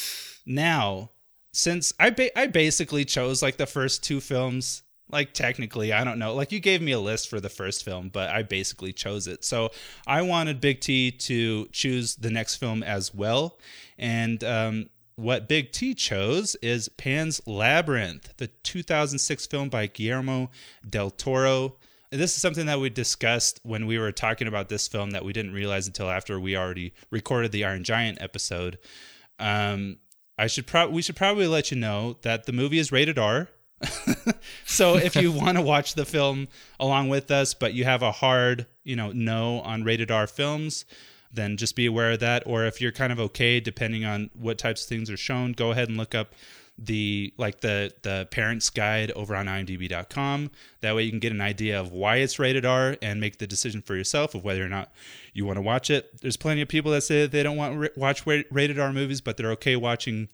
[SPEAKER 1] now, since I ba- I basically chose like the first two films like technically i don't know like you gave me a list for the first film but i basically chose it so i wanted big t to choose the next film as well and um, what big t chose is pan's labyrinth the 2006 film by guillermo del toro this is something that we discussed when we were talking about this film that we didn't realize until after we already recorded the iron giant episode um, I should probably we should probably let you know that the movie is rated R. so if you want to watch the film along with us, but you have a hard, you know, no on rated R films, then just be aware of that. Or if you're kind of okay, depending on what types of things are shown, go ahead and look up the like the the parents guide over on imdb.com that way you can get an idea of why it's rated r and make the decision for yourself of whether or not you want to watch it there's plenty of people that say that they don't want to watch rated r movies but they're okay watching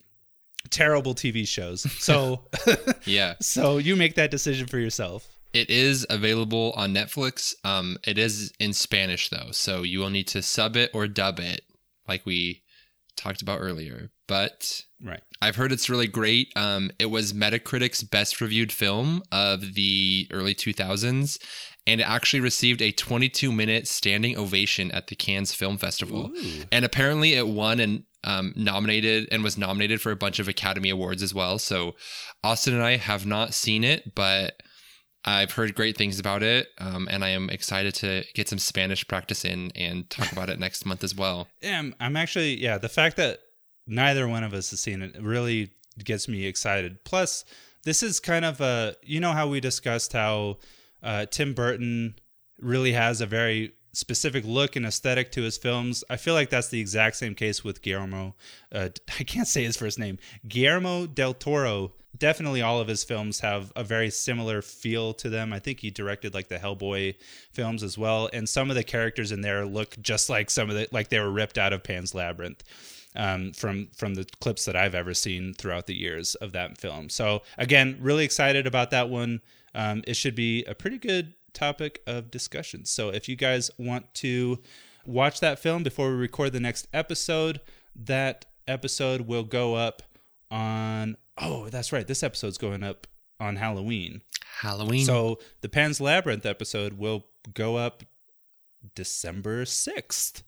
[SPEAKER 1] terrible tv shows so
[SPEAKER 2] Yeah.
[SPEAKER 1] so you make that decision for yourself
[SPEAKER 2] It is available on Netflix. Um, it is in Spanish though, so you will need to sub it or dub it, like we talked about earlier. But
[SPEAKER 1] right
[SPEAKER 2] I've heard it's really great. Um, it was Metacritic's best reviewed film of the early 2000s, and it actually received a 22 minute standing ovation at the Cannes Film Festival.
[SPEAKER 1] Ooh.
[SPEAKER 2] And apparently, it won and um, nominated and was nominated for a bunch of Academy Awards as well. So, Austin and I have not seen it, but I've heard great things about it, um, and I am excited to get some Spanish practice in and talk about it next month as well.
[SPEAKER 1] Yeah, I'm, actually yeah. The fact that neither one of us has seen it really gets me excited. Plus, this is kind of a you know how we discussed how uh, Tim Burton really has a very specific look and aesthetic to his films. I feel like that's the exact same case with Guillermo. Uh, I can't say his first name. Guillermo del Toro. Definitely, all of his films have a very similar feel to them. I think he directed like the Hellboy films as well, and some of the characters in there look just like some of the like they were ripped out of Pan's Labyrinth um, from from the clips that I've ever seen throughout the years of that film. So again, really excited about that one. Um, it should be a pretty good topic of discussion. So if you guys want to watch that film before we record the next episode, that episode will go up on. Oh, that's right. This episode's going up on Halloween.
[SPEAKER 2] Halloween.
[SPEAKER 1] So the Pan's Labyrinth episode will go up December 6th.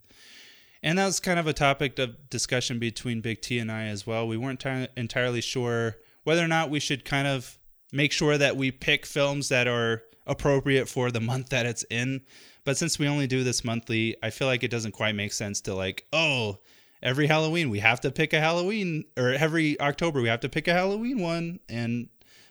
[SPEAKER 1] And that was kind of a topic of discussion between Big T and I as well. We weren't ti- entirely sure whether or not we should kind of make sure that we pick films that are appropriate for the month that it's in. But since we only do this monthly, I feel like it doesn't quite make sense to like, oh, every Halloween we have to pick a Halloween, or every October we have to pick a Halloween one. And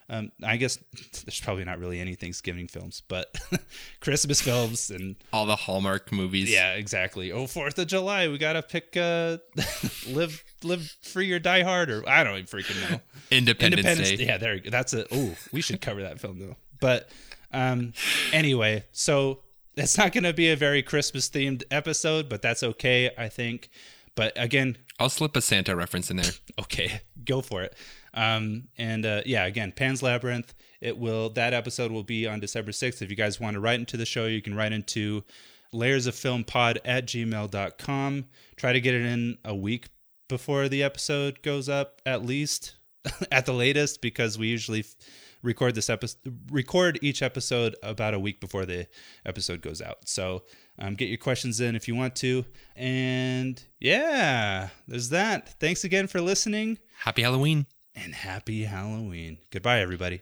[SPEAKER 1] um, I guess there's probably not really any Thanksgiving films, but Christmas films and
[SPEAKER 2] all the Hallmark movies.
[SPEAKER 1] yeah, exactly. Oh, Fourth of July, we gotta pick uh, live live free or die hard, or I don't even freaking know.
[SPEAKER 2] Independence, Day.
[SPEAKER 1] Yeah, there. That's a. Oh, we should cover that film though. But um, anyway, so it's not gonna be a very Christmas themed episode, but that's okay, I think. But again,
[SPEAKER 2] I'll slip a Santa reference in there.
[SPEAKER 1] okay, go for it. Um, and uh, yeah, again, Pan's Labyrinth. It will that episode will be on December 6th. If you guys want to write into the show, you can write into layers of film pod at gmail.com. Try to get it in a week before the episode goes up, at least at the latest, because we usually f- record this episode record each episode about a week before the episode goes out. So um, get your questions in if you want to. And yeah, there's that. Thanks again for listening
[SPEAKER 2] Happy Halloween.
[SPEAKER 1] and happy Halloween. Goodbye, everybody.